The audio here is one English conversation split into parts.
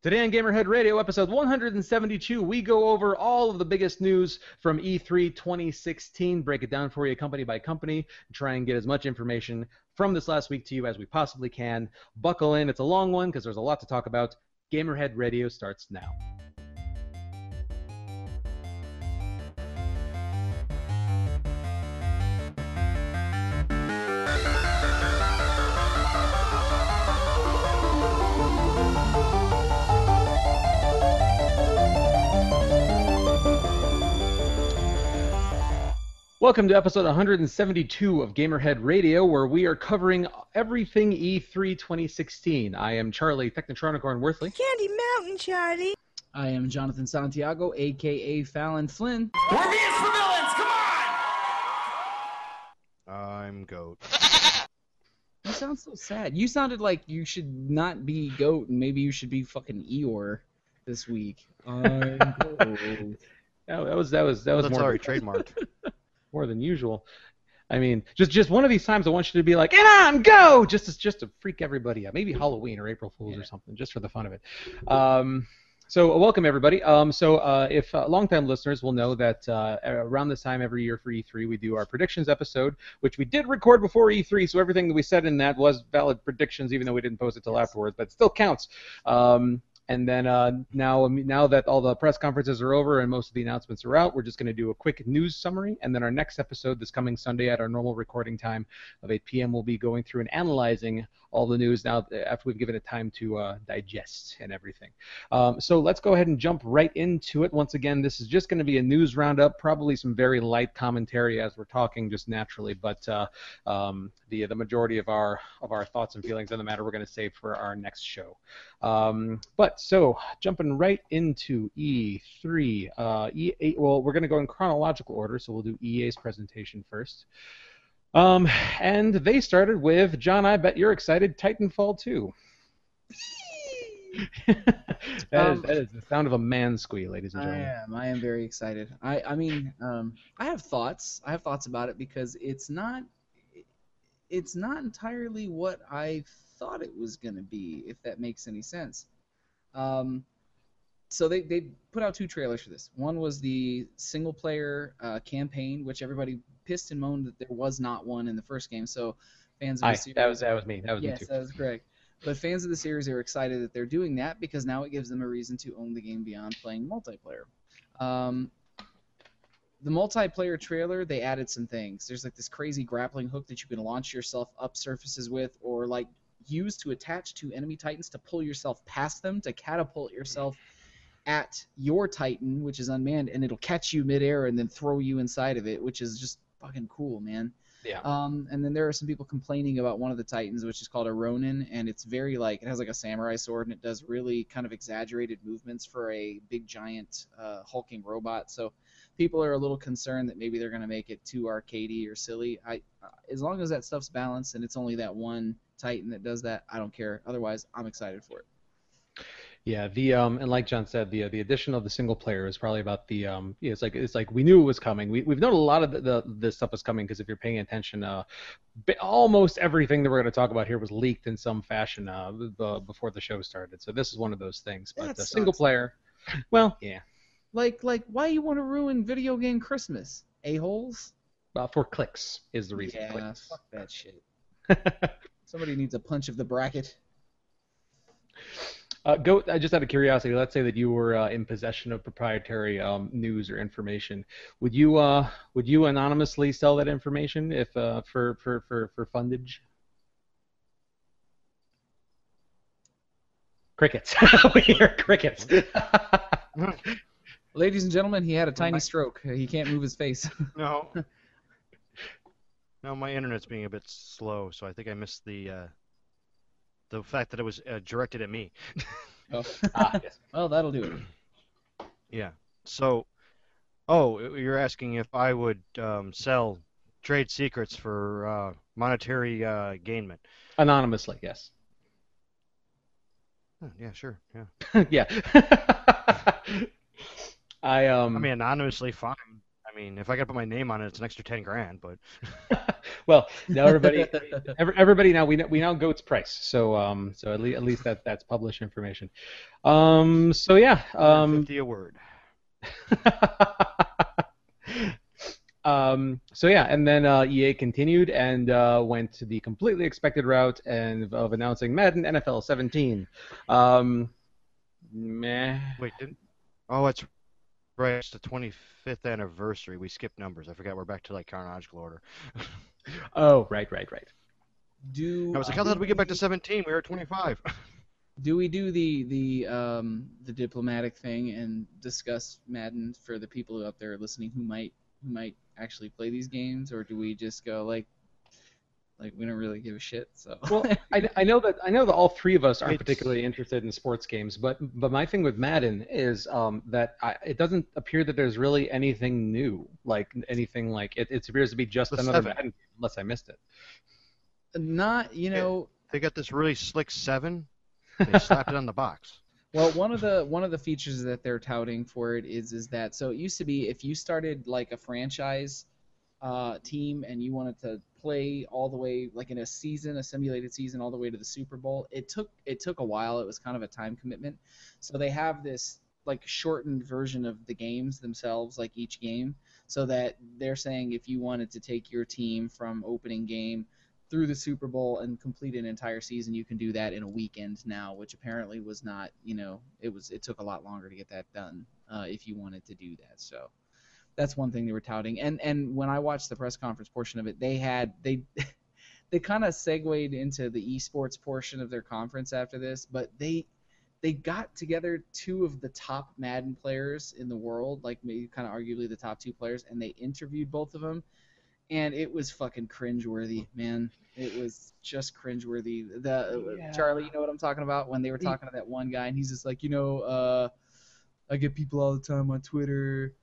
Today on Gamerhead Radio, episode 172, we go over all of the biggest news from E3 2016, break it down for you company by company, try and get as much information from this last week to you as we possibly can. Buckle in, it's a long one because there's a lot to talk about. Gamerhead Radio starts now. Welcome to episode 172 of Gamerhead Radio, where we are covering everything E3 2016. I am Charlie, Technotronicorn Worthley. Candy Mountain, Charlie. I am Jonathan Santiago, aka Fallon Flynn. We're being villains, come on! I'm goat. You sound so sad. You sounded like you should not be goat, and maybe you should be fucking Eeyore this week. I'm goat. That, that was that was that was That's more already trademarked. more than usual. I mean, just just one of these times I want you to be like, "Get on, go!" Just to, just to freak everybody out. Maybe Halloween or April Fools or something, just for the fun of it. Um, so uh, welcome everybody. Um, so uh, if uh, longtime listeners will know that uh, around this time every year for E3 we do our predictions episode, which we did record before E3, so everything that we said in that was valid predictions, even though we didn't post it till afterwards, but it still counts. Um, and then uh, now, now that all the press conferences are over and most of the announcements are out, we're just going to do a quick news summary. And then our next episode, this coming Sunday at our normal recording time of 8 p.m., we'll be going through and analyzing all the news now after we've given it time to uh, digest and everything. Um, so let's go ahead and jump right into it. Once again, this is just going to be a news roundup, probably some very light commentary as we're talking just naturally, but uh, um, the the majority of our of our thoughts and feelings on the matter we're going to save for our next show. Um, but so jumping right into E3, uh, EA. well, we're going to go in chronological order, so we'll do EA's presentation first. Um, and they started with John. I bet you're excited. Titanfall 2. that, Um, is, that is the sound of a man squeal, ladies and gentlemen. I am. I am very excited. I, I mean, um, I have thoughts. I have thoughts about it because it's not, it's not entirely what I thought it was gonna be. If that makes any sense. Um, so they, they put out two trailers for this. One was the single player uh, campaign, which everybody pissed and moaned that there was not one in the first game. So fans of the series, that was that was me. That was yes, me too. that was correct. But fans of the series are excited that they're doing that because now it gives them a reason to own the game beyond playing multiplayer. Um, the multiplayer trailer, they added some things. There's like this crazy grappling hook that you can launch yourself up surfaces with, or like use to attach to enemy titans to pull yourself past them to catapult yourself at your titan, which is unmanned, and it'll catch you midair and then throw you inside of it, which is just fucking cool, man. Yeah. Um, and then there are some people complaining about one of the Titans, which is called a Ronin, and it's very like it has like a samurai sword, and it does really kind of exaggerated movements for a big giant uh, hulking robot. So people are a little concerned that maybe they're gonna make it too arcadey or silly. I, uh, as long as that stuff's balanced and it's only that one Titan that does that, I don't care. Otherwise, I'm excited for it. Yeah, the um, and like John said, the uh, the addition of the single player is probably about the um, yeah, it's like it's like we knew it was coming. We we've known a lot of the, the this stuff was coming because if you're paying attention, uh, almost everything that we're going to talk about here was leaked in some fashion uh, b- before the show started. So this is one of those things. But That the single player, well, yeah, Like like why you want to ruin video game Christmas? A holes? well, for clicks is the reason. Yeah, Clicks. fuck that shit. Somebody needs a punch of the bracket. Uh, go. Uh, just out of curiosity, let's say that you were uh, in possession of proprietary um, news or information. Would you uh, would you anonymously sell that information if uh, for for for for fundage? Crickets. we hear crickets. Ladies and gentlemen, he had a tiny stroke. He can't move his face. No. no, my internet's being a bit slow, so I think I missed the uh, the fact that it was uh, directed at me. oh. ah, yes. Well, that'll do it. Yeah. So, oh, you're asking if I would um, sell trade secrets for uh, monetary uh, gainment. Anonymously, yes. Huh, yeah, sure. Yeah. yeah. I um. I mean, anonymously, fine. I mean, if I got to put my name on it, it's an extra ten grand. But well, now everybody, every, everybody now we know, we now go goat's price. So um, so at least at least that that's published information. Um, so yeah. Um, Fifty a word. um, so yeah, and then uh, EA continued and uh, went to the completely expected route and of announcing Madden NFL 17. Um, meh. Wait, didn't? Oh, it's right. It's the 25th anniversary. We skipped numbers. I forgot. We're back to like chronological order. Oh, right, right, right. Do I was like, how the hell did we get back to 17? We were at 25. do we do the the um the diplomatic thing and discuss Madden for the people out there listening who might who might actually play these games, or do we just go like like we don't really give a shit? So Well, I, I know that I know that all three of us aren't It's- particularly interested in sports games, but but my thing with Madden is um, that I, it doesn't appear that there's really anything new, like anything like it, it appears to be just The another seven. Madden, game, unless I missed it. not you know they got this really slick seven. They slapped it on the box. Well, one of the one of the features that they're touting for it is is that so it used to be if you started like a franchise uh, team and you wanted to play all the way like in a season, a simulated season, all the way to the Super Bowl, it took it took a while. It was kind of a time commitment. So they have this like shortened version of the games themselves, like each game, so that they're saying if you wanted to take your team from opening game through the Super Bowl and complete an entire season, you can do that in a weekend now, which apparently was not, you know, it was it took a lot longer to get that done uh, if you wanted to do that. So that's one thing they were touting. And and when I watched the press conference portion of it, they had they they kind of segued into the esports portion of their conference after this, but they they got together two of the top Madden players in the world, like maybe kind of arguably the top two players, and they interviewed both of them and it was fucking cringeworthy, man. It was just cringeworthy. The Yeah. Charlie, you know what I'm talking about? When they were talking to that one guy, and he's just like, you know, uh, I get people all the time on Twitter,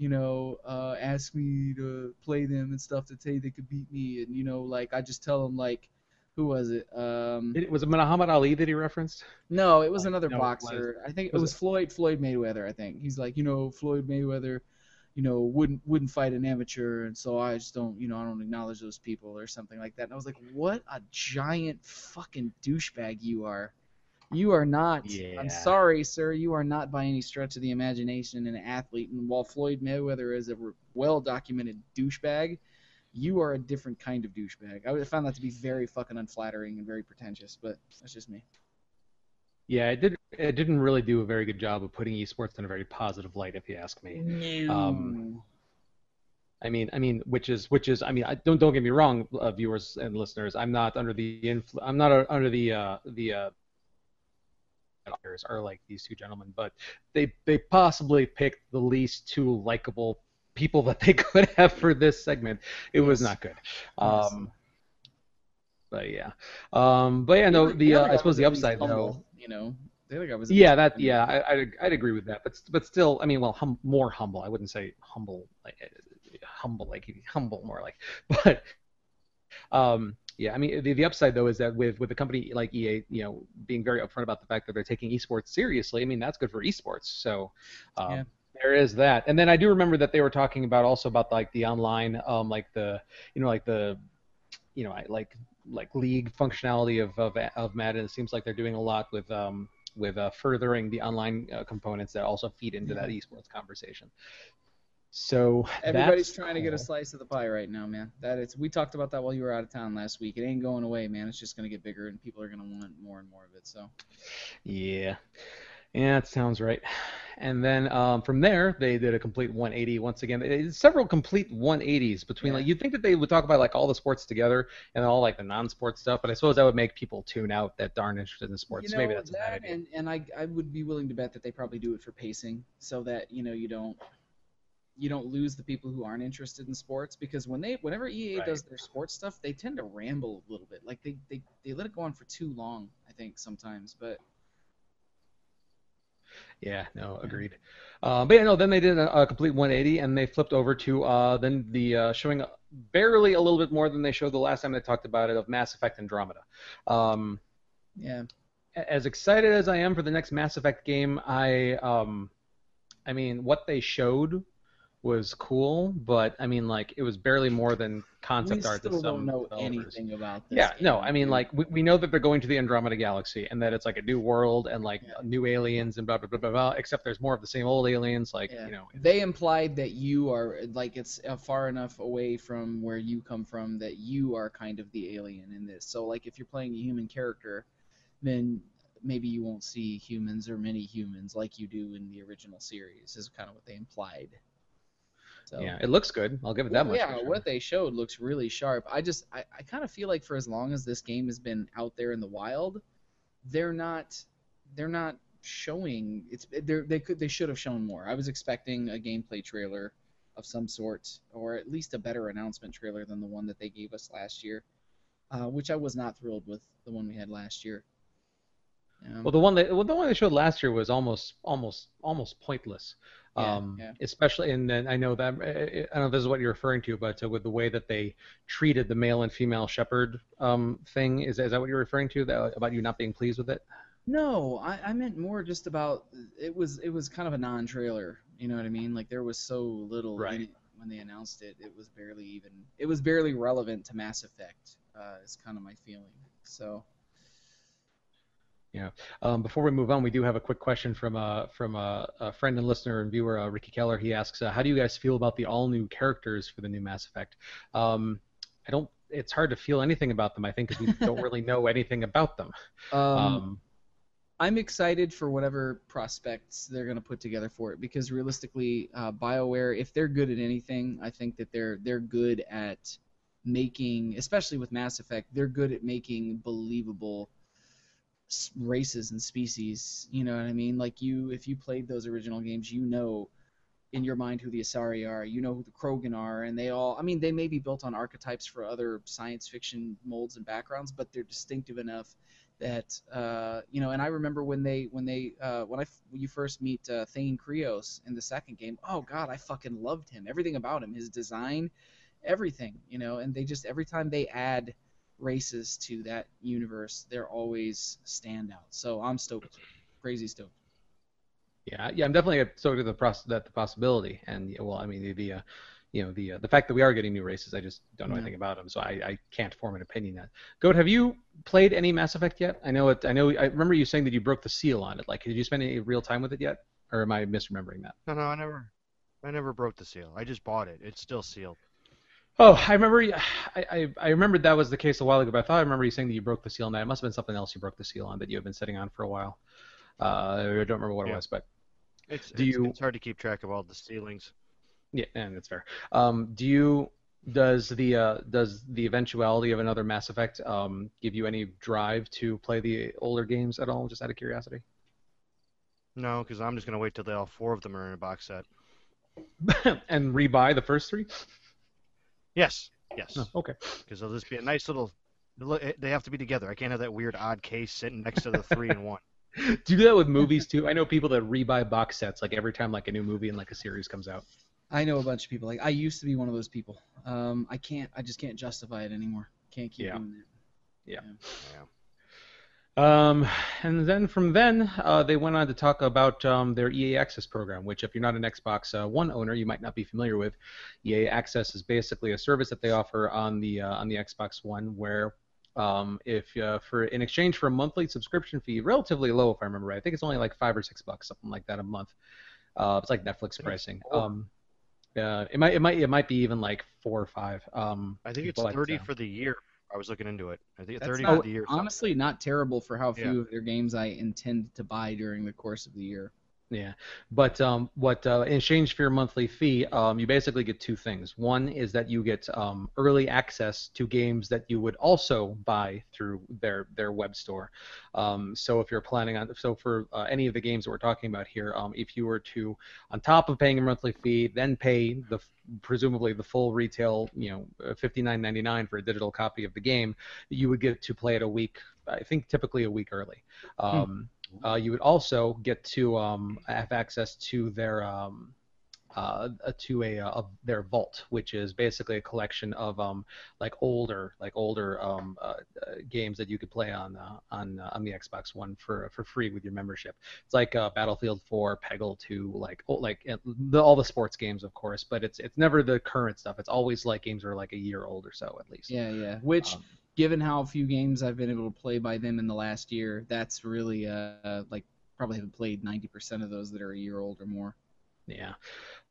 you know, uh, ask me to play them and stuff to say they could beat me, and you know, like I just tell them like, who was it? Um, It, was it Muhammad Ali that he referenced? no, it was Oh, another no, it was- boxer. I think it was was it- Floyd Floyd Mayweather. I think he's like, you know, Floyd Mayweather, you know, wouldn't wouldn't fight an amateur, and so I just don't, you know, I don't acknowledge those people or something like that. And I was like, what a giant fucking douchebag you are. You are not. Yeah. I'm sorry, sir. You are not by any stretch of the imagination an athlete. And while Floyd Mayweather is a well documented douchebag, you are a different kind of douchebag. I found that to be very fucking unflattering and very pretentious, but that's just me. Yeah, it did. It didn't really do a very good job of putting esports in a very positive light, if you ask me. No. Um, I mean, I mean, which is, which is, I mean, I, don't don't get me wrong, uh, viewers and listeners. I'm not under the influ- I'm not uh, under the uh, the uh, are like these two gentlemen, but they they possibly picked the least two likable people that they could have for this segment. It was not good. Yes. Um, but yeah, um, but yeah, no, the uh, I suppose the upside though. you know, the other guy was. Yeah, that yeah, I, I'd, I'd agree with that, but but still, I mean, well, hum, more humble. I wouldn't say humble, like humble, like humble, more like, but um, yeah, I mean, the, the upside though is that with with a company like EA, you know, being very upfront about the fact that they're taking esports seriously, I mean, that's good for esports. So. Um, Yeah. There is that, and then I do remember that they were talking about also about like the online, um, like the, you know, like the, you know, I- like like league functionality of of, of Madden. It seems like they're doing a lot with um with uh, furthering the online uh, components that also feed into that esports conversation. So Everybody's trying to get a slice of the pie right now, man. That it's. We talked about that while you were out of town last week. It ain't going away, man. It's just gonna get bigger, and people are gonna want more and more of it. So. Yeah. Yeah, that sounds right. And then um, from there, they did a complete 180 once again. Did several complete 180s between Yeah. like you'd think that they would talk about like all the sports together and all like the non-sports stuff, but I suppose that would make people tune out that aren't interested in sports. You know, Maybe that's a that, and and I I would be willing to bet that they probably do it for pacing, so that you know you don't you don't lose the people who aren't interested in sports because when they whenever EA Right. does their sports stuff, they tend to ramble a little bit. Like they they they let it go on for too long, I think sometimes. But Yeah, no, agreed. Uh, but yeah, no, then they did a, a complete 180 and they flipped over to uh, then the uh, showing barely a little bit more than they showed the last time they talked about it of Mass Effect Andromeda. Um, yeah, as excited as I am for the next Mass Effect game, I um, I mean, what they showed was cool, but I mean, like, it was barely more than concept we art. still to some don't know developers. anything about this. Yeah, no, I mean, like, we, we know that they're going to the Andromeda Galaxy and that it's like a new world and like Yeah. new aliens and blah blah blah blah blah. Except there's more of the same old aliens, like Yeah. you know. they implied that you are like it's uh, far enough away from where you come from that you are kind of the alien in this. So like if you're playing a human character, then maybe you won't see humans or many humans like you do in the original series. Is kind of what they implied. So. Yeah, it looks good. I'll give it that Well, much. yeah, sure. what they showed looks really sharp. I just I, I kind of feel like for as long as this game has been out there in the wild, they're not they're not showing it's they they could they should have shown more. I was expecting a gameplay trailer of some sort or at least a better announcement trailer than the one that they gave us last year, uh, which I was not thrilled with the one we had last year. Um, Well, the one that well, the one they showed last year was almost almost almost pointless. Yeah, um, yeah. Especially, and then I know that I don't know if this is what you're referring to, but uh, with the way that they treated the male and female Shepard um, thing, is, is that what you're referring to? That, about you not being pleased with it? No, I, I meant more just about it was it was kind of a non-trailer. You know what I mean? Like there was so little Right. when they announced it. It was barely even it was barely relevant to Mass Effect. Uh, is kind of my feeling. So Um, before we move on, we do have a quick question from uh, from uh, a friend and listener and viewer, uh, Ricky Keller. He asks, uh, "How do you guys feel about the all new characters for the new Mass Effect?" Um, I don't. It's hard to feel anything about them. I think because we don't really know anything about them. um, Um, I'm excited for whatever prospects they're going to put together for it because realistically, uh, BioWare, if they're good at anything, I think that they're they're good at making, especially with Mass Effect, they're good at making believable races and species. You know what I mean? Like you, if you played those original games, you know in your mind who the Asari are, you know who the Krogan are, and they all. I mean, they may be built on archetypes for other science fiction molds and backgrounds, but they're distinctive enough that uh, you know. And I remember when they when they uh, when I when you first meet uh, Thane Krios in the second game. Oh God, I fucking loved him. Everything about him, his design, everything. You know, and they just every time they add races to that universe, they're always standout. So I'm stoked, crazy stoked. Yeah, yeah, I'm definitely stoked at the pros- that the possibility, and yeah, well, I mean the, the uh, you know the uh, the fact that we are getting new races, I just don't know Yeah. anything about them, so I, I can't form an opinion on. That. Goat, have you played any Mass Effect yet? I know it. I know. I remember you saying that you broke the seal on it. Like, did you spend any real time with it yet, or am I misremembering that? No, no, I never, I never broke the seal. I just bought it. It's still sealed. Oh, I remember. I, I I remembered that was the case a while ago, but I thought I remember you saying that you broke the seal on that. It must have been something else you broke the seal on that you had been sitting on for a while. Uh, I don't remember what it was, but It's, Do it's, you- it's hard to keep track of all the sealings. Yeah, and that's fair. Um, do you does the uh, does the eventuality of another Mass Effect um, give you any drive to play the older games at all? Just out of curiosity. No, because I'm just gonna wait till they all four of them are in a box set. and rebuy the first three? Yes, yes, Oh, okay. because they'll just be a nice little. They have to be together. I can't have that weird odd case sitting next to the three and one. Do that with movies too? I know people that rebuy box sets like every time like a new movie and like a series comes out. I know a bunch of people. Like I used to be one of those people. Um, I can't. I just can't justify it anymore. Can't keep Yeah. doing that. Yeah. Yeah. Um, and then from then, uh, they went on to talk about um, their EA Access program, which, if you're not an Xbox uh, One owner, you might not be familiar with. EA Access is basically a service that they offer on the uh, on the Xbox One, where um, if uh, for in exchange for a monthly subscription fee, relatively low, if I remember right, I think it's only like five or six bucks, something like that a month. Uh, it's like Netflix pricing. Um, it might it might it might be even like four or five. Um, I think it's thirty for the year. I was looking into it. I think thirty not- for the year. Honestly, not terrible for how few Yeah. of their games I intend to buy during the course of the year. Yeah, but um, what uh, in exchange for your monthly fee, um, you basically get two things. One is that you get um, early access to games that you would also buy through their their web store. Um, so if you're planning on, so for uh, any of the games that we're talking about here, um, if you were to, on top of paying a monthly fee, then pay the presumably the full retail, you know, 59.99 for a digital copy of the game, you would get to play it a week. I think typically a week early. Um, uh, you would also get to um, have access to their um, uh, to a, uh, their vault, which is basically a collection of um, like older like older um, uh, uh, games that you could play on uh, on uh, on the Xbox One for for free with your membership. It's like uh, Battlefield 4, Peggle 2, like oh, like uh, the, all the sports games, of course, but it's it's never the current stuff. It's always like games that are like a year old or so at least. Yeah, yeah. Which, Um, given how few games I've been able to play by them in the last year, that's really uh like probably haven't played 90% of those that are a year old or more. Yeah.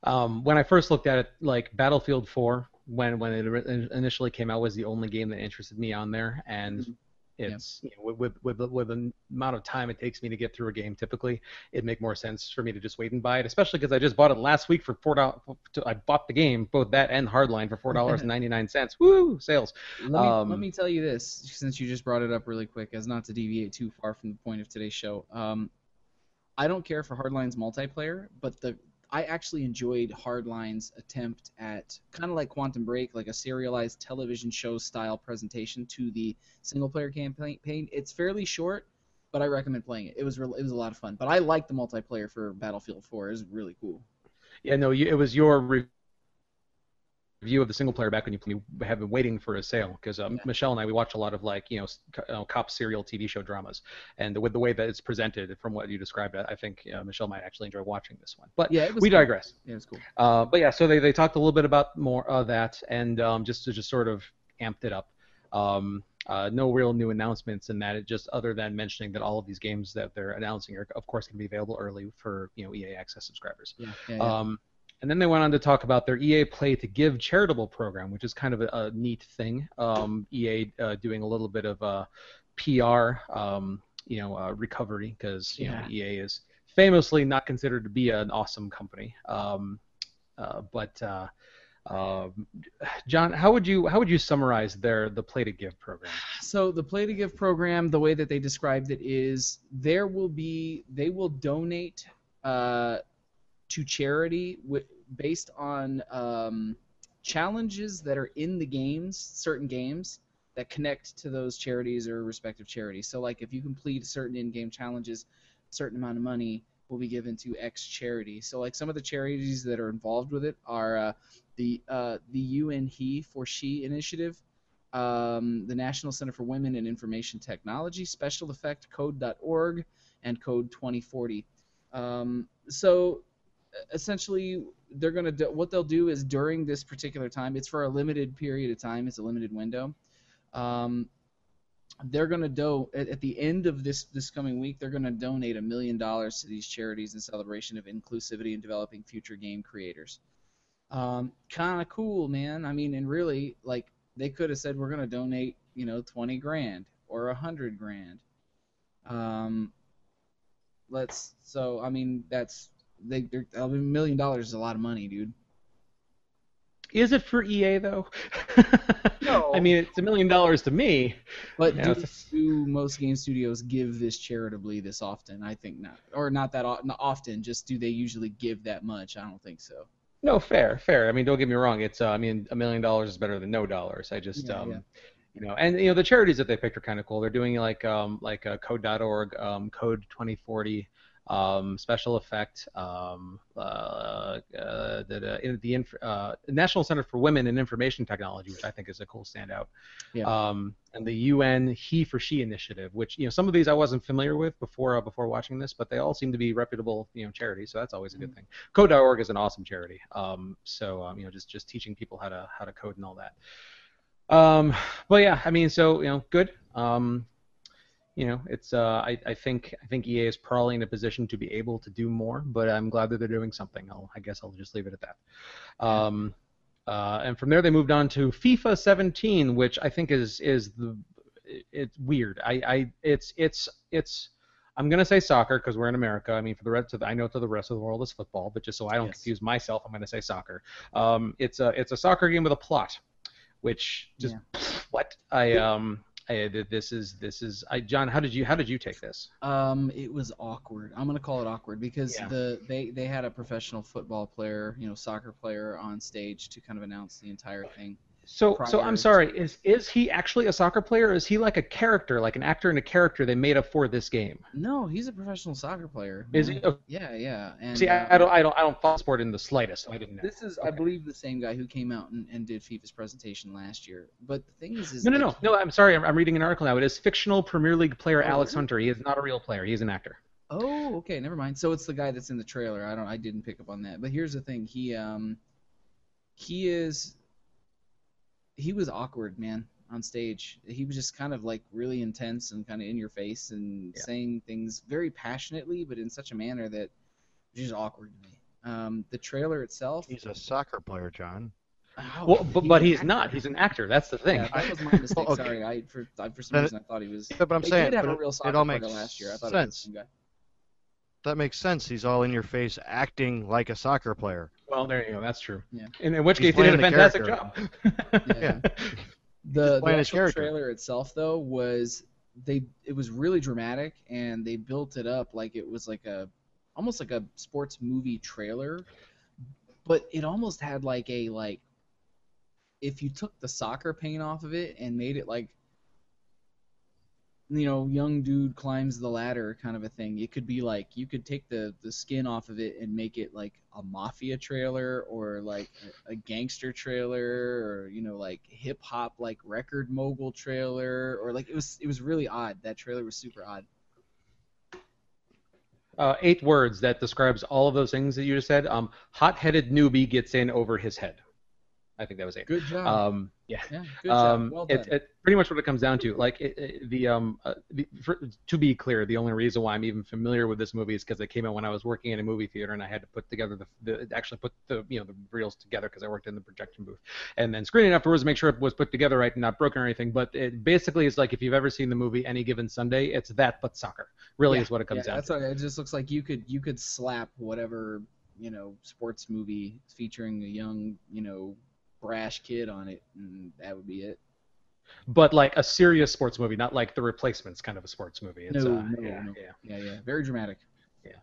Um, when I first looked at it, like Battlefield 4, when when it initially came out, was the only game that interested me on there, and Mhm. It's you know, with with with the, with the amount of time it takes me to get through a game, typically it'd make more sense for me to just wait and buy it, especially because I just bought it last week for four dollars. I bought the game, both that and Hardline, for four dollars and ninety nine cents. Woo, sales! Let me, Um, let me tell you this, since you just brought it up really quick, as not to deviate too far from the point of today's show. Um, I don't care for Hardline's multiplayer, but the I actually enjoyed Hardline's attempt at kind of like Quantum Break, like a serialized television show style presentation to the single player campaign. It's fairly short, but I recommend playing it. It was real, it was a lot of fun. But I like the multiplayer for Battlefield 4. It was really cool. Yeah, no, you, it was your re- review of the single player back when you, have been waiting for a sale because um, Yeah. Michelle and I we watch a lot of like you know, uh, cop serial TV show dramas and with the way that it's presented from what you described, I think uh, Michelle might actually enjoy watching this one. But Yeah, it was we cool. digress. Yeah, it's cool. Uh, but yeah, so they, they talked a little bit about more of that and um, just to just sort of amped it up. Um, uh, no real new announcements in that. It just other than mentioning that all of these games that they're announcing are of course going to be available early for you know EA Access subscribers. Yeah, yeah, yeah. Um, and then they went on to talk about their EA Play to Give charitable program, which is kind of a, a neat thing. Um, EA uh, doing a little bit of uh, PR, um, you know, uh, recovery because you know EA is famously not considered to be an awesome company. Um, uh, but uh, um, John, how would you how would you summarize their the Play to Give program? So the Play to Give program, the way that they described it is there will be they will donate uh, to charity wi- based on um, challenges that are in the games, certain games that connect to those charities or respective charities. So like if you complete certain in-game challenges, a certain amount of money will be given to X charity. So like some of the charities that are involved with it are uh, the uh, the UN He for She initiative um, the National Center for Women and Information Technology, Special Effect Code.org, and Code 2040. Um, so essentially, they're gonna do, what they'll do is during this particular time, it's for a limited period of time, it's a limited window. Um, they're gonna do at, at the end of this this coming week, they're gonna donate a million dollars to these charities in celebration of inclusivity and developing future game creators. Um, kind of cool, man. I mean, and really, like they could have said we're going to donate, you know, 20 grand or a 100 grand. Um, let's so I mean that's they they're, a million dollars is a lot of money, dude. Is it for EA though? No. I mean, it's a million dollars to me. But Yeah, do, do most game studios give this charitably this often? I think not, or not that not often. Just do they usually give that much? I don't think so. No, fair, fair. I mean, don't get me wrong. It's, uh, I mean, a million dollars is better than no dollars. I just, Yeah, um, yeah. you know, and you know, the charities that they picked are kind of cool. They're doing like, um, like uh, Code.org, um, Code 2040, um, Special Effect, um, uh, uh, the the, the inf- uh, National Center for Women in Information Technology, which I think is a cool standout. Yeah. Um, and the UN He for She initiative, which you know, some of these I wasn't familiar with before uh, before watching this, but they all seem to be reputable, you know, charities. So that's always a good thing. Code.org is an awesome charity. Um, so um, you know, just just teaching people how to how to code and all that. Um, but yeah, I mean, so you know, good. You know, it's uh, I, I think I think EA is probably in a position to be able to do more, but I'm glad that they're doing something. I'll I guess I'll just leave it at that. Um, uh, and from there they moved on to FIFA 17, which I think is is the it's weird. I, I it's it's it's I'm gonna say soccer because we're in America. I mean, for the rest of the, I know to the rest of the world it's football, but just so I don't Yes. confuse myself, I'm gonna say soccer. Um, it's a it's a soccer game with a plot, which just what I um I, this is this is I John. How did you how did you take this? Um, it was awkward. I'm gonna call it awkward because Yeah. the they they had a professional football player, you know, soccer player on stage to kind of announce the entire thing. So, so I'm sorry. Is is he actually a soccer player? Or is he like a character, like an actor in a character they made up for this game? No, he's a professional soccer player. Is he? Oh, Yeah, yeah. And see, I, I don't, I don't, I don't follow sport in the slightest. So I didn't know. This is, I believe, the same guy who came out and, and did FIFA's presentation last year. But the thing is, is No, no, no, no. I'm sorry. I'm, I'm reading an article now. It is fictional Premier League player Oh, Alex? Hunter. He is not a real player. He is an actor. Oh, okay, never mind. So it's the guy that's in the trailer. I don't, I didn't pick up on that. But here's the thing. He, um, he is, he was awkward, man, on stage. He was just kind of like really intense and kind of in your face and Yeah. saying things very passionately, but in such a manner that was just awkward to me. Um, the trailer itself. He's a soccer player, John. Oh, Well, but, he's but he's actor. not. He's an actor. That's the thing. Yeah, that was my mistake. Okay. Sorry, I for I, for some Then- reason I thought he was. Yeah, but I'm they saying did have a it- real it, soccer all makes last year. I thought it was the sense. same guy. That makes sense. He's all in your face, acting like a soccer player. Well, there you go. That's true. Yeah. In, in which He's case, he did a the fantastic character. job. Yeah. The, the actual character. trailer itself though was they it was really dramatic and they built it up like it was like a almost like a sports movie trailer, but it almost had like a like if you took the soccer paint off of it and made it like you know young dude climbs the ladder kind of a thing it could be like you could take the the skin off of it and make it like a mafia trailer or like a, a gangster trailer or you know like hip hop like record mogul trailer or like it was it was really odd that trailer was super odd uh, eight words that describes all of those things that you just said. Um, hot-headed newbie gets in over his head. I think that was it. good job Um, yeah. yeah good job Um, well done it, it, pretty much what it comes down to. Like it, it- the um, uh, the, for, to be clear, the only reason why I'm even familiar with this movie is because it came out when I was working in a movie theater and I had to put together the, the actually put the you know the reels together because I worked in the projection booth and then screening afterwards to make sure it was put together right and not broken or anything. But it basically is like if you've ever seen the movie Any Given Sunday, it's that but soccer. Really Yeah, is what it comes yeah, down that's to. what it just looks like you could you could slap whatever you know sports movie featuring a young you know brash kid on it and that would be it But like a serious sports movie, not like The Replacements kind of a sports movie. It's, No, uh, no, yeah, no. yeah. yeah yeah very dramatic Yeah,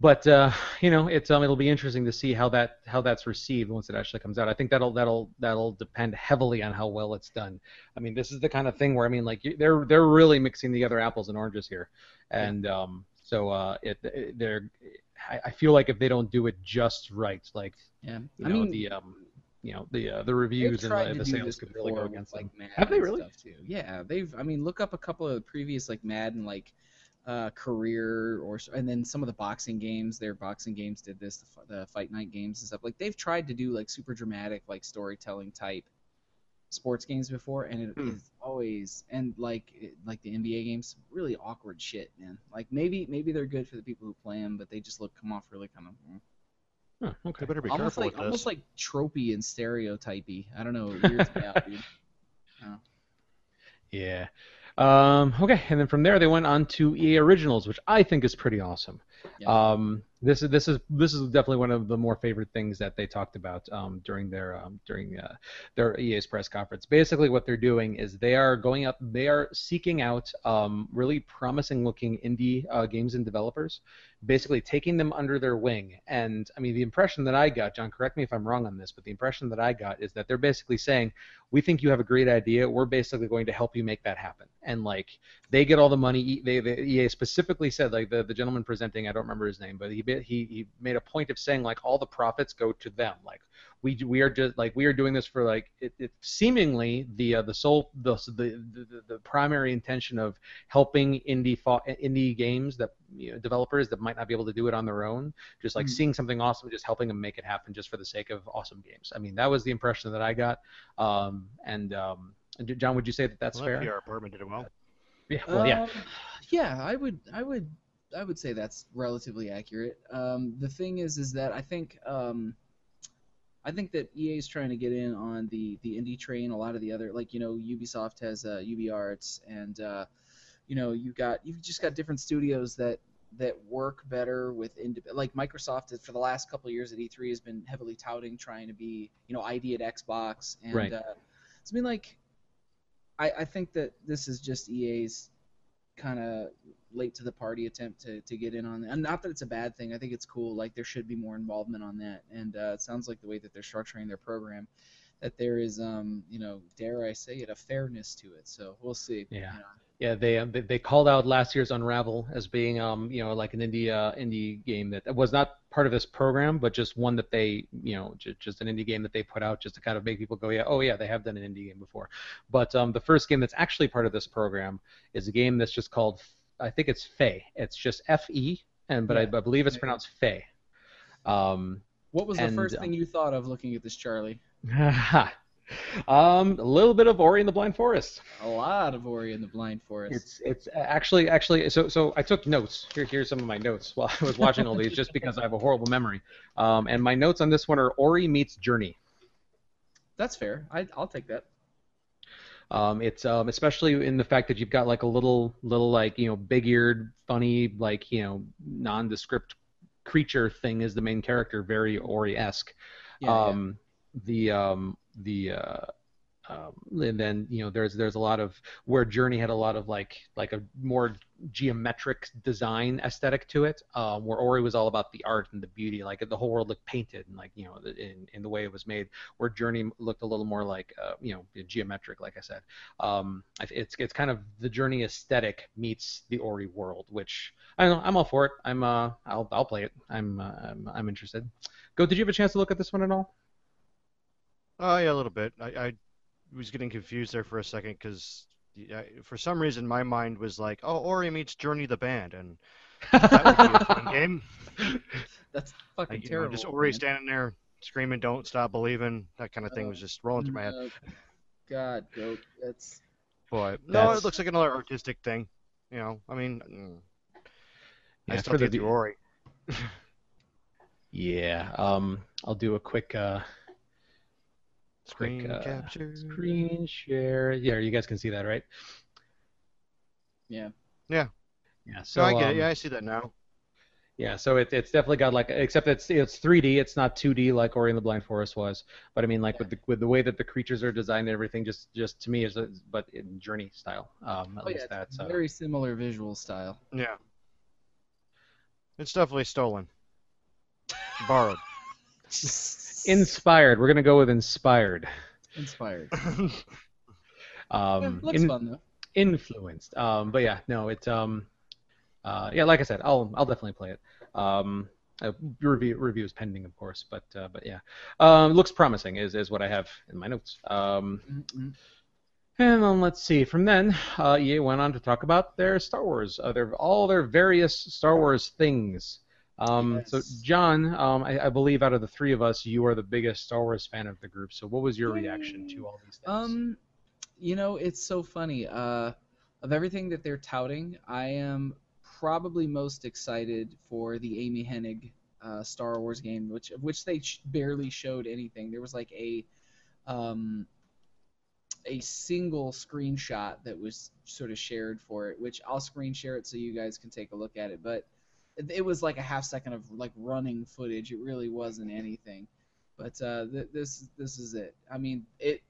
but uh, you know, it's um, it'll be interesting to see how that how that's received once it actually comes out. I think that'll that'll that'll depend heavily on how well it's done. I mean, this is the kind of thing where I mean, like you- they're they're really mixing together apples and oranges here, and um, so uh, it, it they're I, I feel like if they don't do it just right, like yeah you I know mean the um, you know the uh, the reviews and the, the sales could really go against like them. Madden Have they really? stuff too. Yeah, they've. I mean, look up a couple of the previous like Madden like uh, career or and then some of the boxing games. Their boxing games did this, the, the fight night games and stuff. Like they've tried to do like super dramatic like storytelling type sports games before, and it Hmm. is always and like it, like the NBA games, really awkward shit, man. Like maybe maybe they're good for the people who play them, but they just look come off really kind of. mm. Huh, okay. You better be almost careful like with this. almost like tropey and stereotypy. I don't know. It out, dude. Yeah. Um, okay, and then from there they went on to EA Originals, which I think is pretty awesome. Yeah. Um, this is this is this is definitely one of the more favorite things that they talked about um, during their um, during uh, their EA's press conference. Basically, what they're doing is they are going out, they are seeking out um, really promising-looking indie uh, games and developers, basically taking them under their wing. And I mean, the impression that I got, John, correct me if I'm wrong on this, but the impression that I got is that they're basically saying, we think you have a great idea. We're basically going to help you make that happen. And like they get all the money. They EA specifically said like the, the gentleman presenting, I don't remember his name, but he he he made a point of saying like all the profits go to them. Like we we are just like we are doing this for like it, it seemingly the uh, the sole the, the the the primary intention of helping indie fo- indie games that you know, developers that might not be able to do it on their own just like Mhm. seeing something awesome just helping them make it happen just for the sake of awesome games i mean that was the impression that i got um, and um, and john would you say that that's well, fair that PR department did it well. yeah well yeah Um, yeah, I would, I would, I would say that's relatively accurate. Um, the thing is, is that I think, um, I think that EA is trying to get in on the the indie train. A lot of the other, like you know, Ubisoft has uh, UB Arts, and uh, you know, you got you've just got different studios that that work better with ind- like Microsoft for the last couple of years at E3 has been heavily touting trying to be you know ID at Xbox and Right. uh, so I mean like I, I think that this is just EA's kind of late to the party attempt to, to get in on and not that it's a bad thing i think it's cool like there should be more involvement on that and uh, it sounds like the way that they're structuring their program that there is, um, you know, dare I say it, a fairness to it. So we'll see. Yeah. you know. Yeah, they, um, they they called out last year's Unravel as being um you know like an indie uh, indie game that was not part of this program, but just one that they you know just, just an indie game that they put out just to kind of make people go yeah oh yeah they have done an indie game before, but um the first game that's actually part of this program is a game that's just called I think it's Fe. It's just F E and but I, Yeah. I believe it's pronounced Fe. Um, What was the first um, thing you thought of looking at this, Charlie? um a little bit of Ori and the Blind Forest. A lot of Ori and the Blind Forest. It's it's actually actually so so I took notes. Here here's some of my notes while I was watching all these just because I have a horrible memory. Um, and my notes on this one are Ori meets Journey. That's fair. I, I'll take that. Um, it's um, especially in the fact that you've got like a little little like you know big-eared, funny like you know nondescript creature thing as the main character, very Ori-esque. Yeah, yeah. um, the um, the uh, um, and then you know there's there's a lot of where Journey had a lot of like like a more geometric design aesthetic to it, uh, where Ori was all about the art and the beauty, like the whole world looked painted and like you know in in the way it was made. Where Journey looked a little more like uh, you know geometric, like I said. Um, it's it's kind of the Journey aesthetic meets the Ori world, which I don't know. I'm all for it. I'm uh I'll I'll play it. I'm uh, I'm, I'm interested. Go. Did you have a chance to look at this one at all? Oh yeah, a little bit. I, I was getting confused there for a second because for some reason my mind was like, oh, Ori meets Journey the band, and that would be a fun game. That's fucking Like, you know, terrible. just Ori man. standing there screaming, "Don't stop believing!" That kind of thing was just rolling through my head. No. God, goat. That's But no, That's- it looks like another artistic thing. You know, I mean, mm, I Yeah, still for the get Ori. Yeah. Um, I'll do a quick uh, Screen quick, uh, capture. screen share. Yeah, you guys can see that, right? yeah. Yeah. So So I get um, it. Yeah, I see that now. Yeah, so it, it's definitely got like, except it's it's 3D. It's not 2D like Ori and the Blind Forest was. But I mean, like with the with the way that the creatures are designed and everything, just just to me is, a, but in Journey style. Um, at Oh, yeah, least that's uh, Very similar visual style. Yeah. It's definitely stolen. Borrowed. inspired. We're gonna go with inspired. Inspired. Um, Yeah, looks in- fun though. influenced. Um, but yeah, no, it's um, uh, yeah, like I said, I'll I'll definitely play it. Um, uh, review is pending, of course, but uh, but yeah, um, looks promising is is what I have in my notes. Um, Mm-mm. and then let's see. From then, uh, EA went on to talk about their Star Wars, uh, their all their various Star Wars things. Um, So, John, um, I, I believe out of the three of us, you are the biggest Star Wars fan of the group. So, what was your reaction to all these things? Um, you know, it's so funny. Uh, of everything that they're touting, I am probably most excited for the Amy Hennig uh, Star Wars game, which of which they sh- barely showed anything. There was like a um, a single screenshot that was sort of shared for it, which I'll screen share it so you guys can take a look at it. But it, was like a half second of like running footage. It really wasn't anything. But uh, th- this this is it. I mean, it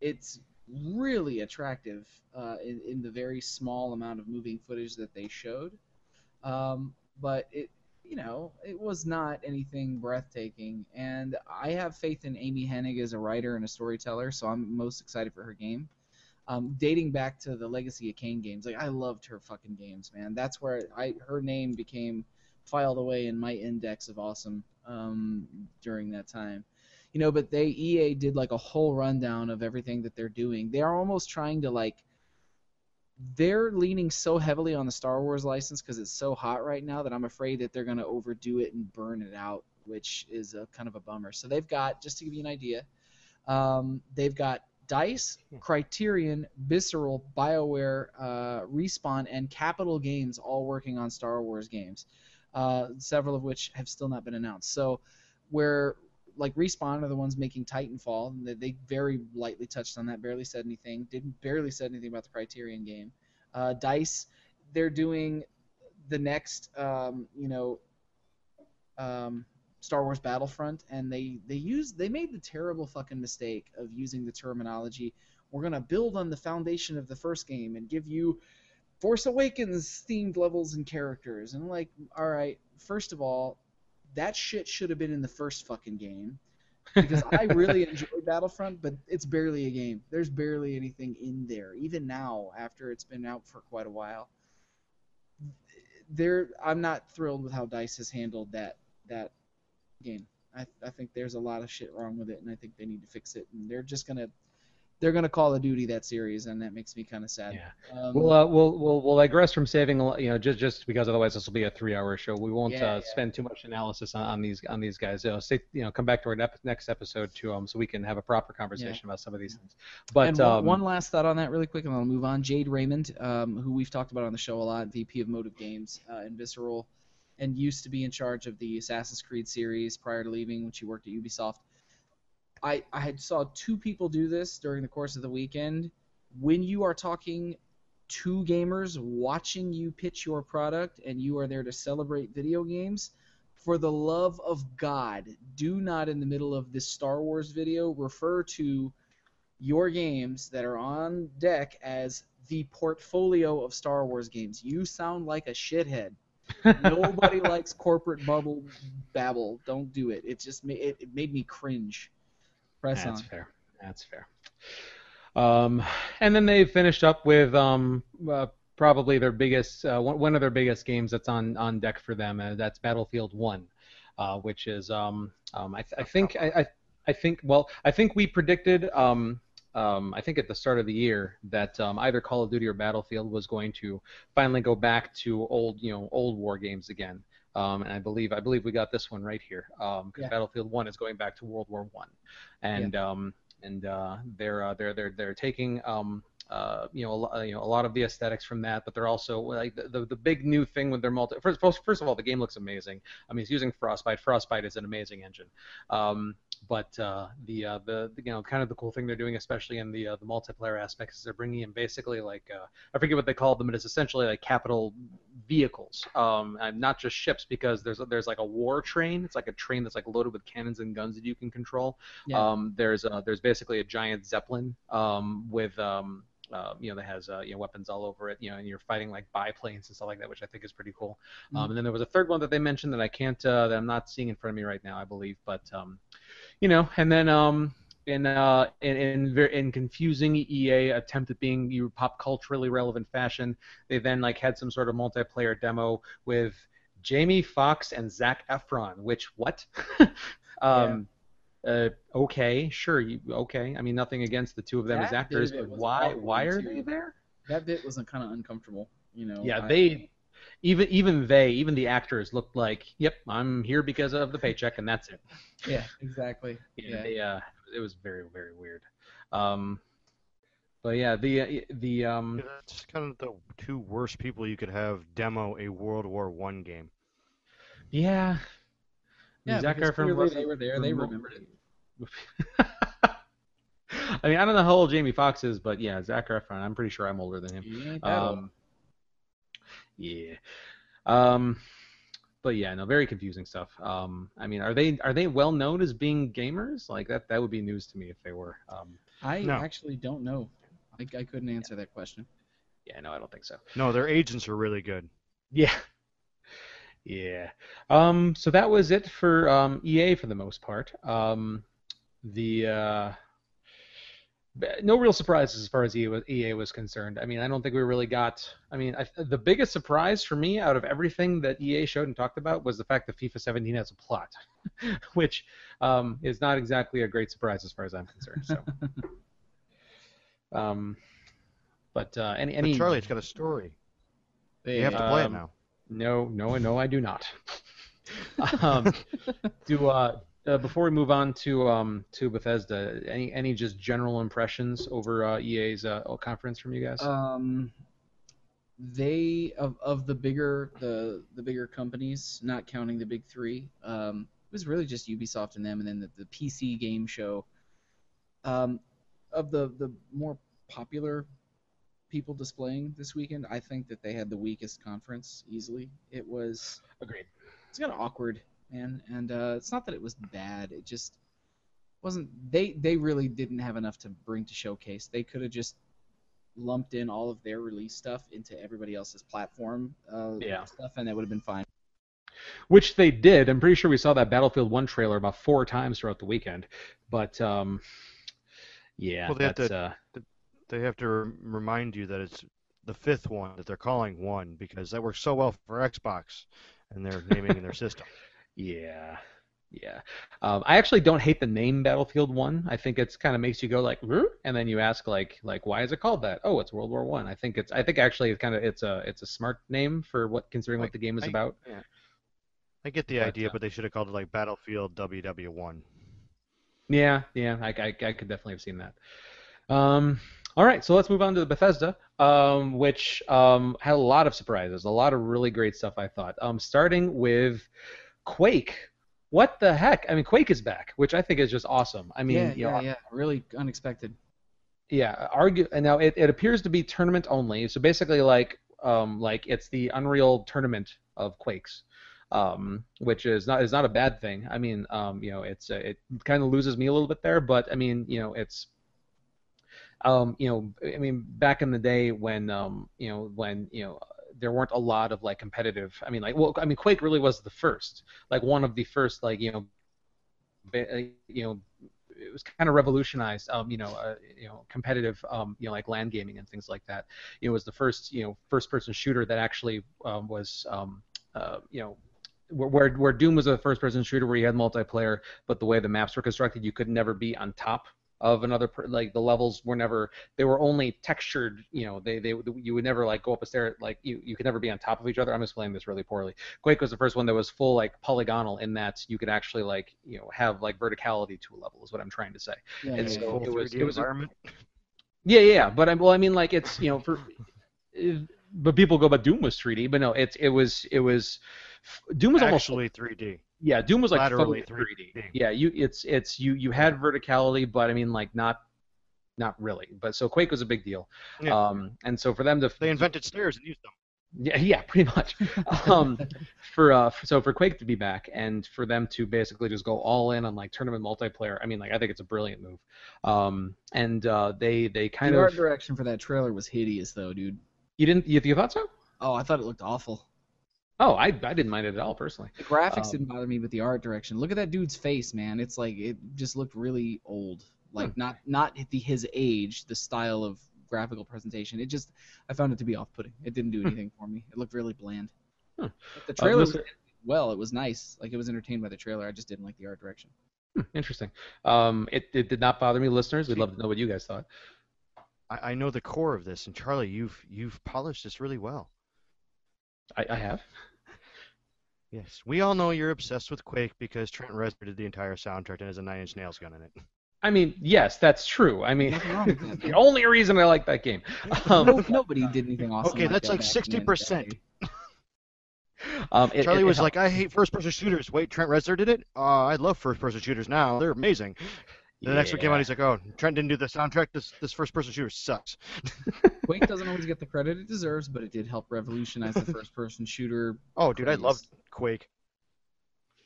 it's really attractive uh, in, in the very small amount of moving footage that they showed. Um, but it, you know, it was not anything breathtaking. And I have faith in Amy Hennig as a writer and a storyteller, so I'm most excited for her game. Um, dating back to the Legacy of Kain games, like I loved her fucking games, man. That's where I her name became filed away in my index of awesome um, during that time. You know but they ea did like a whole rundown of everything that they're doing. They are almost trying to like they're leaning so heavily on the star wars license because it's so hot right now that i'm afraid that they're going to overdo it and burn it out which is a kind of a bummer. So they've got just to give you an idea um, they've got dice criterion visceral bioware uh, respawn and capital games all working on star wars games uh, several of which have still not been announced so where like Respawn are the ones making Titanfall, they, they very lightly touched on that, barely said anything, didn't barely said anything about the Criterion game. Uh, Dice, they're doing the next, um, you know, um, Star Wars Battlefront, and they they used they made the terrible fucking mistake of using the terminology. We're gonna build on the foundation of the first game and give you Force Awakens themed levels and characters, and like, all right, first of all, that shit should have been in the first fucking game. because I really enjoy Battlefront, but it's barely a game. There's barely anything in there, even now after it's been out for quite a while. There, I'm not thrilled with how Dice has handled that that game. I, I think there's a lot of shit wrong with it, and I think they need to fix it. And they're just gonna they're gonna Call of Duty that series, and that makes me kind of sad. Yeah. Um, We'll, uh, we'll we'll we'll digress from saving, a lot- you know, just just because otherwise this will be a three-hour show. We won't Yeah, uh, yeah. spend too much analysis on, on these on these guys. You know, stay, you know, come back to our nep- next episode too, um, so we can have a proper conversation about some of these things. But and one, um, one last thought on that, really quick, and I'll move on. Jade Raymond, um, who we've talked about on the show a lot, VP of Motive Games uh, and Visceral, and used to be in charge of the Assassin's Creed series prior to leaving when she worked at Ubisoft. I, I had saw two people do this during the course of the weekend. When you are talking to gamers watching you pitch your product and you are there to celebrate video games, for the love of God, do not in the middle of this Star Wars video refer to your games that are on deck as the portfolio of Star Wars games. You sound like a shithead. Nobody likes corporate bubble babble. Don't do it. It just ma- it, it made me cringe. Press That's on. fair. That's fair. Um, and then they finished up with um, uh, probably their biggest, uh, one, of their biggest games that's on, on deck for them. Uh, that's Battlefield One, uh, which is um, um, I, th- I think I, I, I think well I think we predicted um, um, I think at the start of the year that um, either Call of Duty or Battlefield was going to finally go back to old you know old war games again. Um, and I believe I believe we got this one right here because Yeah. Battlefield One is going back to World War One, and um, and uh, they're uh, they're they're they're taking um, uh, you know a, you know a lot of the aesthetics from that, but they're also like the, the, the big new thing with their multi. First, first first of all, the game looks amazing. I mean, it's using Frostbite. Frostbite is an amazing engine. Um, but uh, the, uh, the you know kind of the cool thing they're doing, especially in the uh, the multiplayer aspects, is they're bringing in basically like uh, I forget what they call them, but it's essentially like capital vehicles, um, and not just ships because there's there's like a war train. It's like a train that's like loaded with cannons and guns that you can control. Yeah. Um, there's uh, there's basically a giant zeppelin um, with um, uh, you know that has uh, you know weapons all over it. You know, and you're fighting like biplanes and stuff like that, which I think is pretty cool. Um, and then there was a third one that they mentioned that I can't uh, that I'm not seeing in front of me right now, I believe, but um, you know, and then um, in uh, in in, in confusing EA attempt at being you pop culturally relevant fashion, they then like had some sort of multiplayer demo with Jamie Foxx and Zac Efron. Which what? um, uh, okay, sure, you, okay. I mean, nothing against the two of them as actors, but why why are too. they there? That bit was kind of uncomfortable. You know. Yeah, I- they even even they even the actors looked like, yep, I'm here because of the paycheck and that's it. Yeah, exactly. Yeah, Yeah. They, uh, it was very very weird. Um, but yeah, the uh, the um, Yeah, That's kind of the two worst people you could have demo a World War One game. yeah. Yeah, Zac because clearly they were there. They remembered it. I mean, I don't know how old Jamie Foxx is, but yeah, Zac Efron. I'm pretty sure I'm older than him. You ain't that old. Um, yeah. Um, but yeah, no, very confusing stuff. Um, I mean, are they are they well known as being gamers? Like that that would be news to me if they were. Um, I No. actually don't know. I, I couldn't answer that question. yeah, no, I don't think so. No, their agents are really good. Yeah. Yeah. Um, so that was it for um, EA for the most part. Um, the uh, b- no real surprises as far as EA was, EA was concerned. I mean, I don't think we really got. I mean, I, the biggest surprise for me out of everything that EA showed and talked about was the fact that FIFA 17 has a plot, which um, is not exactly a great surprise as far as I'm concerned. So. um, but uh, any But Charlie, it's got a story. They, You have to play it Um, now. no, no, no, I do not. um, do uh, uh, before we move on to um, to Bethesda, any any just general impressions over uh, EA's uh, conference from you guys? um, they of, of the bigger the the bigger companies, not counting the big three, um, it was really just Ubisoft and them, and then the, the PC game show. Um, of the the more popular people displaying this weekend, I think that they had the weakest conference easily. It was Agreed. it's kind of awkward, man. And uh, it's not that it was bad. It just wasn't. They they really didn't have enough to bring to showcase. They could have just lumped in all of their release stuff into everybody else's platform uh, Yeah. stuff, and that would have been fine. which they did. I'm pretty sure we saw that Battlefield One trailer about four times throughout the weekend. But um, yeah, Well, they have to- uh, They have to remind you that it's the fifth one that they're calling one because that works so well for Xbox and they're naming in their system. Yeah, yeah. Um, I actually don't hate the name Battlefield One. I think it's kind of makes you go like, and then you ask like, like, why is it called that? Oh, it's World War One. I. think it's. I think actually it's kind of it's a it's a smart name for what considering what the game is I- about. I get the But, idea, uh, but they should have called it like Battlefield WW1. Yeah, yeah. I, I, I could definitely have seen that. Um, all right, so let's move on to the Bethesda, um, which um, had a lot of surprises, a lot of really great stuff. I thought. Um, starting with Quake. What the heck? I mean, Quake is back, which I think is just awesome. I mean, yeah, you know, yeah, yeah. Really unexpected. Yeah, argue and now it, it appears to be tournament only. So basically, like um, like it's the Unreal tournament of Quakes, um, which is not is not a bad thing. I mean, um, you know, it's uh, it kind of loses me a little bit there, but I mean, you know, it's um, you know, I mean, back in the day when um, you know, when you know. There weren't a lot of like competitive. I mean, like, well, I mean, Quake really was the first, like one of the first, like you know, you know, it was kind of revolutionized, um, you know, uh, you know, competitive, um, you know, like LAN gaming and things like that. It was the first, you know, first-person shooter that actually um, was, um, uh, you know, where, where where Doom was a first-person shooter where you had multiplayer, but the way the maps were constructed, you could never be on top of another per, like the levels were never they were only textured you know they, they you would never like go up a stair like you you could never be on top of each other i'm explaining this really poorly quake was the first one that was full like polygonal in that you could actually like you know have like verticality to a level is what i'm trying to say Yeah, And yeah, so yeah. It was- it was a- environment. yeah, yeah, yeah. But I well, I mean, like it's you know for, uh, but people go, but Doom was 3D, but no, it's it was it was Doom was almost actually 3D. Yeah, Doom was like laterally fully 3D. 3D. Yeah, you it's it's you you had verticality, but I mean like not not really. But so Quake was a big deal. Yeah. Um, and so for them to They invented stairs and used them. yeah, yeah, pretty much. um, for uh, so for Quake to be back and for them to basically just go all in on like tournament multiplayer, I mean, like I think it's a brilliant move. Um, and uh, they they kind the of art direction for that trailer was hideous, though, dude. you didn't you, you thought so? Oh, I thought it looked awful. Oh, I, I didn't mind it at all personally. The graphics Um, didn't bother me, but the art direction. Look at that dude's face, man. It's like it just looked really old. Like not not the his age, the style of graphical presentation. It just I found it to be off-putting. It didn't do anything for me. It looked really bland. Hmm. The trailer was well. It was nice. Like it was entertained by the trailer. I just didn't like the art direction. Hmm, interesting. Um, it, it did not bother me, listeners. We'd love to know what you guys thought. I, I know the core of this, and Charlie, you've you've polished this really well. I, I have. Yes, we all know you're obsessed with Quake because Trent Reznor did the entire soundtrack and has a Nine Inch Nails gun in it. I mean, yes, that's true. I mean, Nothing wrong with that. the only reason I like that game. Um, no, nobody did anything awesome. Okay, that's that like back in the 60%. day. um, it- Charlie it- was it like, I hate first-person shooters. Wait, Trent Reznor did it? Uh, I love first-person shooters now. They're amazing. The next one came out, he's like, oh, Trent didn't do the soundtrack. This this first-person shooter sucks. Quake doesn't always get the credit it deserves, but it did help revolutionize the first-person shooter. Oh, dude, I craze. love Quake.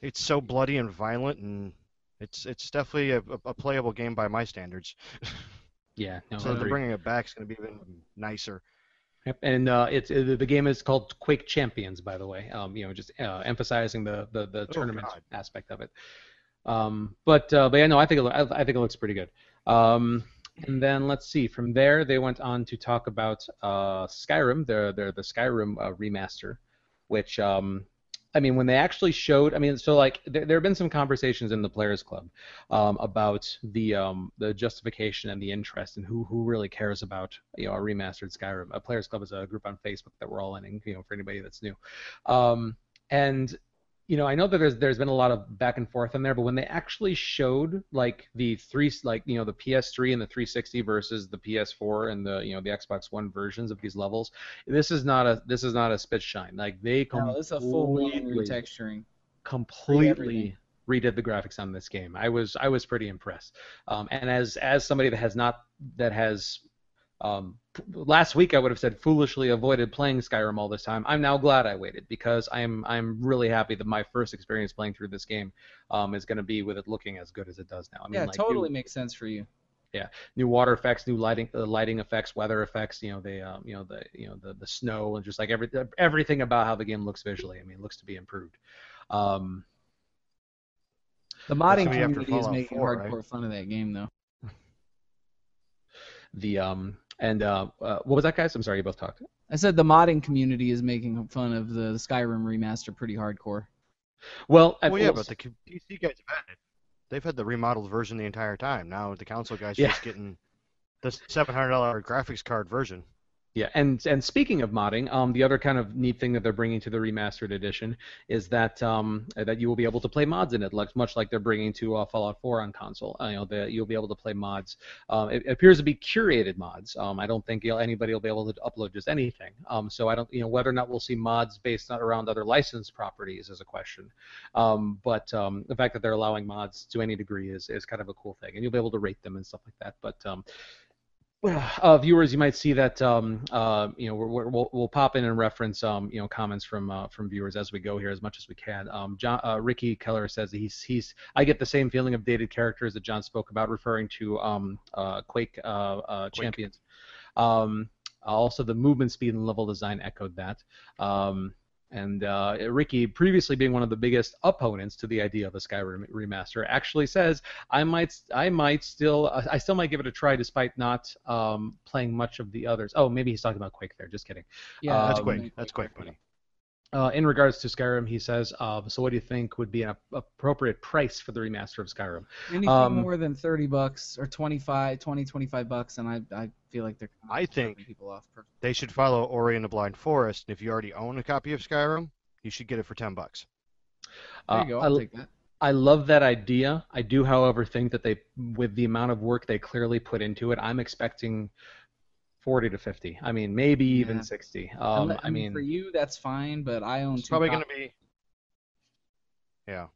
It's so bloody and violent, and it's it's definitely a, a- playable game by my standards. Yeah, no, so they're bringing it back. is going to be even nicer. Yep, and uh, it's uh, the game is called Quake Champions, by the way. Um, you know, just uh, emphasizing the the, the tournament God. aspect of it. Um, but uh, but yeah, no, I think it, I, think it looks pretty good. Um, and then let's see. From there, they went on to talk about uh, Skyrim, the the the Skyrim uh, remaster, which um, I mean, when they actually showed, I mean, so like there, there have been some conversations in the Players Club um, about the um, the justification and the interest and who who really cares about you know a remastered Skyrim. A Players Club is a group on Facebook that we're all in, you know, for anybody that's new. Um, and you know, I know that there's there's been a lot of back and forth in there, but when they actually showed like the three like you know the PS3 and the 360 versus the PS4 and the you know the Xbox One versions of these levels, this is not a this is not a spit shine. Like they No, this is a completely retexturing. completely redid the graphics on this game. I was I was pretty impressed. Um, and as as somebody that has not that has um, last week I would have said foolishly avoided playing Skyrim all this time. I'm now glad I waited because I'm I'm really happy that my first experience playing through this game um, is going to be with it looking as good as it does now. I mean, yeah, like, totally you- makes sense for you. Yeah, new water effects, new lighting, uh, lighting effects, weather effects. You know, they, um, you know, the, you know, the the snow and just like every everything about how the game looks visually. I mean, it looks to be improved. Um, The modding gonna be after community is making 4, hardcore right? fun of that game, though. the um, and uh, uh, what was that, guys? I'm sorry, you both talked. I said the modding community is making fun of the Skyrim remaster pretty hardcore. Well, I- Well, yeah, well, but the PC guys have had it. They've had the remodeled version the entire time. Now the console guys Yeah. just getting the seven hundred dollar graphics card version. Yeah, and and speaking of modding, um, the other kind of neat thing that they're bringing to the remastered edition is that um, that you will be able to play mods in it, like much like they're bringing to uh, Fallout 4 on console. Uh, you know, the, you'll be able to play mods. Um, it, appears to be curated mods. Um, I don't think you'll, anybody will be able to upload just anything. Um, so I don't, you know, whether or not we'll see mods based on, around other licensed properties is a question. Um, but um, the fact that they're allowing mods to any degree is is kind of a cool thing, and you'll be able to rate them and stuff like that. But um, uh, viewers, you might see that um, uh, you know we're, we'll we'll pop in and reference um, you know comments from uh, from viewers as we go here as much as we can. Um, John, uh, Ricky Keller says he's he's I get the same feeling of dated characters that John spoke about, referring to um, uh, Quake, uh, uh, Quake. champions. Um, also, the movement speed and level design echoed that. Um, and uh, Ricky, previously being one of the biggest opponents to the idea of a Skyrim remaster, actually says I might, I might still, I still might give it a try despite not um, playing much of the others. Oh, maybe he's talking about Quake there. Just kidding. Yeah, That's Um, quick. That's quick, buddy. Uh, in regards to Skyrim, he says, um, so what do you think would be an appropriate price for the remaster of Skyrim? Anything Um, more than 30 bucks or 25, 20, 25 bucks, and I, I feel like they're I think people off. Per- they should follow Ori and the Blind Forest. And if you already own a copy of Skyrim, you should get it for ten bucks. There Uh, you go. I- I'll take that. I love that idea. I do, however, think that they, with the amount of work they clearly put into it, I'm expecting 40 to 50. I mean, maybe even Yeah. 60. Um, Unle- I mean, for you, that's fine, but I own It's two probably going to be. Yeah.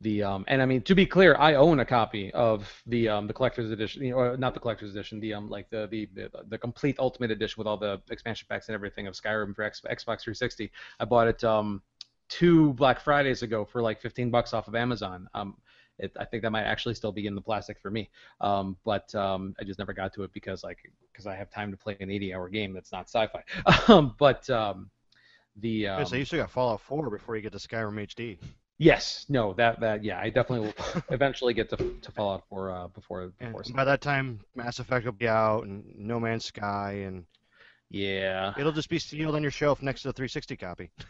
the um, and I mean to be clear, I own a copy of the um, the collector's edition, you know, or not the collector's edition, the um, like the, the the the complete ultimate edition with all the expansion packs and everything of Skyrim for X, Xbox 360. I bought it um, two Black Fridays ago for like 15 bucks off of Amazon. Um, it, I think that might actually still be in the plastic for me, um, but um, I just never got to it because like because I have time to play an 80-hour game that's not sci-fi. um, but um, the um, so you still got Fallout 4 before you get to Skyrim HD. Yes, no, that that yeah, I definitely will eventually get to to Fallout 4 uh, before And before. by that time, Mass Effect will be out, and No Man's Sky, and Yeah, it'll just be sealed on your shelf next to the 360 copy.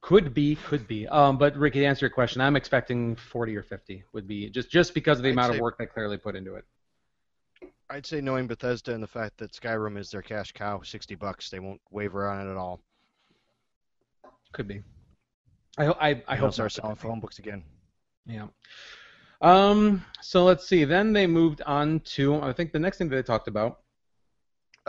could be, could be. Um, but Ricky, to answer your question, I'm expecting 40 or 50 would be just just because of the I'd amount say- of work they clearly put into it. I'd say knowing Bethesda and the fact that Skyrim is their cash cow, 60 bucks, they won't waver on it at all. Could be. I ho- I, I hope start selling phone books again. Yeah. Um. So let's see. Then they moved on to I think the next thing that they talked about.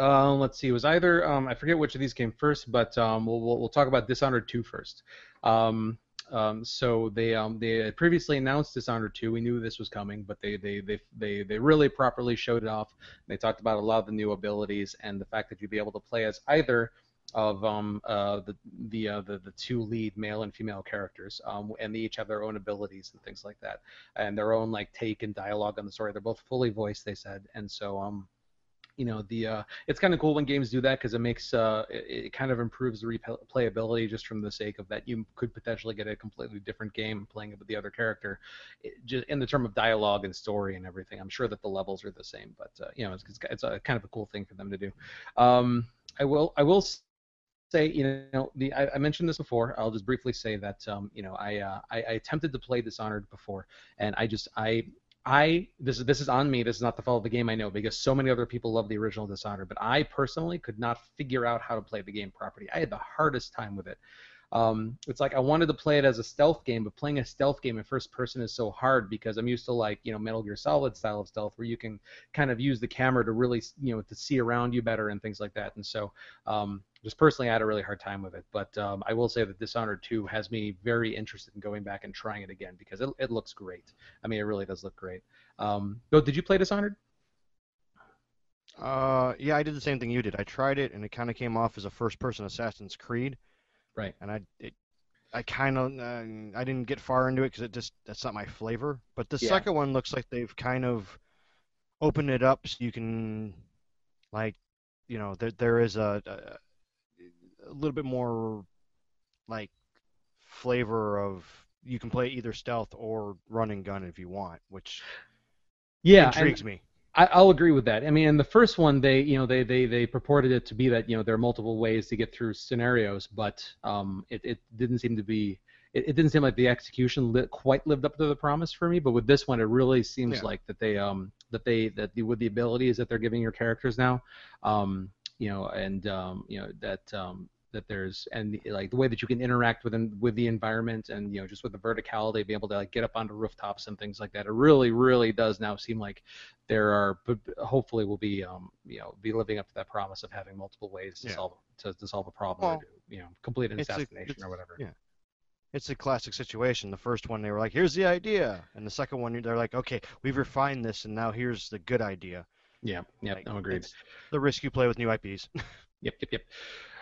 Uh, let's see. It was either um, I forget which of these came first, but um, we'll, we'll we'll talk about Dishonored 2 first. Um, um, so they um, they previously announced Dishonored 2. We knew this was coming, but they they they they, they really properly showed it off. They talked about a lot of the new abilities and the fact that you'd be able to play as either of um, uh, the the, uh, the the two lead male and female characters, um, and they each have their own abilities and things like that, and their own like take and dialogue on the story. They're both fully voiced, they said, and so um, you know the uh, it's kind of cool when games do that because it makes uh, it, it kind of improves the replayability just from the sake of that you could potentially get a completely different game playing it with the other character, it, just in the term of dialogue and story and everything. I'm sure that the levels are the same, but uh, you know it's, it's, it's a kind of a cool thing for them to do. Um, I will I will say, you know, the I, I mentioned this before. I'll just briefly say that, um, you know, I, uh, I I attempted to play Dishonored before, and I just I I this is this is on me. This is not the fault of the game, I know, because so many other people love the original Dishonored, but I personally could not figure out how to play the game properly. I had the hardest time with it. Um, it's like I wanted to play it as a stealth game, but playing a stealth game in first person is so hard because I'm used to like you know Metal Gear Solid style of stealth where you can kind of use the camera to really you know to see around you better and things like that. And so um, just personally, I had a really hard time with it. But um, I will say that Dishonored 2 has me very interested in going back and trying it again because it, it looks great. I mean, it really does look great. Um, did you play Dishonored? Uh, yeah, I did the same thing you did. I tried it, and it kind of came off as a first-person Assassin's Creed. Right. And I, it, I kind of, uh, I didn't get far into it because it just that's not my flavor. But the Yeah. second one looks like they've kind of opened it up so you can like you know there there is a a, a little bit more like flavor of you can play either stealth or run and gun if you want, which Yeah, and- intrigues me. I, I'll agree with that. I mean, in the first one, they you know they, they, they purported it to be that you know there are multiple ways to get through scenarios, but um, it, it didn't seem to be. It, it didn't seem like the execution li- quite lived up to the promise for me. But with this one, it really seems Yeah. like that they um that they that the, with the abilities that they're giving your characters now, um you know and um you know that um that there's and like the way that you can interact with with the environment and you know just with the verticality, be able to like get up onto rooftops and things like that. It really really does now seem like there are but hopefully will be um you know be living up to that promise of having multiple ways to Yeah. solve to, to solve a problem or Well, to, you know complete an it's a- assassination or whatever. yeah. It's a classic situation. The first one they were like, "Here's the idea," and the second one they're like, "Okay, we've refined this, and now here's the good idea." Yeah, yeah, Like, no, agreed. The risk you play with new IPs. Yep, yep, yep.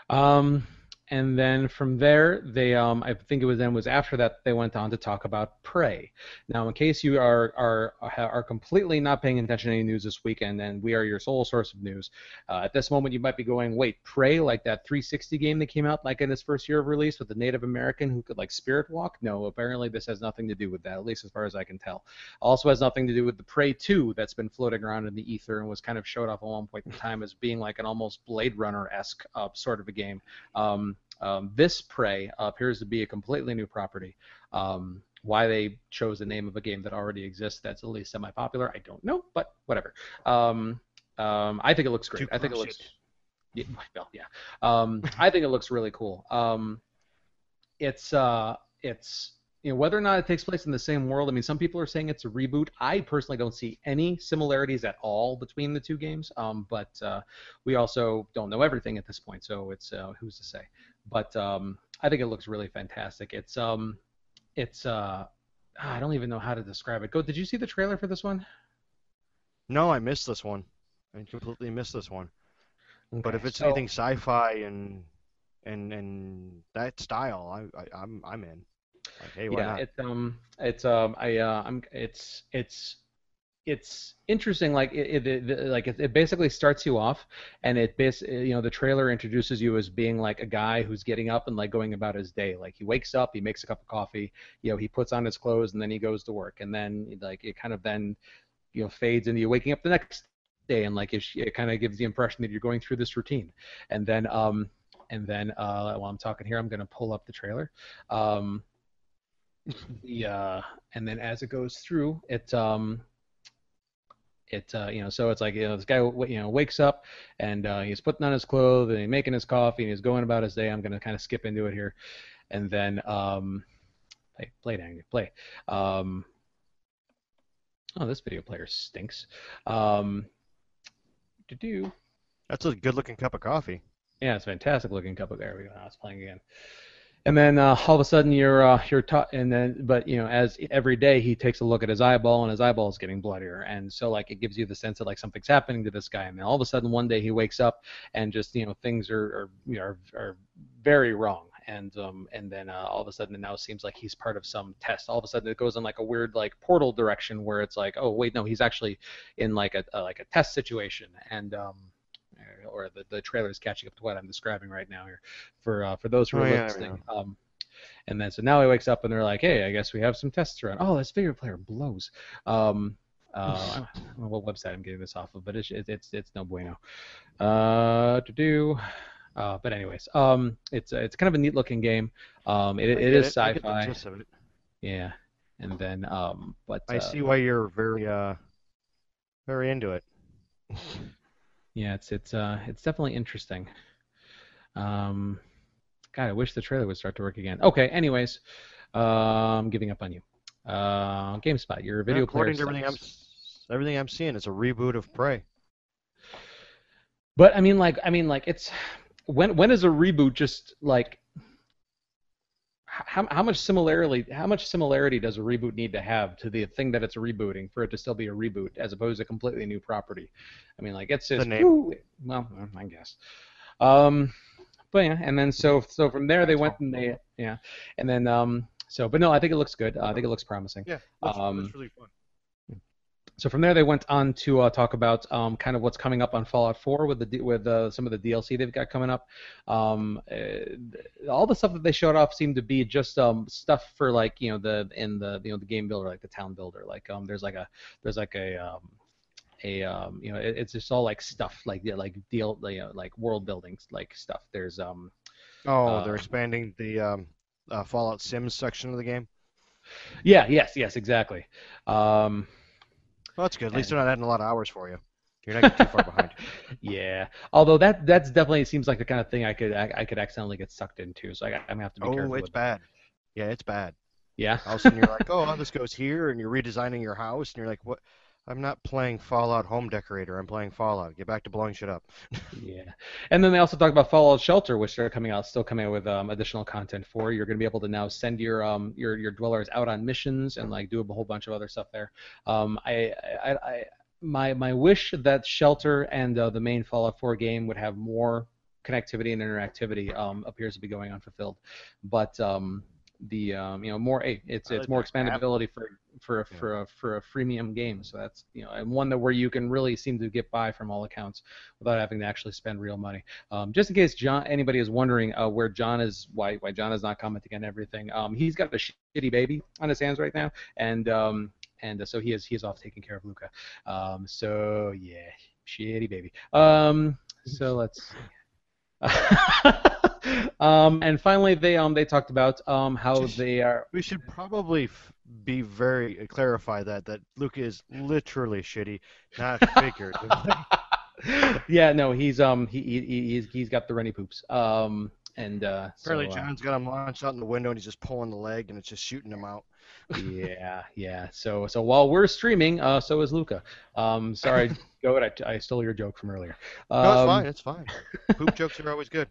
Um, and then from there, they um, I think it was then was after that they went on to talk about Prey. Now, in case you are are are completely not paying attention to any news this weekend, and we are your sole source of news, uh, at this moment you might be going, wait, Prey, like that 360 game that came out like in its first year of release with the Native American who could like spirit walk? No, apparently this has nothing to do with that, at least as far as I can tell. Also has nothing to do with the Prey 2 that's been floating around in the ether and was kind of showed off at one point in time as being like an almost Blade Runner-esque uh, sort of a game. Um, um, this Prey appears to be a completely new property. Um, why they chose the name of a game that already exists that's at least semi-popular, I don't know, but whatever. Um, um, I think it looks great. I think it looks. Yeah, well, yeah. Um, I think it looks really cool. Um, it's uh, it's you know whether or not it takes place in the same world. I mean, some people are saying it's a reboot. I personally don't see any similarities at all between the two games. Um, but uh, we also don't know everything at this point, so it's uh, who's to say. But um, I think it looks really fantastic. It's um, it's uh, I don't even know how to describe it. Go. Did you see the trailer for this one? No, I missed this one. I completely missed this one. But if it's so- anything sci-fi and and and that style, I, I I'm I'm in. Like, hey, why yeah, not? it's um, it's um, I uh, I'm it's it's it's interesting. Like it, it, it like it, it basically starts you off, and it bas- you know the trailer introduces you as being like a guy who's getting up and like going about his day. Like he wakes up, he makes a cup of coffee, you know, he puts on his clothes, and then he goes to work, and then like it kind of then you know fades into you waking up the next day, and like it, it kind of gives the impression that you're going through this routine, and then um. And then, uh, while I'm talking here, I'm going to pull up the trailer. Um, the uh, and then as it goes through, it um, it uh, you know so it's like you know this guy you know wakes up and uh, he's putting on his clothes and he's making his coffee and he's going about his day. I'm gonna kind of skip into it here, and then um, play play dang play. Um, oh, this video player stinks. Um, to do. That's a good-looking cup of coffee. Yeah, it's a fantastic looking cup of there we go. Now it's playing again. And then uh, all of a sudden you're uh, you're taught, and then but you know as every day he takes a look at his eyeball and his eyeball is getting bloodier, and so like it gives you the sense that like something's happening to this guy, and then all of a sudden one day he wakes up and just you know things are are you know, are, are very wrong, and um and then uh, all of a sudden it now seems like he's part of some test. All of a sudden it goes in like a weird like portal direction where it's like oh wait no he's actually in like a, a like a test situation, and um or the, the trailer is catching up to what I'm describing right now here for uh, for those who Oh, are yeah, there we listening. Um, and then so now he wakes up and they're like, hey, I guess we have some tests around. Oh, this video player blows. Um, uh, I don't know what website I'm getting this off of, but it's it's it's, it's no bueno. Uh, to do. Uh, but anyways, um, it's it's kind of a neat looking game. Um, it, it is I get the sci-fi. it. Yeah, and then um, but I uh, see why you're very uh very into it. Yeah, it's it's uh it's definitely interesting. Um, God, I wish the trailer would start to work again. Okay, anyways, uh, I'm giving up on you. Uh, GameSpot, your video According player to everything I'm everything I'm seeing, it's a reboot of Prey. But I mean, like, I mean, like, it's when when is a reboot just like how, how much similarity how much similarity does a reboot need to have to the thing that it's rebooting for it to still be a reboot as opposed to a completely new property? I mean, like it's just whew, well, I guess. Um, but yeah, and then so so from there they That's went and they yeah, and then um so but no, I think it looks good. Uh, I think it looks promising. Yeah, looks, Um, looks really fun. So from there they went on to uh, talk about um, kind of what's coming up on Fallout 4 with the with uh, some of the DLC they've got coming up. Um, uh, all the stuff that they showed off seemed to be just um, stuff for like you know the in the you know the game builder like the town builder like um, there's like a there's like a um, a um, you know it, it's just all like stuff like yeah, like deal you know, like world building like stuff. There's um Oh, they're Uh, expanding the um, uh, Fallout Sims section of the game. yeah yes yes exactly. Um, Well, that's good. At least they're not adding a lot of hours for you. You're not getting too far behind. Yeah, although that that's definitely seems like the kind of thing I could I, I could accidentally get sucked into, so I, I'm gonna have to be oh, careful. Oh, it's with that. bad. Yeah, it's bad. Yeah. All of a sudden you're like, oh, this goes here, and you're redesigning your house, and you're like, what? I'm not playing Fallout Home Decorator. I'm playing Fallout. Get back to blowing shit up. Yeah, and then they also talked about Fallout Shelter, which they're coming out, still coming out with um, additional content for. You're going to be able to now send your um your your dwellers out on missions and like do a whole bunch of other stuff there. Um, I I, I my my wish that Shelter and uh, the main Fallout 4 game would have more connectivity and interactivity um, appears to be going unfulfilled, but um, the um, you know more hey, it's it's more expandability for for a, for a for a freemium game. So that's you know and one that where you can really seem to get by from all accounts without having to actually spend real money. Um, just in case John anybody is wondering uh, where John is why why John is not commenting on everything. Um, he's got a shitty baby on his hands right now, and um, and uh, so he is he is off taking care of Luca. Um, so yeah, shitty baby. Um, so let's. um, and finally, they um they talked about um how Just- they are We should probably f- be very uh, clarify that that Luke is literally shitty, not figuratively. yeah, no, he's um he, he he's he's got the runny poops. Um and uh so, Apparently, uh, John's got him launched out in the window, and he's just pulling the leg, and it's just shooting him out. yeah, yeah. So so while we're streaming, uh so is Luca. Um sorry, go ahead. I, I stole your joke from earlier. Um, No, it's fine. It's fine. Poop jokes are always good.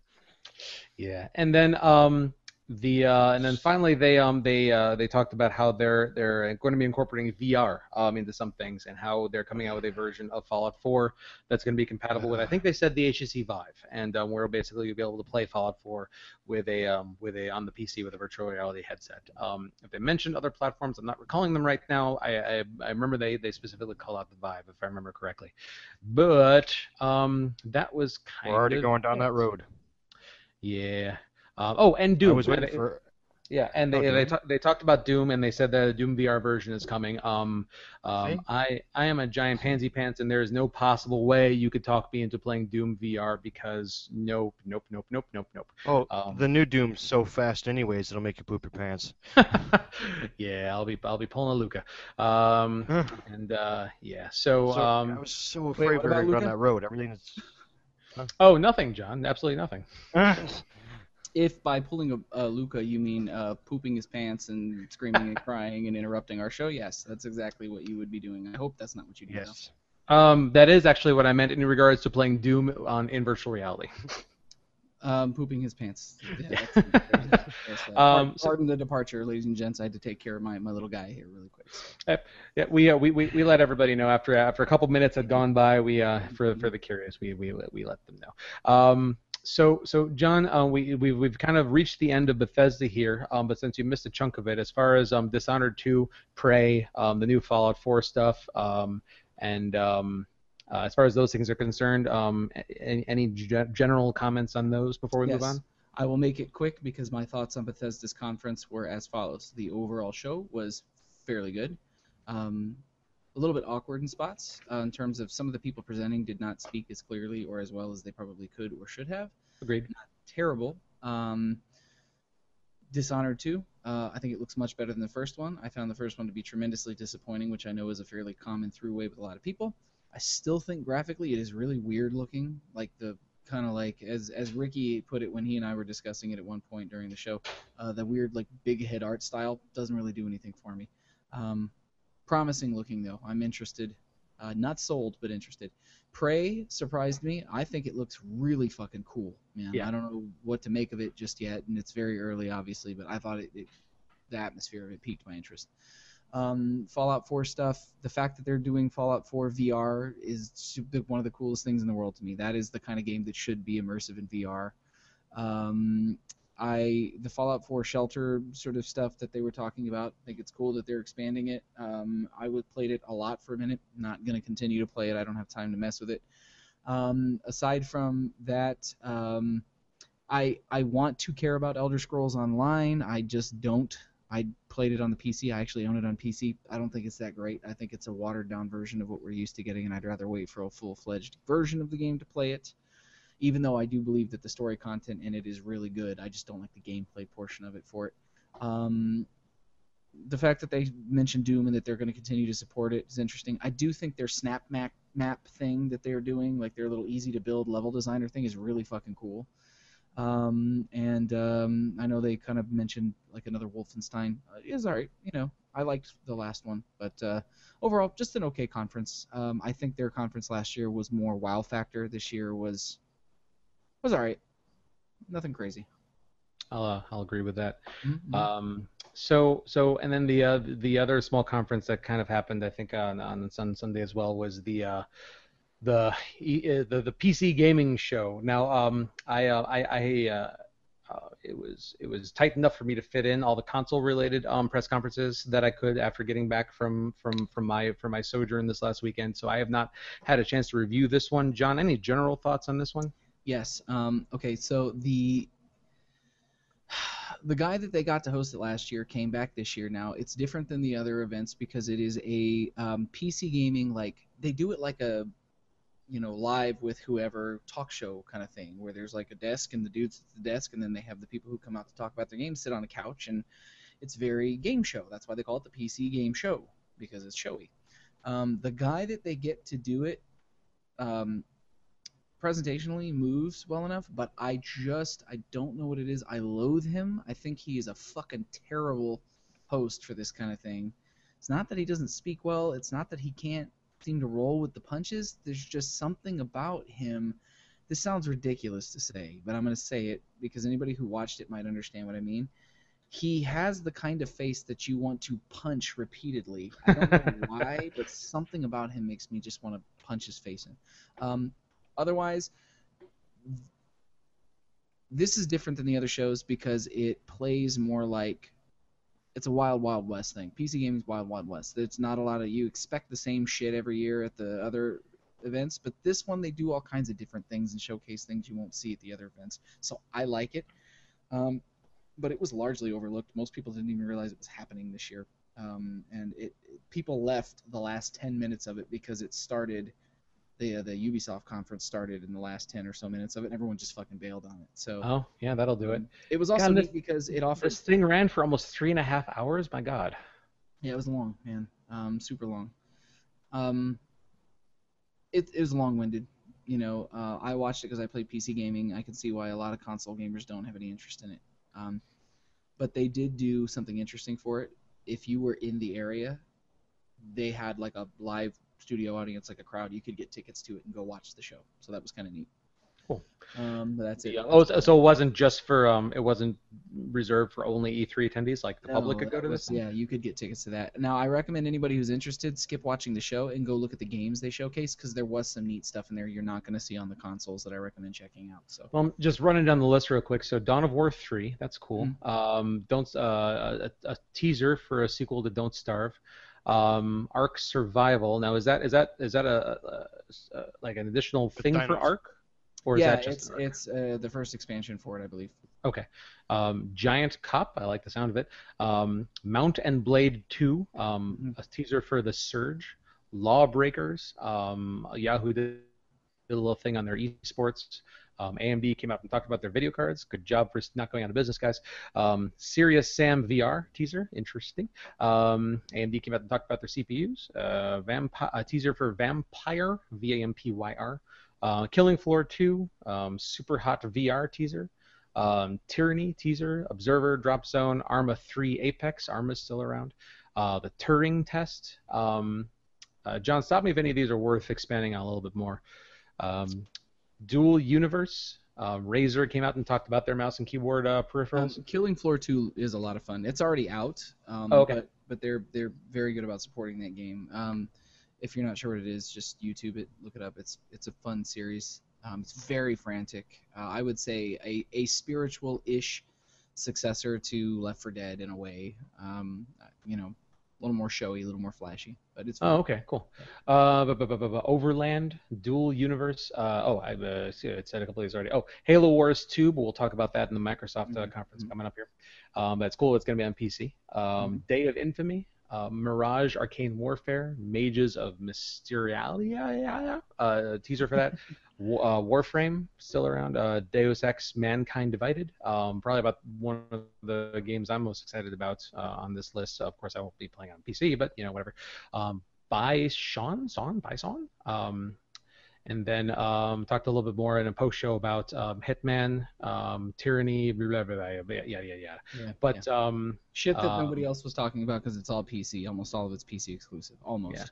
Yeah, and then um the uh, and then finally they um they uh, they talked about how they're they're going to be incorporating VR um into some things and how they're coming out with a version of Fallout 4 that's going to be compatible with I think they said the HTC Vive and um, where basically you'll be able to play Fallout 4 with a um with a on the PC with a virtual reality headset. Um, if they mentioned other platforms, I'm not recalling them right now. I I, I remember they they specifically call out the Vive if I remember correctly, but um that was kind We're already of going down that road. Yeah. Um, oh, and Doom. I was waiting for. Yeah, and they they, ta- they talked about Doom, and they said that a Doom VR version is coming. Um, um, I I am a giant pansy pants, and there is no possible way you could talk me into playing Doom VR because nope, nope, nope, nope, nope, nope. Oh, Um, the new Doom's so fast, anyways, it'll make you poop your pants. yeah, I'll be I'll be pulling a Luca. Um, and uh, yeah, so, So, um, I was so afraid what we were going to go down that road. Everything is. Oh nothing, John, absolutely nothing. If by pulling a, a Luca you mean uh, pooping his pants and screaming and crying and interrupting our show, yes, that's exactly what you would be doing. I hope that's not what you do. yes. Um, that is actually what I meant in regards to playing Doom on in virtual reality. Um, pooping his pants. Yeah, that's, uh, Um, pardon, so- the departure, ladies and gents. I had to take care of my, my little guy here really quick. so. Yeah, we, uh, we we we let everybody know after after a couple minutes had gone by. We uh, for for the curious, we we let- we let them know. Um, so so John, uh, we we we've kind of reached the end of Bethesda here. Um, but since you missed a chunk of it, as far as um Dishonored 2, Prey, um, the new Fallout 4 stuff, um, and um. Uh, as far as those things are concerned, um, any, any ge- general comments on those before we move Yes. on? I will make it quick because my thoughts on Bethesda's conference were as follows. The overall show was fairly good. Um, a little bit awkward in spots uh, in terms of some of the people presenting did not speak as clearly or as well as they probably could or should have. Agreed. Terrible. Um, Dishonored 2, uh, I think it looks much better than the first one. I found the first one to be tremendously disappointing, which I know is a fairly common throughway with a lot of people. I still think graphically it is really weird looking, like the kind of like as as Ricky put it when he and I were discussing it at one point during the show, uh, the weird like big head art style doesn't really do anything for me. Um, promising looking though, I'm interested. Uh, not sold, but interested. Prey surprised me. I think it looks really fucking cool, man. Yeah. I don't know what to make of it just yet, and it's very early, obviously, but I thought it, it the atmosphere of it piqued my interest. Um, Fallout 4 stuff. The fact that they're doing Fallout 4 VR is one of the coolest things in the world to me. That is the kind of game that should be immersive in VR. Um, I the Fallout 4 shelter sort of stuff that they were talking about. I think it's cool that they're expanding it. Um, I would played it a lot for a minute. Not gonna continue to play it. I don't have time to mess with it. Um, aside from that, um, I I want to care about Elder Scrolls Online. I just don't. I played it on the PC. I actually own it on PC. I don't think it's that great. I think it's a watered down version of what we're used to getting, and I'd rather wait for a full fledged version of the game to play it. Even though I do believe that the story content in it is really good, I just don't like the gameplay portion of it for it. Um, the fact that they mentioned Doom and that they're going to continue to support it is interesting. I do think their snap map map thing that they're doing, like their little easy to build level designer thing, is really fucking cool. Um, and um, I know they kind of mentioned like another Wolfenstein. Uh, is alright, you know. I liked the last one, but uh, overall, just an okay conference. Um, I think their conference last year was more wow factor. This year was was alright. Nothing crazy. I'll uh, I'll agree with that. Mhm. Um, so so and then the uh, the other small conference that kind of happened, I think on on Sun Sunday as well, was the uh, the uh, the the PC gaming show. Now um, I uh, I, I uh, uh, it was it was tight enough for me to fit in all the console related um, press conferences that I could after getting back from from from my from my sojourn this last weekend. So I have not had a chance to review this one. John, any general thoughts on this one? Yes. Um, okay. So the the guy that they got to host it last year came back this year. Now it's different than the other events because it is a um, PC gaming like they do it like a you know live with whoever talk show kind of thing where there's like a desk and the dudes at the desk and then they have the people who come out to talk about their games sit on a couch and it's very game show. That's why they call it the PC game show because it's showy. Um, the guy that they get to do it um, presentationally moves well enough, but I just I don't know what it is. I loathe him. I think he is a fucking terrible host for this kind of thing. It's not that he doesn't speak well. It's not that he can't seem to roll with the punches. There's just something about him. This sounds ridiculous to say, but I'm going to say it because anybody who watched it might understand what I mean. He has the kind of face that you want to punch repeatedly. I don't know why, but something about him makes me just want to punch his face in. Um, otherwise, this is different than the other shows because it plays more like it's a wild wild west thing. PC gaming's wild wild west. It's not a lot of you expect the same shit every year at the other events, but this one they do all kinds of different things and showcase things you won't see at the other events. So I like it. Um, but it was largely overlooked. Most people didn't even realize it was happening this year. Um, and it, it people left the last 10 minutes of it because it started the uh, the Ubisoft conference started in the last 10 or so minutes of it and everyone just fucking bailed on it. So Oh yeah, that'll do it. um, it was also God, neat this- because it offered This thing ran for almost three and a half hours. My God. Yeah, it was long, man. Um, super long. Um, it, it was long-winded. You know, uh, I watched it because I played PC gaming. I can see why a lot of console gamers don't have any interest in it. Um, but they did do something interesting for it. If you were in the area, they had like a live studio audience, like a crowd. You could get tickets to it and go watch the show. So that was kind of neat. Cool. Um, but that's it. Yeah. Oh, so so it wasn't just for um, it wasn't reserved for only E3 attendees. Like the public could go to was- this. Yeah, you could get tickets to that. Now, I recommend anybody who's interested skip watching the show and go look at the games they showcase because there was some neat stuff in there you're not going to see on the consoles that I recommend checking out. So, Well, I'm just running down the list real quick. So Dawn of War 3, that's cool. Mm-hmm. Um, don't uh, a, a teaser for a sequel to Don't Starve. Um, Ark Survival. Now, is that is that is that a, a, a like an additional The thing for dinos. Ark, or is yeah, that just it's Ark? it's uh, the first expansion for it, I believe. Okay. Um, Giant Cop, I like the sound of it. Um, Mount and Blade 2, um, Mhm. a teaser for The Surge. Lawbreakers, um, Yahoo did did a little thing on their esports. Um, AMD came out and talked about their video cards. Good job for not going out of business, guys. Um, Serious Sam VR teaser, interesting. Um, AMD came out and talked about their CPUs. Uh, a teaser for Vampire, V A M P Y R. Uh, Killing Floor 2, um, Super Hot VR teaser. Um, Tyranny teaser, Observer, Drop Zone, Arma 3 Apex, Arma's still around. Uh, the Turing test. Um, uh, John, stop me if any of these are worth expanding on a little bit more. Um, Dual Universe. Uh, Razer came out and talked about their mouse and keyboard uh, Um, peripherals. Killing Floor 2 is a lot of fun. It's already out, um, Oh, okay. but but they're they're very good about supporting that game. Um, if you're not sure what it is, just YouTube it, look it up. It's it's a fun series. Um, it's very frantic. Uh, I would say a, a spiritual-ish successor to Left 4 Dead in a way. Um, you know, a little more showy, a little more flashy, but it's Oh, okay, cool. Uh, bu- bu- bu- bu- bu- Overland, Dual Universe. Uh, oh, I uh, said a couple of these already. Oh, Halo Wars 2, but we'll talk about that in the Microsoft uh, Mhm, conference mhm. coming up here. Um, that's cool. It's going to be on PC. Um, Mm-hmm. Day of Infamy, uh, Mirage Arcane Warfare, Mages of Mystralia, uh, teaser for that. Uh, Warframe still around. Uh, Deus Ex: Mankind Divided. Um, probably about one of the games I'm most excited about uh, on this list. Of course, I won't be playing on PC, but you know whatever. Um, by Sean, Son, by Son. Um, and then um, talked a little bit more in a post show about um, Hitman, um, Tyranny, blah, blah, blah, blah, yeah, yeah, yeah. Yeah, But um, shit that nobody else was talking about because it's all PC. Almost all of it's PC exclusive. Almost. Yeah.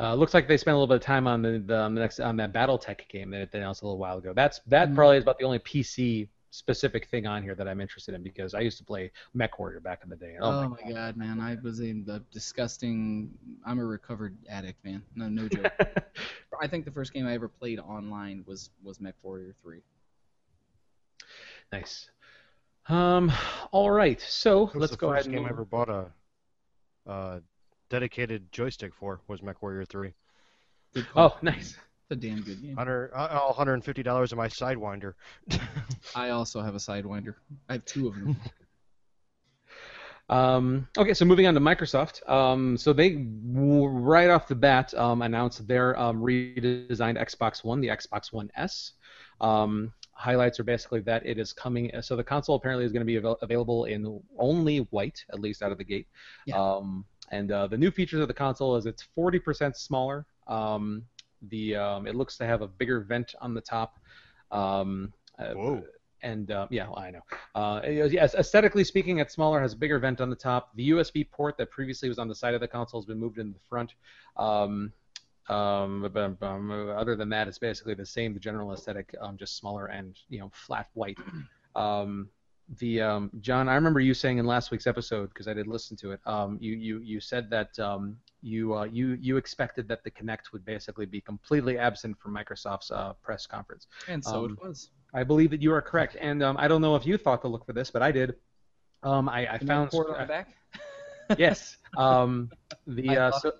Uh, looks like they spent a little bit of time on the, the, on the next on that BattleTech game that they announced a little while ago. That's that Mhm. probably is about the only PC specific thing on here that I'm interested in because I used to play Mech Warrior back in the day. and Oh, my god, man! I was in the disgusting. I'm a recovered addict, man. No, no joke. I think the first game I ever played online was was Mech Warrior 3. nice. Um, all right, so That let's the go first ahead and game move- I ever bought a uh, dedicated joystick for was MechWarrior 3. Oh, nice. It's a damn good game. Hundred, uh, all $150 in my Sidewinder. I also have a Sidewinder. I have two of them. Um, okay, so moving on to Microsoft. Um, so they w- right off the bat um, announced their um, redesigned Xbox One, the Xbox One S. Um, highlights are basically that it is coming. So the console apparently is going to be avail- available in only white, at least out of the gate. Yeah. Um, and uh, the new features of the console is it's 40% smaller. Um, the um, it looks to have a bigger vent on the top. Um, uh, Whoa. and uh, yeah, I know. Uh, yes, aesthetically speaking, it's smaller, has a bigger vent on the top. The USB port that previously was on the side of the console has been moved into the front. Um, um, but, um, other than that, it's basically the same. The general aesthetic, um, just smaller and you know flat white. Um, the um, John, I remember you saying in last week's episode because I did listen to it. Um, you you you said that um, you uh, you you expected that the Kinect would basically be completely absent from Microsoft's uh, press conference. And so Um, it was. I believe that you are correct, and um, I don't know if you thought to look for this, but I did. Um, I, I found report on the back? yes. Um, the I uh, so.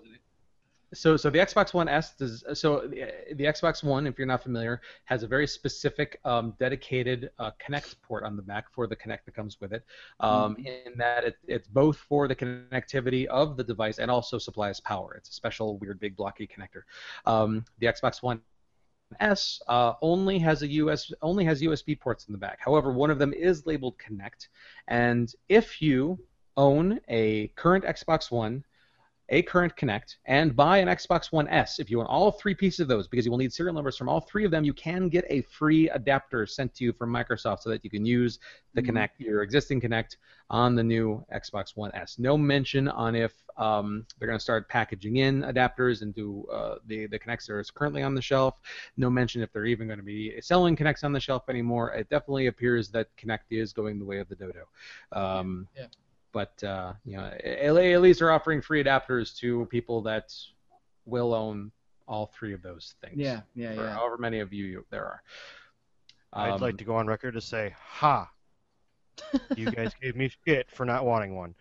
So so the Xbox One S does so the, the Xbox One, if you're not familiar, has a very specific um, dedicated uh, Kinect port on the back for the Kinect that comes with it. Um, In that it, it's both for the connectivity of the device and also supplies power. It's a special weird big blocky connector. Um, the Xbox One S uh, only has a US only has USB ports in the back. However, one of them is labeled Kinect, and if you own a current Xbox One, a current Kinect, and buy an Xbox One S, if you want all three pieces of those, because you will need serial numbers from all three of them, you can get a free adapter sent to you from Microsoft so that you can use the Mhm. Kinect, your existing Kinect, on the new Xbox One S. No mention on if um, they're going to start packaging in adapters into uh, the the Kinects that are currently on the shelf. No mention if they're even going to be selling Kinects on the shelf anymore. It definitely appears that Kinect is going the way of the Dodo. Um, Yeah. But uh, you know, at at least they're offering free adapters to people that will own all three of those things. Yeah, yeah, Or yeah. however many of you, you there are. I'd Um, like to go on record to say, ha! You guys gave me shit for not wanting one.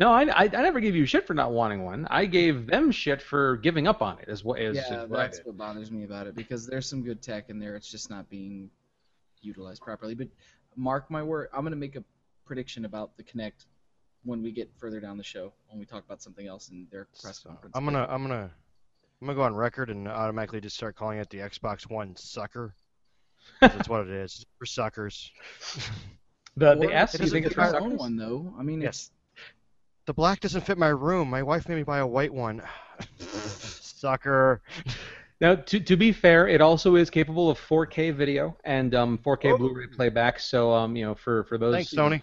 No, I, I, I never gave you shit for not wanting one. I gave them shit for giving up on it. Is what is, yeah, is what that's what bothers me about it because there's some good tech in there. It's just not being utilized properly. But mark my word, I'm gonna make a prediction about the Kinect when we get further down the show when we talk about something else in their press So, conference. I'm gonna, I'm gonna, I'm gonna go on record and automatically just start calling it the Xbox One sucker. That's what it is. It's for suckers. The Or the S. it You doesn't think it's for our own one though. I mean, Yes. The black doesn't fit my room. My wife made me buy a white one. Sucker. Now, to, to be fair, it also is capable of 4K video and um, 4K Oh. Blu-ray playback. So, um, you know, for for those. Thanks, Sony.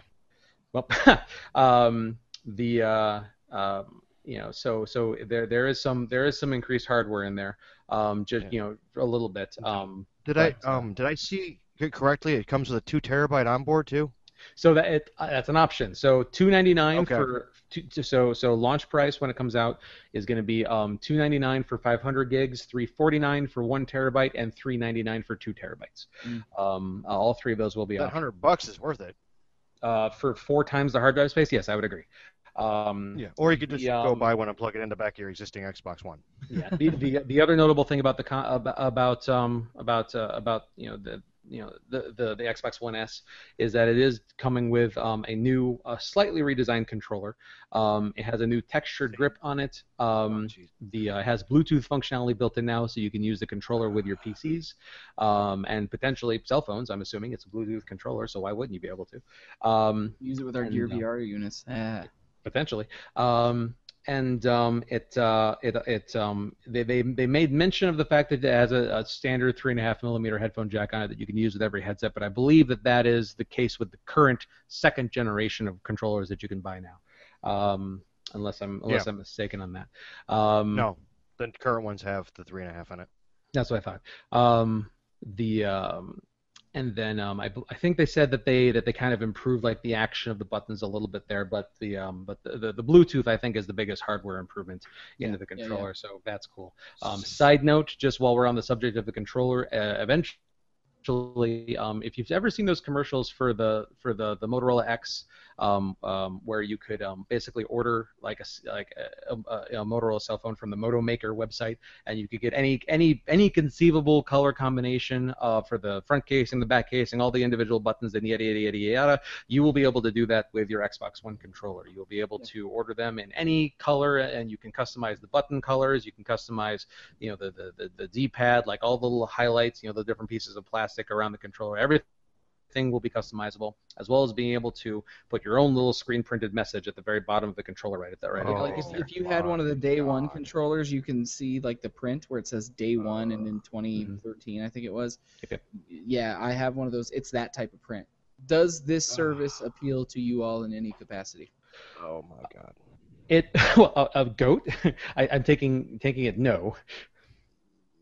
Well, um, the uh, um, you know, so so there there is some there is some increased hardware in there. Um, just Yeah. you know, a little bit. Um, Did I, But, uh, um, did I see it correctly? It comes with a two terabyte onboard too. So that it, uh, that's an option. So two ninety nine Okay. for two, so so launch price when it comes out is going to be um, two ninety nine for five hundred gigs, three forty nine for one terabyte, and three ninety nine for two terabytes. Mm. Um, all three of those will be That hundred bucks is worth it. Uh, for four times the hard drive space, yes, I would agree. Um, Yeah, or you could just The, go um, buy one and plug it in the back of your existing Xbox One. yeah. The, the the other notable thing about the con- about about um about uh, about you know the you know the, the the Xbox One S is that it is coming with um, a new uh, slightly redesigned controller. Um, it has a new textured grip on it. Um, Oh, the uh, it has Bluetooth functionality built in now, so you can use the controller with your PCs um, and potentially cell phones. I'm assuming it's a Bluetooth controller, so why wouldn't you be able to? Um, Use it with our Gear uh, VR units. Ah. potentially. And um, it uh, it it um, they, they they made mention of the fact that it has a, a standard three and a half millimeter headphone jack on it that you can use with every headset. But I believe that that is the case with the current second generation of controllers that you can buy now, um, unless I'm unless Yeah. I'm mistaken on that. Um, No, the current ones have the three and a half on it. that's what I thought. Um, the um, and then um, I, I think they said that they that they kind of improved like the action of the buttons a little bit there, but the um, but the, the, the Bluetooth I think is the biggest hardware improvement into the yeah, yeah. controller, so that's cool. Um, side note, just while we're on the subject of the controller, uh, eventually, um, if you've ever seen those commercials for the for the the Motorola X, um, um, where you could um, basically order like a like a, a, a Motorola cell phone from the Moto Maker website, and you could get any any any conceivable color combination uh, for the front casing, the back casing, all the individual buttons, and yada yada yada yada. You will be able to do that with your Xbox One controller. You'll be able to order them in any color, and you can customize the button colors. You can customize, you know, the the the, the D-pad, like all the little highlights, you know, the different pieces of plastic around the controller. Everything will be customizable, as well as being able to put your own little screen printed message at the very bottom of the controller right at that right. Oh, like if, if you oh had one of the day one controllers, you can see like the print where it says day one and in mm-hmm. 2013, I think it was. Okay. Yeah, I have one of those. It's that type of print. Does this service appeal to you all in any capacity? Oh my god. It well, a, a goat. I, I'm taking taking it no.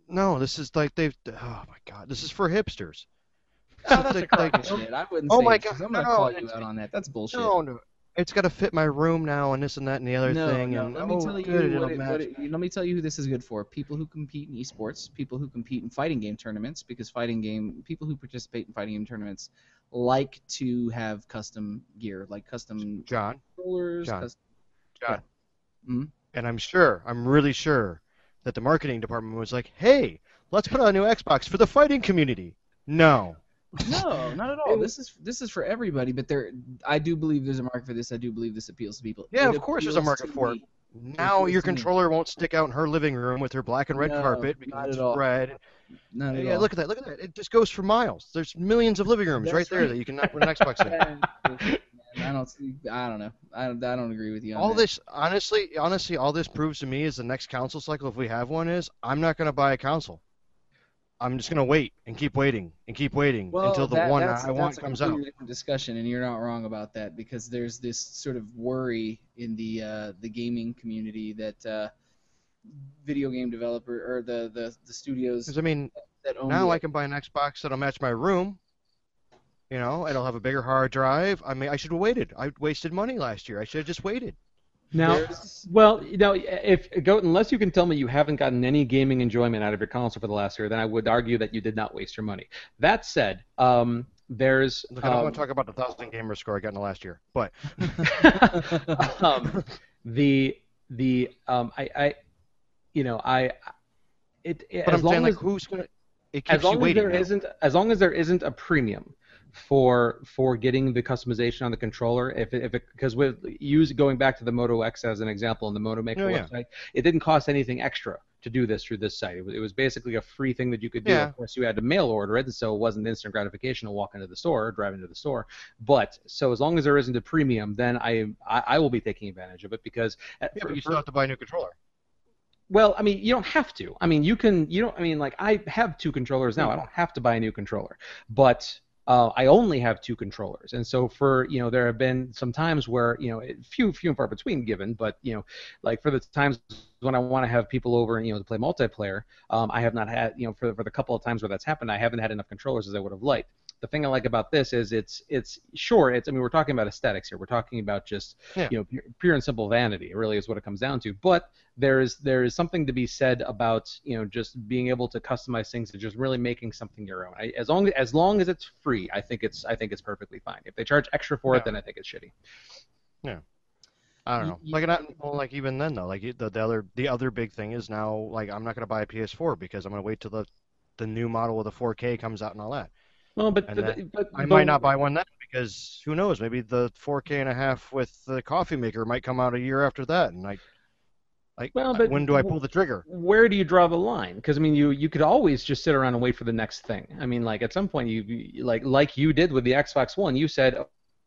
No, this is like they've. Oh my god, this is for hipsters. Oh, that's a Like- crock shit. I wouldn't Oh my God, I'm gonna no, call you out on that. That's bullshit. No, no, it's got to fit my room now, and this and that and the other no, thing. no. and Let me oh, tell you good, what it'll it, match. what it- let me tell you who this is good for. People who compete in esports, people who compete in fighting game tournaments, because fighting game people who participate in fighting game tournaments like to have custom gear, like custom John, controllers. John. custom- John. Mhm. And I'm sure, I'm really sure, that the marketing department was like, "Hey, let's put out a new Xbox for the fighting community." No. No, not at all. This is this is for everybody, but there, I do believe there's a market for this. I do believe this appeals to people. Yeah, It of course there's a market for it. me. Now feels your to me. controller won't stick out in her living room with her black and red No, carpet not because at it's all. red. Not at Yeah, all. look at that. Look at that. It just goes for miles. There's millions of living rooms That's right there that you can put an Xbox in. I don't. see- I don't know. I don't. I don't agree with you. On All that. this, honestly, honestly, all this proves to me is the next console cycle, if we have one, is I'm not going to buy a console. I'm just going to wait and keep waiting and keep waiting well, until the that- one I want comes out. discussion, and you're not wrong about that because there's this sort of worry in the uh, the gaming community that uh, video game developer or the the, the studios 'Cause, I mean, that own now I can buy an Xbox that'll match my room. You know, it'll have a bigger hard drive. I mean, I should have waited. I wasted money last year. I should have just waited. Now, There's- well, you know, if Goat, unless you can tell me you haven't gotten any gaming enjoyment out of your console for the last year, then I would argue that you did not waste your money. That said, um, there's Look, I don't um, want to talk about the thousand gamer score I got in the last year, but um, the the um, I, I you know I it, it but as I'm long saying as like who's gonna? It as keeps you long as waiting. there now. not as long as there isn't a premium for for getting the customization on the controller if it, if because with use going back to the Moto X as an example on the Moto Maker Oh, yeah. website it didn't cost anything extra to do this through this site it was, it was basically a free thing that you could do Yeah. of course you had to mail order it and so it wasn't instant gratification to walk into the store or drive into the store but so as long as there isn't a premium then I I, I will be taking advantage of it because uh, Yeah, for- but you still have to buy a new controller. well, I mean, you don't have to. I mean, you can. You don't. I mean, like I have two controllers now. I don't have to buy a new controller, but uh, I only have two controllers, and so for you know, there have been some times where you know, few few and far between, given, but you know, like for the times when I want to have people over and you know to play multiplayer, um, I have not had you know for for the couple of times where that's happened, I haven't had enough controllers as I would have liked. The thing I like about this is it's it's sure it's I mean we're talking about aesthetics here. We're talking about just Yeah. you know pure, pure and simple vanity. It really is what it comes down to. But there is there is something to be said about you know just being able to customize things and just really making something your own. I, as long as long as it's free, I think it's I think it's perfectly fine. If they charge extra for Yeah. it, then I think it's shitty. Yeah. I don't know. you like, not, well, like even then though, like the, the other the other big thing is now like I'm not gonna buy a PS4 because I'm gonna wait till the the new model with the 4K comes out and all that. Well, but, And but, I might not buy one then because who knows? Maybe the 4K and a half with the coffee maker might come out a year after that, and I like Well, but when do I pull the trigger? where do you draw the line? Because I mean, you you could always just sit around and wait for the next thing. I mean, like at some point, you, you like like you did with the Xbox One, you said,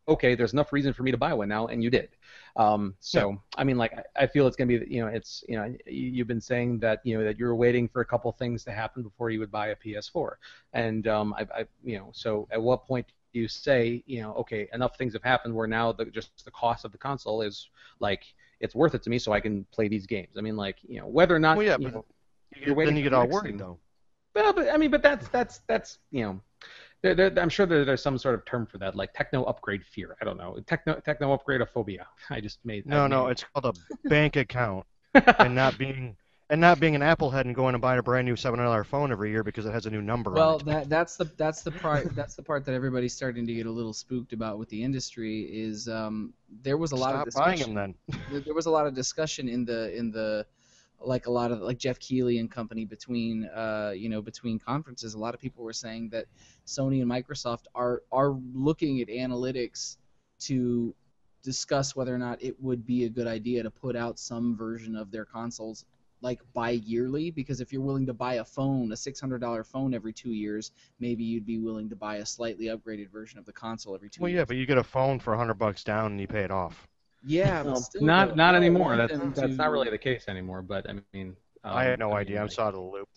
okay, there's enough reason for me to buy one now, and you did. Um, so I mean, like I, I feel it's gonna be, you know, it's you know, you- you've been saying that you know that you're waiting for a couple things to happen before you would buy a PS4, and um, I, I you know, so at what point do you say, you know, okay, enough things have happened where now the just the cost of the console is like it's worth it to me, so I can play these games. I mean, like you know, whether or not Well, yeah, you but know, You you're waiting then you get all worried thing. though. Well, but I mean, but that's that's that's you know, there, there, I'm sure there, there's some sort of term for that, like techno upgrade fear. I don't know, techno techno upgrade phobia. I just made. No, I no, made- it's called a bank account, and not being and not being an applehead and going and buying a brand new seven hundred dollar phone every year because it has a new number Well, on it. that that's the that's the part that's the part that everybody's starting to get a little spooked about with the industry is um, there was a lot of Stop buying discussion. them then. there there was a lot of discussion in the in the like a lot of like Geoff Keighley and company between uh you know between conferences a lot of people were saying that Sony and Microsoft are are looking at analytics to discuss whether or not it would be a good idea to put out some version of their consoles like bi-yearly because if you're willing to buy a phone a $600 phone every 2 years maybe you'd be willing to buy a slightly upgraded version of the console every 2 Well, years. yeah, but you get a phone for a hundred bucks down and you pay it off. Yeah, but Well, still, not though, not I anymore. want That's them that's not really the case anymore. But I mean, um, I had no mean, idea. I'm like- so out of the loop.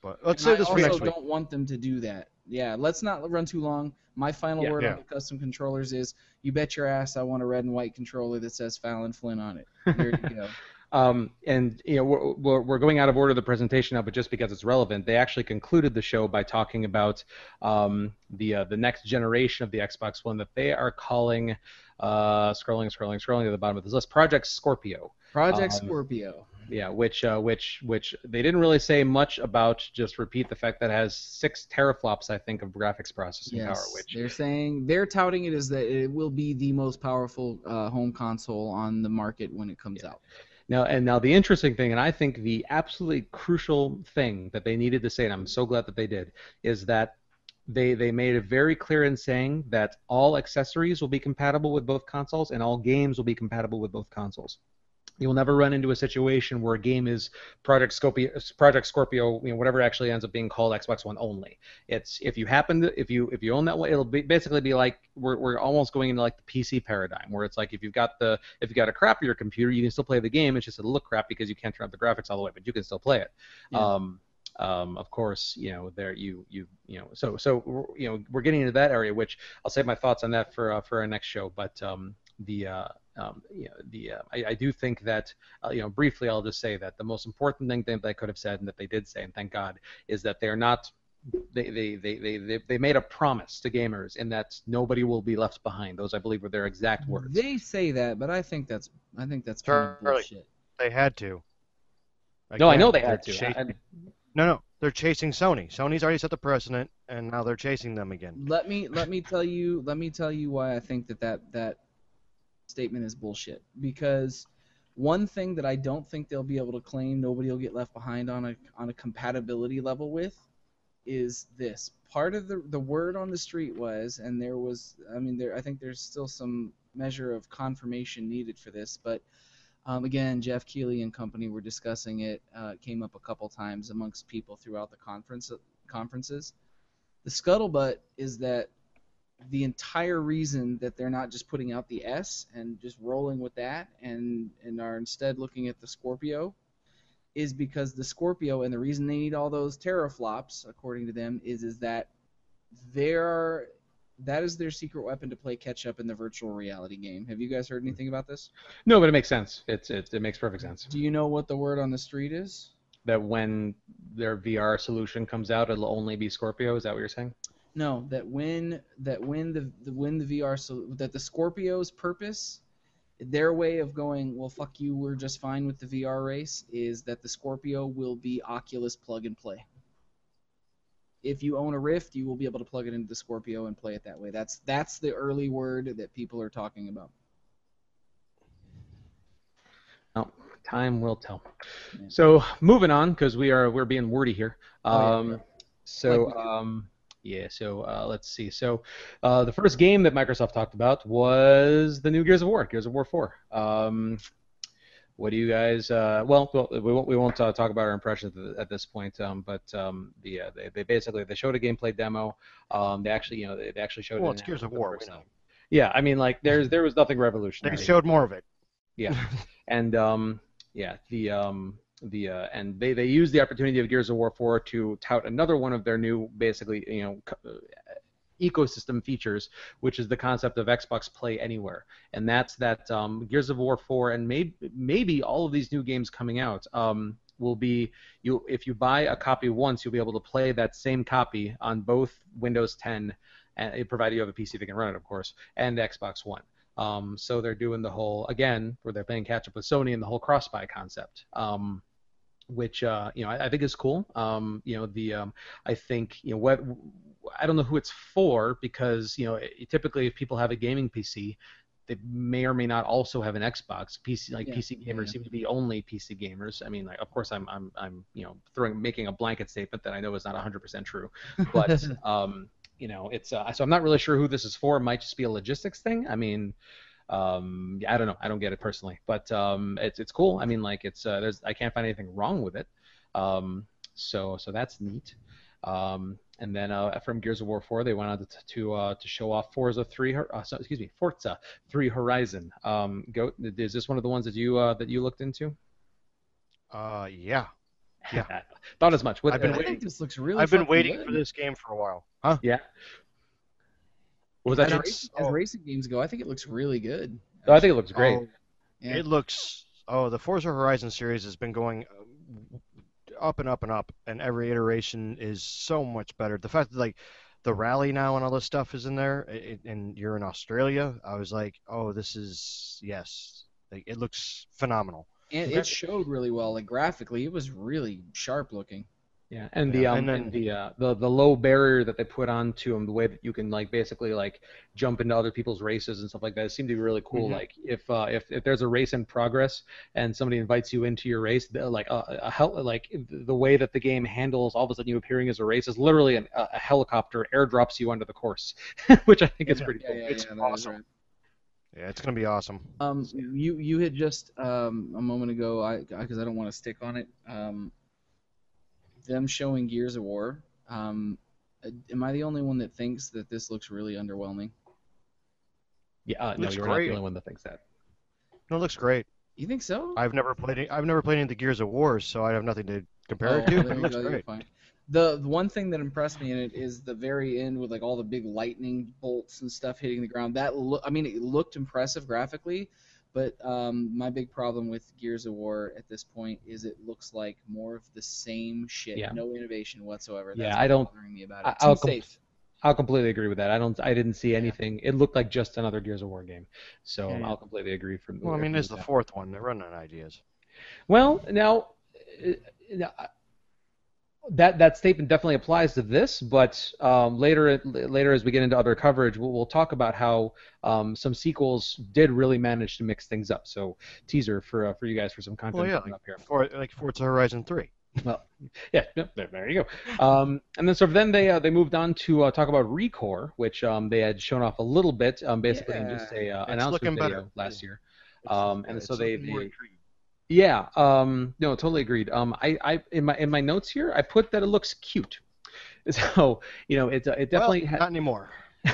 But let's And save this I for also next week. don't want them to do that. Yeah, let's not run too long. My final Yeah. word Yeah. on the custom controllers is: you bet your ass I want a red and white controller that says Fallon Flynn on it. There you go. Um, and you know we're, we're, we're going out of order of the presentation now, but just because it's relevant, they actually concluded the show by talking about um, the uh, the next generation of the Xbox One that they are calling uh, scrolling, scrolling, scrolling to the bottom of this list, Project Scorpio. Project Um, Scorpio. Yeah, which uh, which which they didn't really say much about. Just repeat the fact that it has six teraflops, I think, of graphics processing power. Yes, Which they're saying they're touting it as that it will be the most powerful uh, home console on the market when it comes out. Now, and now the interesting thing, and I think the absolutely crucial thing that they needed to say, and I'm so glad that they did, is that they they made it very clear in saying that all accessories will be compatible with both consoles, and all games will be compatible with both consoles. You will never run into a situation where a game is Project Scorpio, Project Scorpio, you know, whatever actually ends up being called Xbox One only. It's if you happen to if you if you own that one, it'll be basically be like we're we're almost going into like the PC paradigm where it's like if you've got the if you've got a crappier computer, you can still play the game. It's just it'll look crap because you can't turn up the graphics all the way, but you can still play it. Yeah. Um, um, of course, you know there you you you know so so you know we're getting into that area, which I'll save my thoughts on that for uh, for our next show. But um, the uh, um, you know, the uh, I, I do think that uh, you know briefly I'll just say that the most important thing that they could have said and that they did say and thank God is that they're not they, they, they, they, they, they made a promise to gamers in that nobody will be left behind. Those I believe were their exact words. They say that, but I think that's I think that's kind of Charlie. bullshit. They had to. no, I know they had to. chasing- I- No, no, they're chasing Sony. Sony's already set the precedent, and now they're chasing them again. Let me let me tell you let me tell you why I think that that that statement is bullshit. Because one thing that I don't think they'll be able to claim nobody will get left behind on a on a compatibility level with is this. Part of the the word on the street was, and there was I mean there I think there's still some measure of confirmation needed for this, but um, again, Geoff Keighley and company were discussing it. Uh, it came up a couple times amongst people throughout the conference conferences. The scuttlebutt is that the entire reason that they're not just putting out the S and just rolling with that and and are instead looking at the Scorpio is because the Scorpio and the reason they need all those teraflops according to them is is that they're that is their secret weapon to play catch up in the virtual reality game. Have you guys heard hmm. anything about this? no, but it makes sense. It's it, it makes perfect sense. Do you know what the word on the street is? That when their VR solution comes out, it'll only be Scorpio. Is that what you're saying? No, that when that when the, the when the VR so that the Scorpio's purpose, their way of going, well, fuck you, we're just fine with the VR race, is that the Scorpio will be Oculus plug and play. If you own a Rift, you will be able to plug it into the Scorpio and play it that way. That's that's the early word that people are talking about. No, time will tell. Yeah. So moving on, because we are we're being wordy here. Oh, yeah, Um, yeah. So Like um, yeah. So uh, let's see. So uh, the first game that Microsoft talked about was the new Gears of War, Gears of War 4. Um, what do you guys? Uh, well, well, we won't we won't uh, talk about our impressions at- at this point. Um, but um, the uh, they, they basically they showed a gameplay demo. Um, they actually you know they, they actually showed. Well, it it's Gears of action for the War. We first know. time. Yeah, I mean like there's there was nothing revolutionary. They showed more of it. Yeah, and um, yeah, the um, the uh, and they they used the opportunity of Gears of War 4 to tout another one of their new basically you know ecosystem features, which is the concept of Xbox Play Anywhere, and that's that um, Gears of War 4 and maybe maybe all of these new games coming out. Um, will be you if you buy a copy once you'll be able to play that same copy on both Windows 10 and provided you have a PC that can run it of course and Xbox One um, so they're doing the whole again where they're playing catch up with Sony and the whole cross buy concept, um, which uh, you know I, I think is cool. Um, you know the um, I think you know what I don't know who it's for because you know it, typically if people have a gaming PC. They may or may not also have an Xbox. PC like Yeah, PC gamers yeah. seem to be only PC gamers. I mean, like, of course, I'm I'm I'm you know throwing making a blanket statement that I know is not 100% true, but um, you know, it's uh, so I'm not really sure who this is for. It might just be a logistics thing. I mean, um, I don't know. I don't get it personally, but um, it's it's cool. I mean, like it's uh, there's I can't find anything wrong with it. Um, so so that's neat. Um, and then uh, from Gears of War 4, they went on to to, uh, to show off Forza 3. Uh, so, excuse me, Forza 3 Horizon. Um, go. Is this one of the ones that you uh, that you looked into? Uh, yeah. Yeah. Thought as much. What, I've been I think this looks really. I've been waiting good. for this game for a while. Huh? yeah. What was that? As, John? race, as Oh. racing games go, I think it looks really good. Oh, I think it looks great. Oh, Yeah. It looks. Oh, the Forza Horizon series has been going uh, up and up and up, and every iteration is so much better. The fact that like the rally now and all this stuff is in there, i- i- and you're in Australia, I was like, oh, this is yes, like, it looks phenomenal. and it showed really well. Like graphically, it was really sharp looking. Yeah, and the Yeah, um and then- and the uh, the the low barrier that they put onto them, the way that you can like basically like jump into other people's races and stuff like that, it seemed to be really cool. Mhm. Like if uh, if if there's a race in progress and somebody invites you into your race, like a, a hel- like the way that the game handles all of a sudden you appearing as a race is literally an, a, a helicopter airdrops you onto the course, which I think is pretty Yeah, cool. yeah, It's yeah, awesome. right. Yeah, it's gonna be awesome. Um, you you had just um a moment ago, I because I don't want to stick on it. Um, them showing Gears of War. Um, uh, am I the only one that thinks that this looks really underwhelming? Yeah, uh, no, Looks you're not the great. only one that thinks that. No, it looks great. You think so? I've never played. Any, I've never played any of the Gears of War, so I have nothing to compare Oh, it to. well, it looks go, great. fine. The, the one thing that impressed me in it is the very end with like all the big lightning bolts and stuff hitting the ground. That look, I mean, it looked impressive graphically, but um, my big problem with Gears of War at this point is it looks like more of the same shit. Yeah. No innovation whatsoever. Yeah, I don't- what's bothering me about I- it. I'll com- safe. I'll completely agree with that. I don't. I didn't see anything. It looked like just another Gears of War game. So Yeah, yeah. I'll completely agree. From Well, I mean, with it's the that. fourth one. They're running out of ideas. Well, now uh, now, uh, that that statement definitely applies to this, but um, later later as we get into other coverage, we'll, we'll talk about how um, some sequels did really manage to mix things up. So teaser for uh, for you guys for some content Well, yeah, coming up here. For like Forza Horizon Three. Well, yeah, no, there, there you go. Um, and then so then they uh, they moved on to uh, talk about Recore, which um, they had shown off a little bit, um, basically in just a uh, announcement video better. last year. Um, and so they- they-. Yeah, um, no, totally agreed. Um, I, I in my in my notes here, I put that it looks cute. So you know, it it definitely well, ha- not anymore.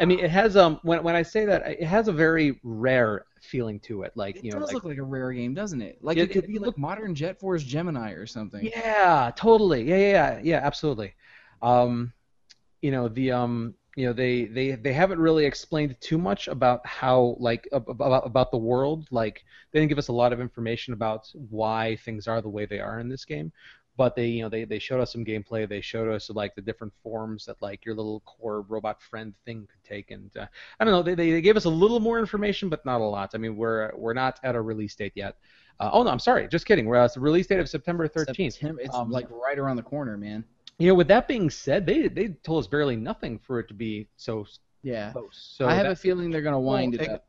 I mean, it has um when when I say that, it has a very rare feeling to it. Like It you know, does like look like a rare game, doesn't it? Like It- it, could it be like look- modern Jet Force Gemini or something. Yeah, totally. Yeah, yeah, yeah, yeah, absolutely. Um, you know, the um, you know, they they they haven't really explained too much about how like about about the world. Like they didn't give us a lot of information about why things are the way they are in this game. but they you know they, they showed us some gameplay. They showed us like the different forms that like your little core robot friend thing could take, and uh, I don't know. They, they they gave us a little more information, but not a lot. I mean, we're we're not at a release date yet. Uh, oh no, I'm sorry. Just kidding. We're at the release date of September 13th. September- It's Um, like right around the corner, man. You know, with that being said, they they told us barely nothing for it to be so Yeah. close. So I have a feeling they're gonna wind Well, it it- up.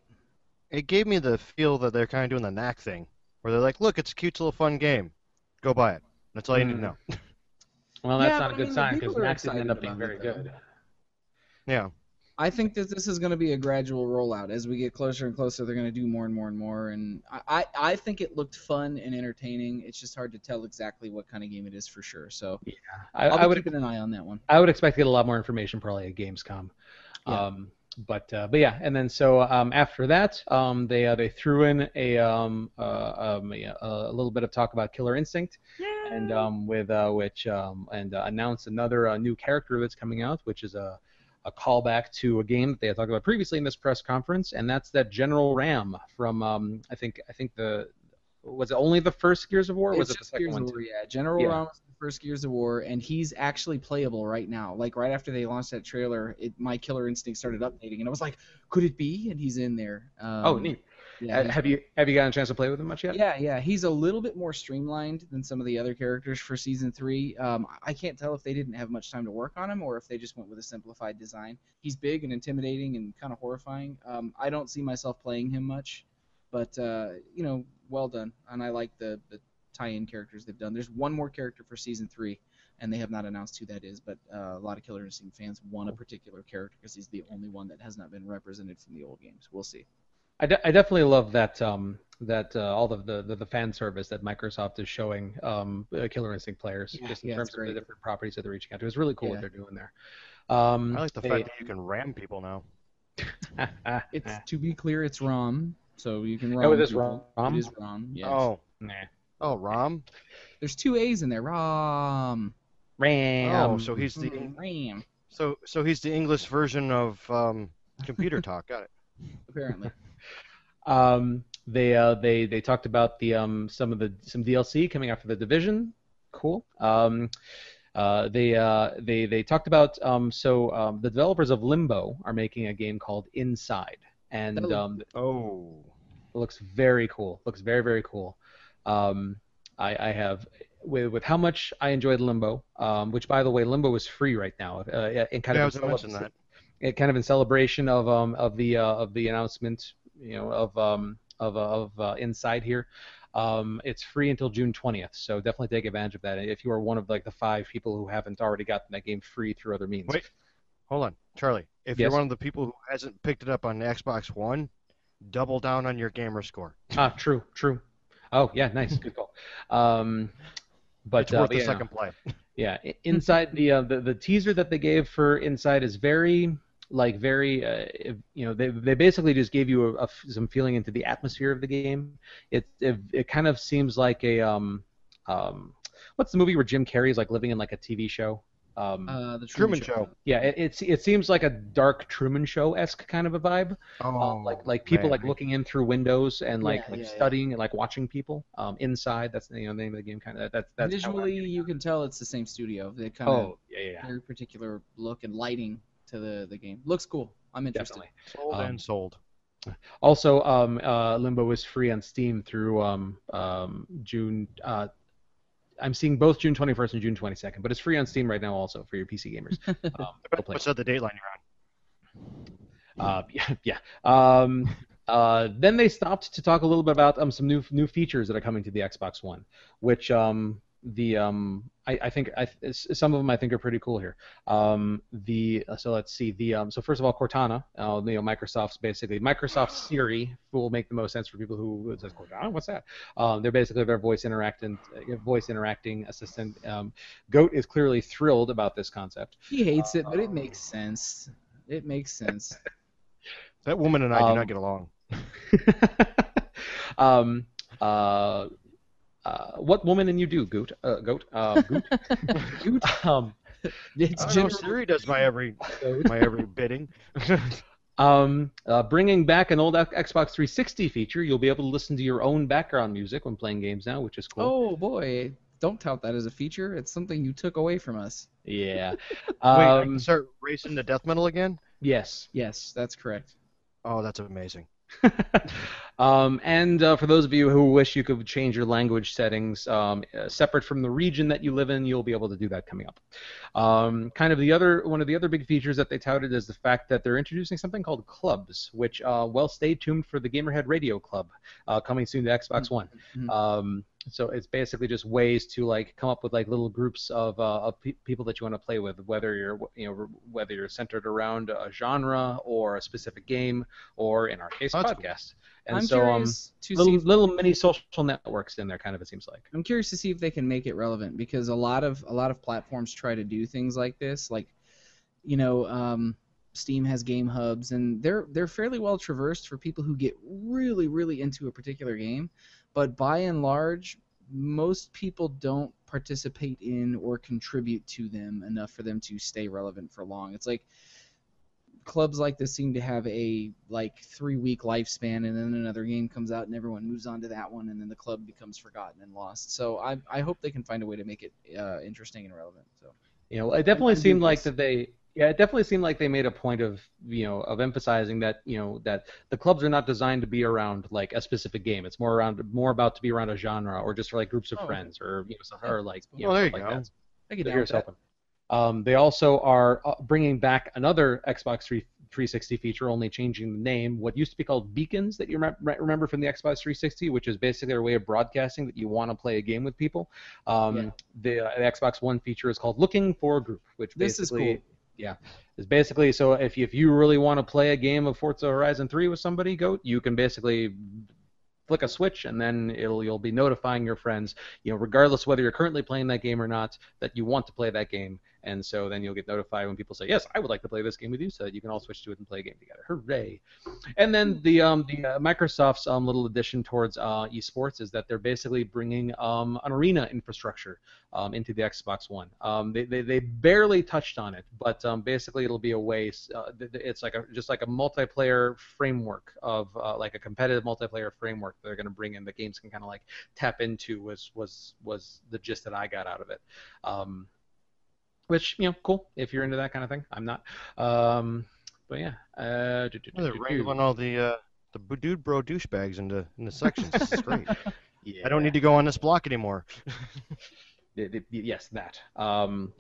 It gave me the feel that they're kind of doing the knack thing, where they're like, "Look, it's a cute little fun game. Go buy it." That's all you need to Mhm. know. well, that's Yeah, not a a I good mean, sign because people are didn't end up being very it, good. Yeah. I think that this is going to be a gradual rollout. As we get closer and closer, they're going to do more and more and more. And I, I, I think it looked fun and entertaining. It's just hard to tell exactly what kind of game it is for sure. So I, I'll I would keeping an eye on that one. I would expect to get a lot more information probably at Gamescom. Yeah. Um, but uh, but yeah, and then so um, after that, um, they uh, they threw in a um, uh, um, a, a little bit of talk about Killer Instinct, and um, with uh, which um, and uh, announced another uh, new character that's coming out, which is a a callback to a game that they had talked about previously in this press conference, and that's that General RAAM from um, I think I think the was it only the first Gears of War? Or was it the second Gears one? of? War, yeah. General Yeah. RAAM was the first Gears of War, and he's actually playable right now. Like right after they launched that trailer, it, my Killer Instinct started updating, and I was like, could it be? And he's in there. Um, Oh, neat. Yeah, Uh, have you have you gotten a chance to play with him much yet? Yeah, yeah, he's a little bit more streamlined than some of the other characters for season three. Um, I can't tell if they didn't have much time to work on him or if they just went with a simplified design. He's big and intimidating and kind of horrifying. Um, I don't see myself playing him much, but uh, you know, well done. And I like the the tie-in characters they've done. There's one more character for season three, and they have not announced who that is. But uh, a lot of Killer Instinct fans want a particular character because he's the only one that has not been represented from the old games. We'll see. I, de- I definitely love that um, that uh, all of the, the, the fan service that Microsoft is showing um, uh, Killer Instinct players, Yeah, just in yeah, terms it's of the different properties that they're reaching out to. It's really cool Yeah. what they're doing there. Um, I like the they- fact that you can ram people now. It's to be clear, it's ROM, so you can ROM. Oh, it is people. ROM? It is ROM. Yes. Oh, nah. oh, Rom. There's two A's in there. ROM. Ram. oh, so he's the RAM. so so he's the English version of um, computer talk. Got it. Apparently. Um, they uh, they they talked about the um, some of the some DLC coming out for the division. Cool. Um, uh, they uh, they they talked about um, so um, the developers of Limbo are making a game called Inside, and Oh. um, Oh. It looks very cool. Looks very very cool. Um, I, I have with with how much I enjoyed Limbo, um, which by the way, Limbo is free right now. Uh, in kind Yeah, I of was in gonna mention celeb- that. it kind of in celebration of um of the uh, of the announcement, you know, of um of of uh, Inside here. Um, it's free until June 20th, so definitely take advantage of that. If you are one of like the five people who haven't already gotten that game free through other means. Wait. Hold on, Charlie. If Yes? you're one of the people who hasn't picked it up on Xbox One, double down on your gamer score. Ah, true, true. Oh yeah, nice, good call. Um, but it's uh, worth but the yeah, second play. Yeah, inside the, uh, the the teaser that they gave for Inside is very like very uh, you know they they basically just gave you a, a f- some feeling into the atmosphere of the game. It it, it kind of seems like a um um what's the movie where Jim Carrey is like living in like a TV show. Um, Uh, the Truman Show. yeah, it, it's it seems like a dark Truman Show esque kind of a vibe. Oh, Um, like like people man. like looking in through windows and like Yeah, like yeah, yeah. studying and like watching people. Um, inside that's you know the name of the game kind of that's that's Visually, you can tell it's the same studio. They kind of Oh yeah yeah, yeah. very particular look and lighting to the the game. Looks cool. I'm interested. definitely. sold um, and sold. Also, um, uh, Limbo is free on Steam through um, um, June. Uh, I'm seeing both June 21st and June 22nd, but it's free on Steam right now also for your PC gamers. Um. What's the date line you're on? Uh, yeah, yeah. Um, uh, then they stopped to talk a little bit about um, some new new features that are coming to the Xbox One, which um, the um, I, I think I, s- some of them I think are pretty cool here. Um, the uh, so let's see the um, so first of all Cortana, uh, you know Microsoft's basically Microsoft Siri will make the most sense for people who says Cortana, what's that? Um, they're basically their voice interacting uh, voice interacting assistant. Um, Goat is clearly thrilled about this concept. He hates it, but it makes sense. It makes sense. That woman and I do Um, not get along. um, uh, uh, what woman and you do, Goot? Uh, goat? Uh, goot? Goot? um, It's I don't know, Siri does my every my every bidding. um, uh, bringing back an old Xbox 360 feature, you'll be able to listen to your own background music when playing games now, which is cool. Oh boy, don't tout that as a feature. It's something you took away from us. Yeah. Wait, I Um, can start racing to death metal again? yes. Yes, that's correct. Oh, that's amazing. um, and uh, for those of you who wish you could change your language settings um, uh, separate from the region that you live in, you'll be able to do that coming up. Um, kind of the other one of the other big features that they touted is the fact that they're introducing something called clubs, which uh, well, stay tuned for the Gamerhead Radio Club uh, coming soon to Xbox One. So it's basically just ways to like come up with like little groups of, uh, of pe- people that you want to play with, whether you're you know whether you're centered around a genre or a specific game, or in our case, That's cool. podcast. And I'm so um, curious to see. little If, little mini social networks in there, kind of it seems like. I'm curious to see if they can make it relevant because a lot of a lot of platforms try to do things like this. Like, you know, um, Steam has game hubs, and they're they're fairly well traversed for people who get really really into a particular game. But by and large, most people don't participate in or contribute to them enough for them to stay relevant for long. It's like clubs like this seem to have a like three week lifespan and then another game comes out and everyone moves on to that one and then the club becomes forgotten and lost so i, I hope they can find a way to make it uh, interesting and relevant so You know, it definitely seemed like that they. Yeah, it definitely seemed like they made a point of you know of emphasizing that you know that the clubs are not designed to be around like a specific game. It's more around more about to be around a genre or just for like groups of Oh, friends or you know so- or like you know there stuff you like go. that. i get So down here's that. Um, they also are uh, bringing back another Xbox 3, 360 feature, only changing the name. What used to be called beacons that you rem- re- remember from the Xbox 360, which is basically a way of broadcasting that you want to play a game with people. Um, Yeah. the, uh, the Xbox One feature is called looking for a group, which This is cool. Yeah. It's basically so if you, if you really want to play a game of Forza Horizon 3 with somebody, go you can basically flick a switch and then it'll you'll be notifying your friends you know regardless whether you're currently playing that game or not that you want to play that game and so then you'll get notified when people say yes I would like to play this game with you so that you can all switch to it and play a game together. Hooray. And then the um the uh, Microsoft's um little addition towards uh, esports is that they're basically bringing um an arena infrastructure um, into the Xbox One. Um they, they, they barely touched on it but um, basically it'll be a way uh, it's like a just like a multiplayer framework of uh, like a competitive multiplayer framework they're going to bring in that games can kind of like tap into was was was the gist that I got out of it. Which you know, cool if you're into that kind of thing. I'm not. Um, but yeah. Uh, do- do- Well, do- they're do- wrangling all the uh, the dude bro douchebags into into sections. This is great. yeah. I don't need to go on this block anymore. Y- y- Yes, that. Um,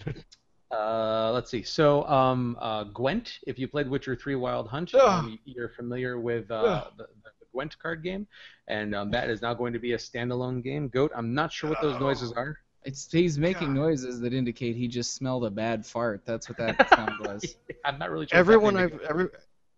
uh, let's see. So, um, uh, Gwent, if you played Witcher 3 Wild Hunt, um, you're familiar with uh, the, the Gwent card game, and um, that is now going to be a standalone game. Goat, I'm not sure what those noises are. It's he's making God. noises that indicate he just smelled a bad fart that's what that sound was I'm not really sure. Everyone I've every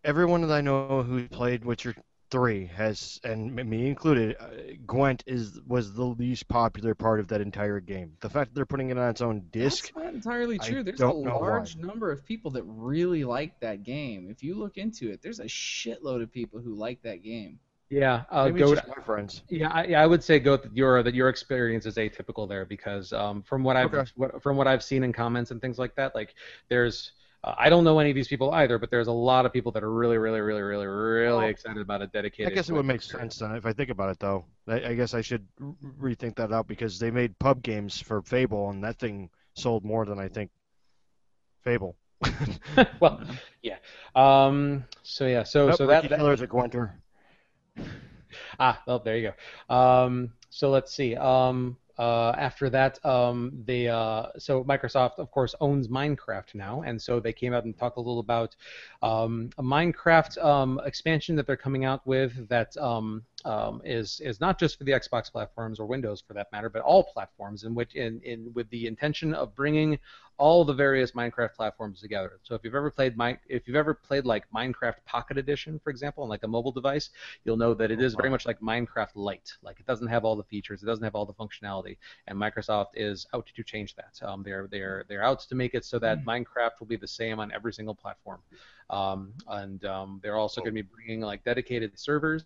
everyone that I know who played Witcher three has, and me included, uh, Gwent is was the least popular part of that entire game. The fact that they're putting it on its own disc. That's not entirely I true. There's a don't know why. large number of people that really like that game. If you look into it, there's a shitload of people who like that game. Yeah, uh, Maybe it's Goat. just my friends. Yeah, I, yeah, I would say Goat that your that your experience is atypical there because um, from what I've Okay. what, from what I've seen in comments and things like that, like there's uh, I don't know any of these people either, but there's a lot of people that are really, really, really, really, really Well, excited about a dedicated. I guess it would make sense then if I think about it though. I, I guess I should rethink that out because they made pub games for Fable and that thing sold more than I think Fable. well, yeah. Um. So yeah. So Nope, so that, Ricky that Miller's a Gwenter. Ah, well, there you go. Um, so let's see. Um, uh, after that, um, they uh, so Microsoft, of course, owns Minecraft now, and so they came out and talked a little about um, a Minecraft um, expansion that they're coming out with that um, um, is is not just for the Xbox platforms or Windows for that matter, but all platforms, in which in, in with the intention of bringing all the various Minecraft platforms together. So if you've ever played Mi- if you've ever played like Minecraft Pocket Edition, for example, on like a mobile device, you'll know that it is very much like Minecraft Lite. Like it doesn't have all the features, it doesn't have all the functionality, and Microsoft is out to change that. Um, they're they're they're out to make it so that Minecraft will be the same on every single platform, um, and um, they're also going to be bringing like dedicated servers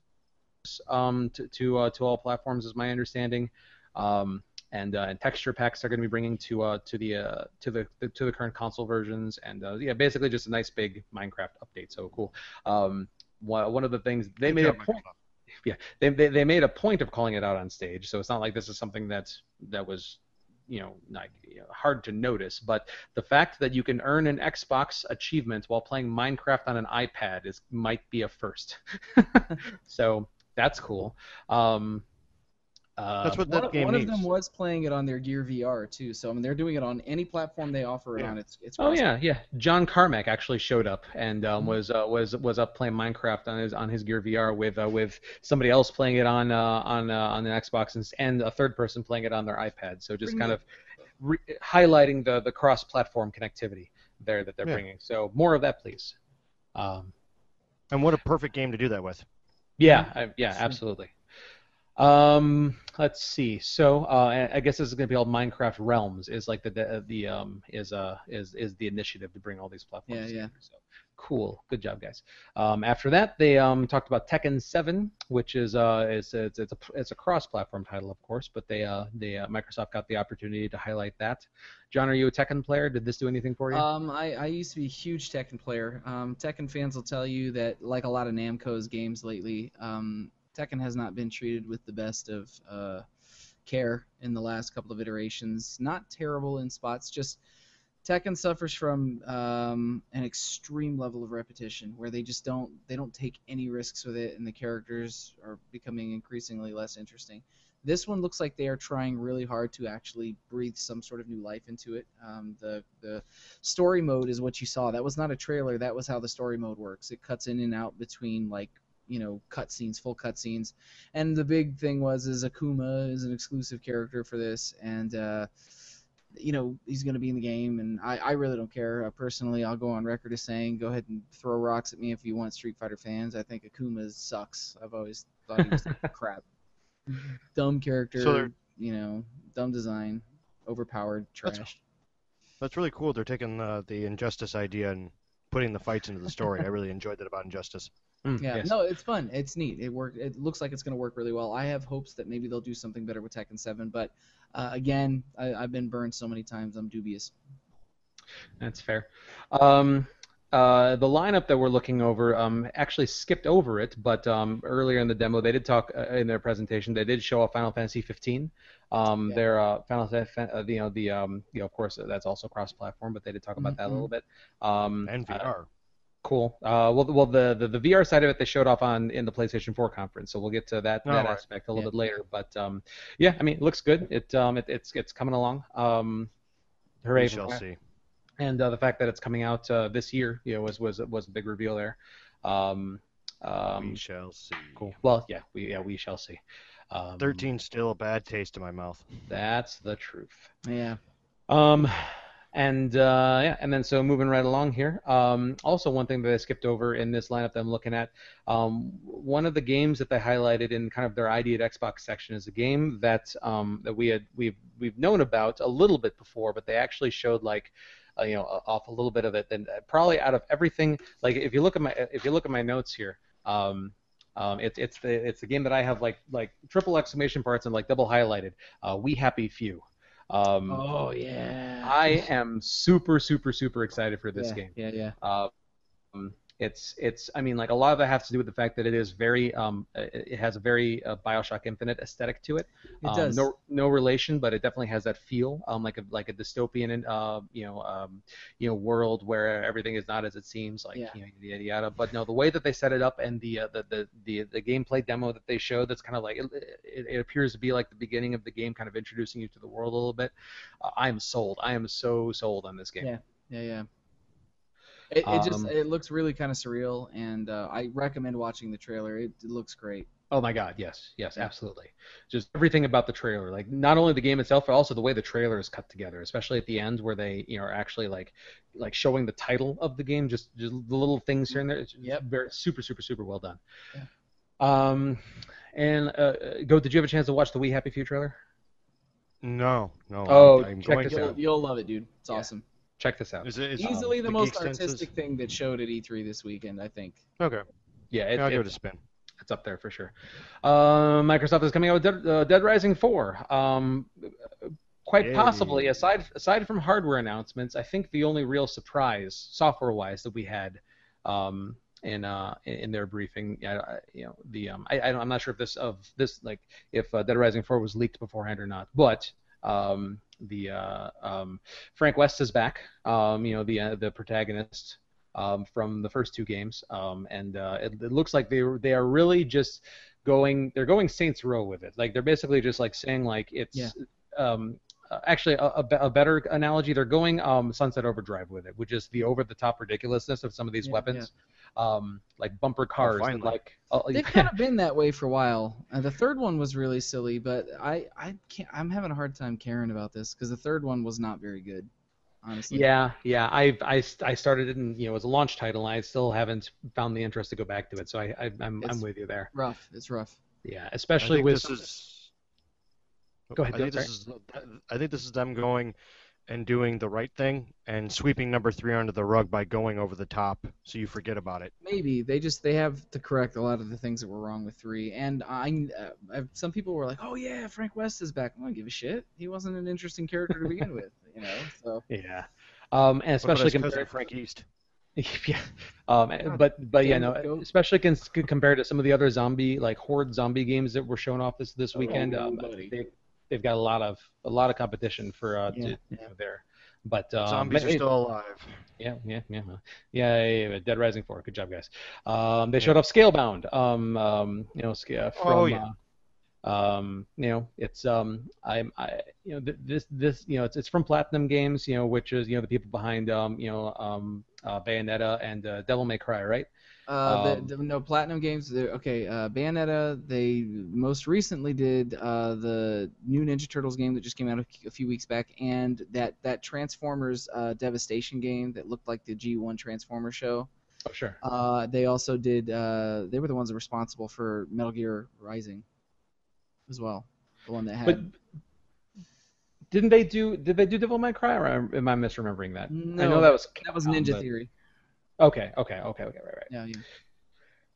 um, to to, uh, to all platforms, is my understanding. Um, and, uh, and texture packs are going to be bringing to uh, to the uh, to the, the to the current console versions, and uh, yeah, basically just a nice big Minecraft update. So cool. Um, one of the things they Good made a point Microsoft. yeah, they, they, they made a point of calling it out on stage, so it's not like this is something that that was you know like you know, hard to notice, but the fact that you can earn an Xbox achievement while playing Minecraft on an iPad is might be a first. so that's cool. Um, uh, That's what One, that of- game one needs. of them was playing it on their Gear VR too, so I mean they're doing it on any platform they offer it Yeah. on. It's it's Oh yeah, yeah. John Carmack actually showed up and um, Mhm. was uh, was was up playing Minecraft on his on his Gear VR with uh, with somebody else playing it on uh, on uh, on the Xbox and, and a third person playing it on their iPad. So just Bring kind it- of re- highlighting the the cross-platform connectivity there that they're Yeah. bringing. So more of that, please. Um, And what a perfect game to do that with. yeah, I, yeah, absolutely. Um, let's see. So uh, I- guess this is going to be called Minecraft Realms. Is like the the, the um is uh is is the initiative to bring all these platforms. Yeah, yeah. So cool, good job, guys. Um, after that, they um talked about Tekken 7, which is uh is it's it's a it's a cross-platform title, of course, but they uh they uh, Microsoft got the opportunity to highlight that. John, are you a Tekken player? Did this do anything for you? Um, I, I used to be a huge Tekken player. Um, Tekken fans will tell you that, like a lot of Namco's games lately, um, Tekken has not been treated with the best of uh, care in the last couple of iterations. Not terrible in spots, just Tekken suffers from um, an extreme level of repetition, where they just don't they don't take any risks with it, and the characters are becoming increasingly less interesting. This one looks like they are trying really hard to actually breathe some sort of new life into it. Um, the the story mode is what you saw. That was not a trailer. That was how the story mode works. It cuts in and out between like you know cutscenes, full cutscenes. And the big thing was is Akuma is an exclusive character for this, and uh, you know he's going to be in the game. And I, I really don't care. Uh, personally, I'll go on record as saying, go ahead and throw rocks at me if you want Street Fighter fans. I think Akuma sucks. I've always thought he was crap. Dumb character. So you know, dumb design, overpowered, That's- trash. That's really cool. They're taking uh, the Injustice idea and putting the fights into the story. I really enjoyed that about Injustice. Mm, Yeah, yes. no, it's fun. It's neat. It work. It looks like it's going to work really well. I have hopes that maybe they'll do something better with Tekken 7, but uh, again, I, I've been burned so many times. I'm dubious. That's fair. Um, uh, the lineup that we're looking over um, actually skipped over it, but um, earlier in the demo they did talk uh, in their presentation. They did show off Final Fantasy 15. Um, Yeah. Their uh, Final Fantasy, uh, you know, the um, you know, of course, that's also cross-platform, but they did talk about that a little bit. Um, And uh, VR. Cool. Uh, well, well, the, the the VR side of it they showed off on in the PlayStation 4 conference, so we'll get to that that right. aspect a little Yeah. bit later. But um, yeah, I mean, it looks good. It um, it, it's it's coming along. Um, hooray! we shall see. and uh, the fact that it's coming out uh, this year, you know, was was was a big reveal there. Um, um, we shall see. cool. Well, yeah, we yeah we shall see. Um, 13 still a bad taste in my mouth. That's the truth. Yeah. Um, and uh, yeah, and then so moving right along here. Um, also, one thing that I skipped over in this lineup that I'm looking at, um, one of the games that they highlighted in kind of their ID at Xbox section is a game that um, that we had we've we've known about a little bit before, but they actually showed like. Uh, you know, off a little bit of it, and probably out of everything, like if you look at my if you look at my notes here, um, um, it's it's the it's the game that I have like like triple exclamation parts and like double highlighted. Uh, we happy few. Um, Oh yeah. I am super, super, super excited for this yeah, game. Yeah, yeah. Um, it's, it's. I mean, like a lot of that has to do with the fact that it is very, um, it it has a very uh, Bioshock Infinite aesthetic to it. It Um, does. No, no relation, but it definitely has that feel, um, like a like a dystopian, uh, you know, um, you know, world where everything is not as it seems, like Yeah. you know, yada yada. But no, the way that they set it up and the uh, the, the the the gameplay demo that they showed, that's kind of like it, it, it appears to be like the beginning of the game, kind of introducing you to the world a little bit. Uh, I am sold. I am so sold on this game. Yeah. Yeah, yeah. It, it just Um, it looks really kind of surreal, and uh, I recommend watching the trailer. It, it looks great. Oh my God, yes, yes, absolutely. Just everything about the trailer, like not only the game itself, but also the way the trailer is cut together, especially at the end where they, you know, are actually like, like showing the title of the game, just, just the little things here and there. It's Yep. very super, super, super well done. Yeah. Um, and uh, go. Did you have a chance to watch the We Happy Few trailer? No, no. Oh, I'm, I'm check going this to. You'll, out. you'll love it, dude. It's Yeah. awesome. Check this out. Is it is Easily um, the most Geek Senses- artistic thing that showed at E3 this weekend, I think. Okay, Yeah, it, I'll give it- it a spin. it's up there for sure. Uh, Microsoft is coming out with Dead, uh, Dead Rising 4. Um, quite Yay. possibly, aside aside from hardware announcements, I think the only real surprise, software-wise, that we had um, in uh, in in their briefing, yeah, I- you know, the um, I, I don't, I'm not sure if this of this like if uh, Dead Rising 4 was leaked beforehand or not, but um, the uh, um, Frank West is back. Um, you know the uh, the protagonist um, from the first two games, um, and uh, it, it looks like they they are really just going they're going Saints Row with it. Like they're basically just like saying like it's Yeah. Uh, actually a, a, a better analogy. They're going um, Sunset Overdrive with it, which is the over the top ridiculousness of some of these Yeah, weapons, um, like bumper cars, that, finally. like uh, They've kind of been that way for a while. Uh, the third one was really silly, but I I can't. I'm having a hard time caring about this because the third one was not very good, honestly. Yeah, yeah. I've, i i started it and you know it was a launch title and I still haven't found the interest to go back to it. So I, I I'm I'm with you there. Rough. It's rough. Yeah, I especially think with this is. Go ahead, I think this is. I think this is them going and doing the right thing and sweeping number three under the rug by going over the top, so you forget about it. Maybe they just they have to correct a lot of the things that were wrong with three. And I, uh, I've, some people were like, "Oh yeah, Frank West is back." I don't give a shit. He wasn't an interesting character to begin with, you know. So yeah, um, and especially compared to. Frank East. yeah, um, but but yeah, no, it, especially cons- compared to some of the other zombie like horde zombie games that were shown off this this weekend. Oh, um, they they've got a lot of a lot of competition for uh Yeah, to, know, there. But um, Zombies but are still alive. Yeah, yeah, yeah, yeah, yeah, yeah, Dead Rising 4. Good job, guys. Um, they showed off Scalebound. Um, um, you know, uh, from, Oh, yeah. uh, um, you know, it's um, I'm, I, you know, th- this, this, you know, it's, it's from Platinum Games, you know, which is, you know, the people behind, um, you know, um, uh, Bayonetta and uh, Devil May Cry, right? Uh, Um, the, the, no, Platinum Games. Okay, uh, Bayonetta. They most recently did uh, the new Ninja Turtles game that just came out a, a few weeks back, and that that Transformers uh, Devastation game that looked like the G1 Transformer show. Oh, sure. Uh, they also did. Uh, they were the ones responsible for Metal Gear Rising, as well. The one that had. But didn't they do? Did they do Devil May Cry, or am I misremembering that? I know No, that was. that was Ninja Theory. Okay, okay, okay, okay, right, right. Yeah, yeah.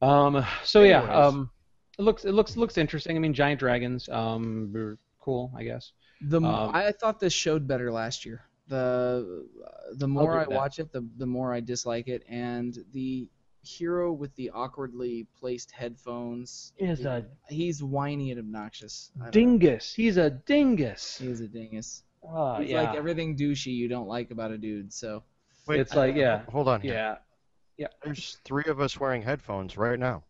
Um, so yeah, um, it looks it looks looks interesting. I mean, giant dragons, um, cool, I guess. The Um, I thought this showed better last year. The the more I that. watch it, the the more I dislike it, and the hero with the awkwardly placed headphones Is a he's whiny and obnoxious. I don't know. dingus. He's a dingus. He's a dingus. Oh, He's yeah. like everything douchey you don't like about a dude. So Wait, It's like, yeah. Hold on. here. yeah. There's three of us wearing headphones right now.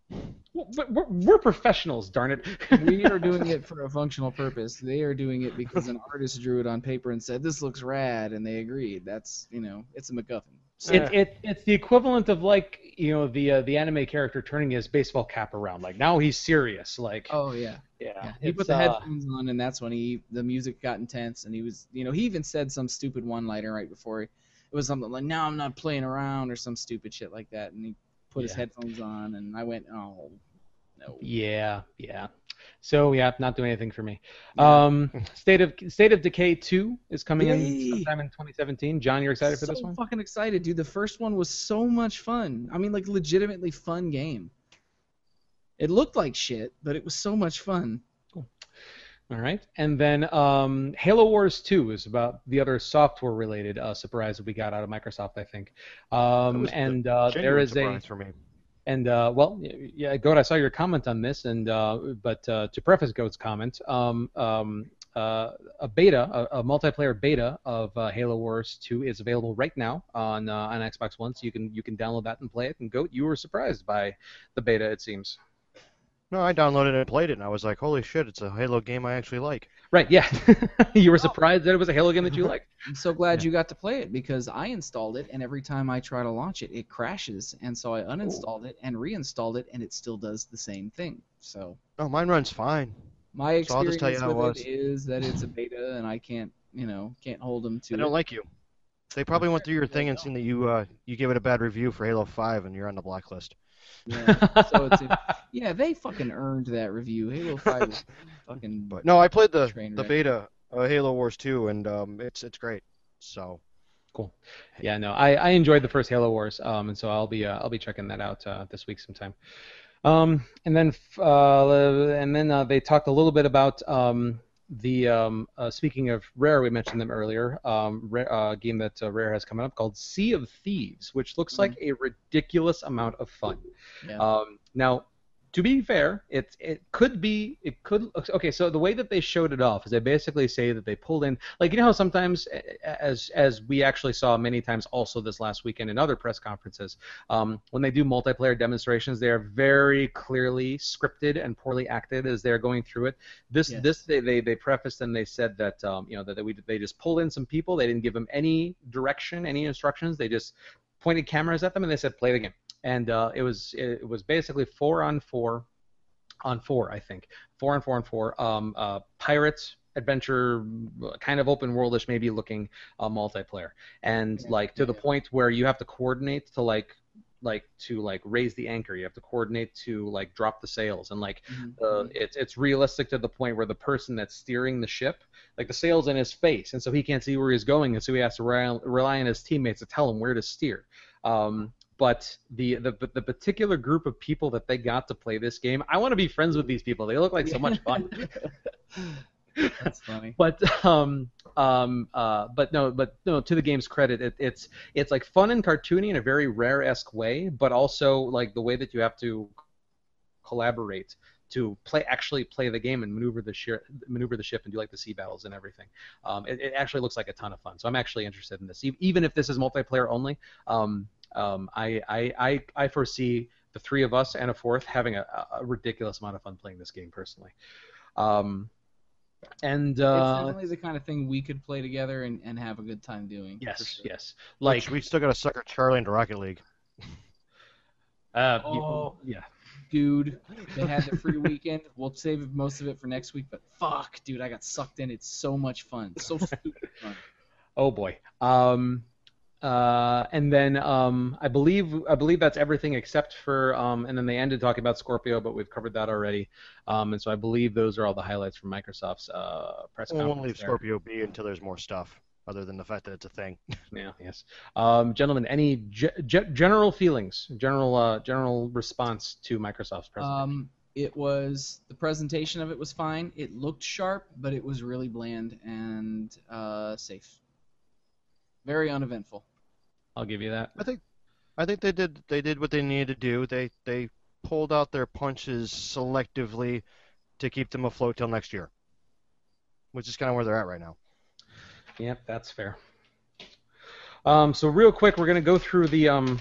Well, but we're, we're professionals, darn it. we are doing it for a functional purpose. They are doing it because an artist drew it on paper and said this looks rad, and they agreed. That's you know, it's a MacGuffin. So, It, it, it's the equivalent of like you know the uh, the anime character turning his baseball cap around like now he's serious like oh yeah. yeah, Yeah, he it's, put the uh, headphones on, and that's when he the music got intense, and he was, you know, he even said some stupid one-liner right before he, it was something like, "Now I'm not playing around" or some stupid shit like that, and he put his headphones on, and I went, "Oh, no." yeah yeah so yeah not doing anything for me Yeah. um state of state of decay 2 is coming in sometime in 2017 john you're excited for this one fucking excited, dude. The first one was so much fun. I mean, like legitimately fun game. It looked like shit, but it was so much fun. All right, and then um, Halo Wars 2 is about the other software-related uh, surprise that we got out of Microsoft, I think. Um, and uh, there Genuine a for me. and uh, well, yeah, Goat, I saw your comment on this, and uh, but uh, to preface Goat's comment, um, um, uh, a beta, a, a multiplayer beta of uh, Halo Wars 2 is available right now on uh, on Xbox One, so you can you can download that and play it. And Goat, you were surprised by the beta, it seems. No, I downloaded it and played it, and I was like, holy shit, it's a Halo game I actually like. Right? Yeah, you were surprised that it was a Halo game that you liked. I'm so glad you got to play it because I installed it and every time I try to launch it, it crashes. And so I uninstalled it and reinstalled it and it still does the same thing. So Oh, mine runs fine. my So experience tell you it with it is that it's a beta and I can't, you know, can't hold them to They it. don't like you. They probably went through your thing and seen that you uh, you gave it a bad review for Halo 5 and you're on the blacklist. Yeah. so it's yeah, they fucking earned that review. Halo 5 is fucking But no, I played the the wreck. beta uh, Halo Wars 2 and um, it's it's great. So Cool. Yeah, no, I, I enjoyed the first Halo Wars, um, and so I'll be uh, I'll be checking that out uh, this week sometime. Um, and then uh, and then uh, they talked a little bit about um, the um, uh, speaking of Rare, we mentioned them earlier. Um, Rare, uh, game that uh, Rare has coming up called Sea of Thieves, which looks like a ridiculous amount of fun. Yeah. Um, now, to be fair, it it could be it could okay. So the way that they showed it off is they basically say that they pulled in like you know how sometimes as as we actually saw many times also this last weekend in other press conferences um, when they do multiplayer demonstrations they are very clearly scripted and poorly acted as they're going through it. This Yes. this they, they they prefaced and they said that um, you know that we they just pulled in some people they didn't give them any direction any instructions they just pointed cameras at them and they said play the game and uh, it was it was basically four on four on four I think. Four on four on four. Um, uh, pirates adventure kind of open worldish maybe looking uh, multiplayer. And Yeah, like to the yeah. point where you have to coordinate to like like to like raise the anchor. You have to coordinate to like drop the sails. And like uh, it's it's realistic to the point where the person that's steering the ship, like the sail's in his face, and so he can't see where he's going, and so he has to rely, rely on his teammates to tell him where to steer. Um, but the, the the particular group of people that they got to play this game, I want to be friends with these people. They look like so much fun. That's funny. But um um uh but no but no to the game's credit it, it's it's like fun and cartoony in a very rare esque way, but also like the way that you have to collaborate to play actually play the game and maneuver the ship maneuver the ship and do like the sea battles and everything. Um, it, it actually looks like a ton of fun. So I'm actually interested in this, even if this is multiplayer only. Um, um, I, I I I foresee the three of us and a fourth having a, a ridiculous amount of fun playing this game personally. Um, and it's uh, definitely the kind of thing we could play together and, and have a good time doing. yes, sure. yes, Like like we still got to sucker Charlie into Rocket League. uh, you- Oh. yeah. Dude, they had the free weekend. We'll save most of it for next week, but fuck, dude, I got sucked in. It's so much fun. So stupid fun. Oh boy. Um, uh, and then um, I believe I believe that's everything except for um, and then they ended talking about Scorpio, but we've covered that already. Um, and so I believe those are all the highlights from Microsoft's uh, press We conference. won't leave there. Scorpio be until there's more stuff, other than the fact that it's a thing. Yeah. Yes. Um, gentlemen, any ge- ge- general feelings, general uh, general response to Microsoft's presentation? Um, it was the presentation of it was fine. It looked sharp, but it was really bland and uh, safe. Very uneventful. I'll give you that. I think, I think they did they did what they needed to do. They they pulled out their punches selectively to keep them afloat till next year, which is kind of where they're at right now. Yep, that's fair. Um, so real quick, we're gonna go through the um,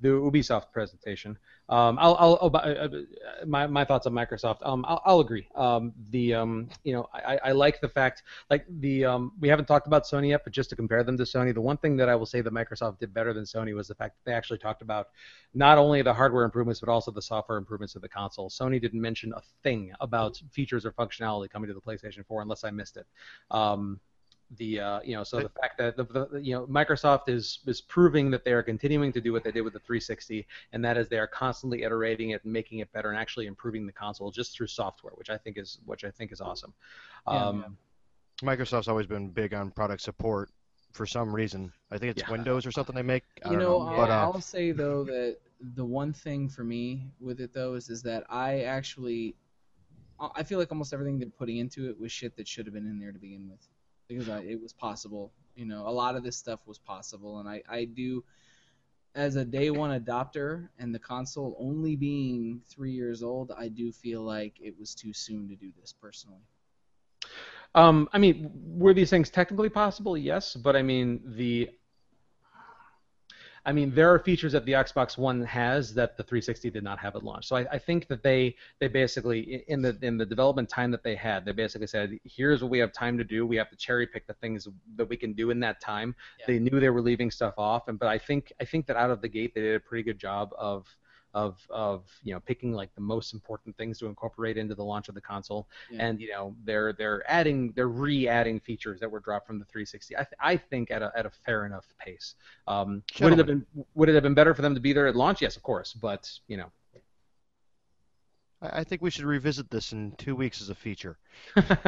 the Ubisoft presentation. Um, I'll, I'll, oh, uh, uh, my, my thoughts on Microsoft. Um, I'll, I'll agree. Um, the um, you know, I, I like the fact, like the um, we haven't talked about Sony yet, but just to compare them to Sony, the one thing that I will say that Microsoft did better than Sony was the fact that they actually talked about not only the hardware improvements but also the software improvements of the console. Sony didn't mention a thing about features or functionality coming to the PlayStation 4 unless I missed it. Um, the uh, you know so the fact that the, the you know Microsoft is is proving that they are continuing to do what they did with the 360 and that is they are constantly iterating it and making it better and actually improving the console just through software which I think is which I think is awesome. Yeah, Um, Microsoft's always been big on product support for some reason. I think it's Yeah. Windows or something they make. I you don't know, know, I'll, but uh, I'll say though that the one thing for me with it though is, is that I actually I I feel like almost everything they're putting into it was shit that should have been in there to begin with because I, it was possible. You know, a lot of this stuff was possible, and I I do as a day one adopter and the console only being three years old, I do feel like it was too soon to do this personally. um, I mean, were these things technically possible? Yes, but I mean the I mean, there are features that the Xbox One has that the 360 did not have at launch. So I, I think that they they basically in the in the development time that they had, they basically said, here's what we have time to do. We have to cherry pick the things that we can do in that time. Yeah. They knew they were leaving stuff off, and but I think I think that out of the gate they did a pretty good job of of of you know picking like the most important things to incorporate into the launch of the console. Yeah. and you know they're they're adding they're re-adding features that were dropped from the 360 I, th- I think at a, at a fair enough pace. Um, would it have been would it have been better for them to be there at launch? Yes of course but you know. I think we should revisit this in two weeks as a feature. uh,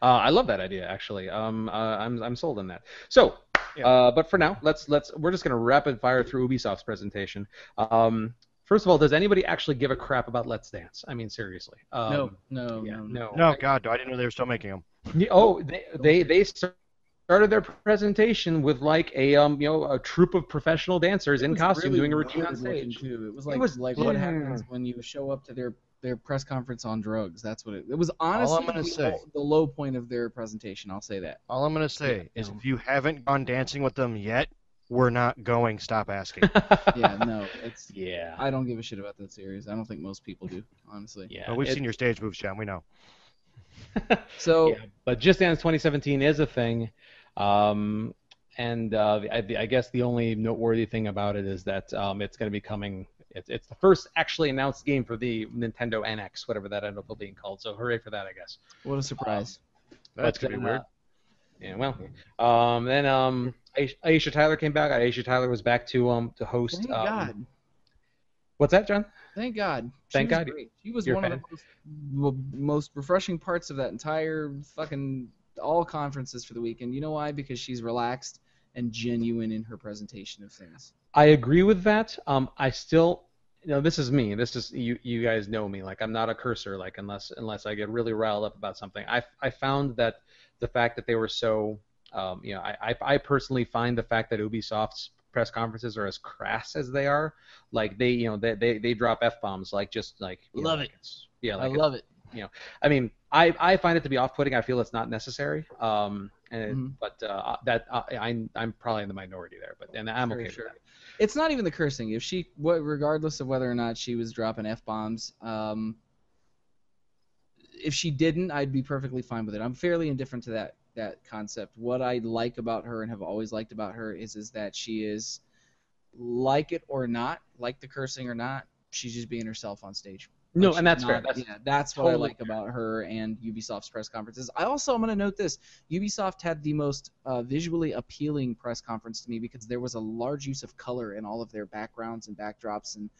I love that idea actually. Um, uh, I'm, I'm sold on that. So Yeah. uh, but for now let's let's we're just gonna rapid fire through Ubisoft's presentation. Um, first of all does anybody actually give a crap about Let's Dance I mean seriously um, no, no, yeah, no, no No, God, I didn't know they were still making them. Oh, they they they started their presentation with like a um you know a troupe of professional dancers in costume really doing a routine on stage. Too. It was It like was- like what happens when you show up to their their press conference on drugs. That's what it. It was honestly gonna the, say- the low point of their presentation. I'll say that. All I'm gonna say Yeah, is no. if you haven't gone dancing with them yet, we're not going. Stop asking. Yeah, no, it's. yeah. I don't give a shit about that series. I don't think most people do, honestly. Yeah. But we've it- seen your stage moves, John. We know. So yeah, but Just Dance 2017 is a thing, um, and uh, I, I guess the only noteworthy thing about it is that um, it's going to be coming. It's, it's the first actually announced game for the Nintendo NX, whatever that ended up being called. So hooray for that, I guess. what a surprise. That's But gonna be weird. uh, yeah, well, um, then um, Aisha, Tyler came back. Aisha Tyler was back to um to host. Thank um, God. What's that, John? Thank God. She Thank was God. Great. She was You're one of the most, most refreshing parts of that entire fucking all conferences for the weekend. You know why? Because she's relaxed and genuine in her presentation of things. I agree with that. Um, I still, you know, this is me. This is you. You guys know me. Like I'm not a cursor. Like unless unless I get really riled up about something. I I found that the fact that they were so, um, you know, I I, I personally find the fact that Ubisoft's press conferences are as crass as they are. Like they, you know, they they, they drop f bombs like just like you know, Love like it. yeah, I like it's- love it. I mean, I, I find it to be off-putting. I feel it's not necessary. Um, and it- Mhm. but uh, that uh, I'm I'm probably in the minority there. But and I'm Sure, okay sure. with that. It's not even the cursing. If she, what, regardless of whether or not she was dropping f bombs, um, if she didn't, I'd be perfectly fine with it. I'm fairly indifferent to that that concept. What I like about her and have always liked about her is is that she is, like it or not, like the cursing or not, she's just being herself on stage. No, and that's fair. That's yeah, that's what I totally like about her and Ubisoft's press conferences. I also am going to note this: Ubisoft had the most uh, visually appealing press conference to me because there was a large use of color in all of their backgrounds and backdrops, and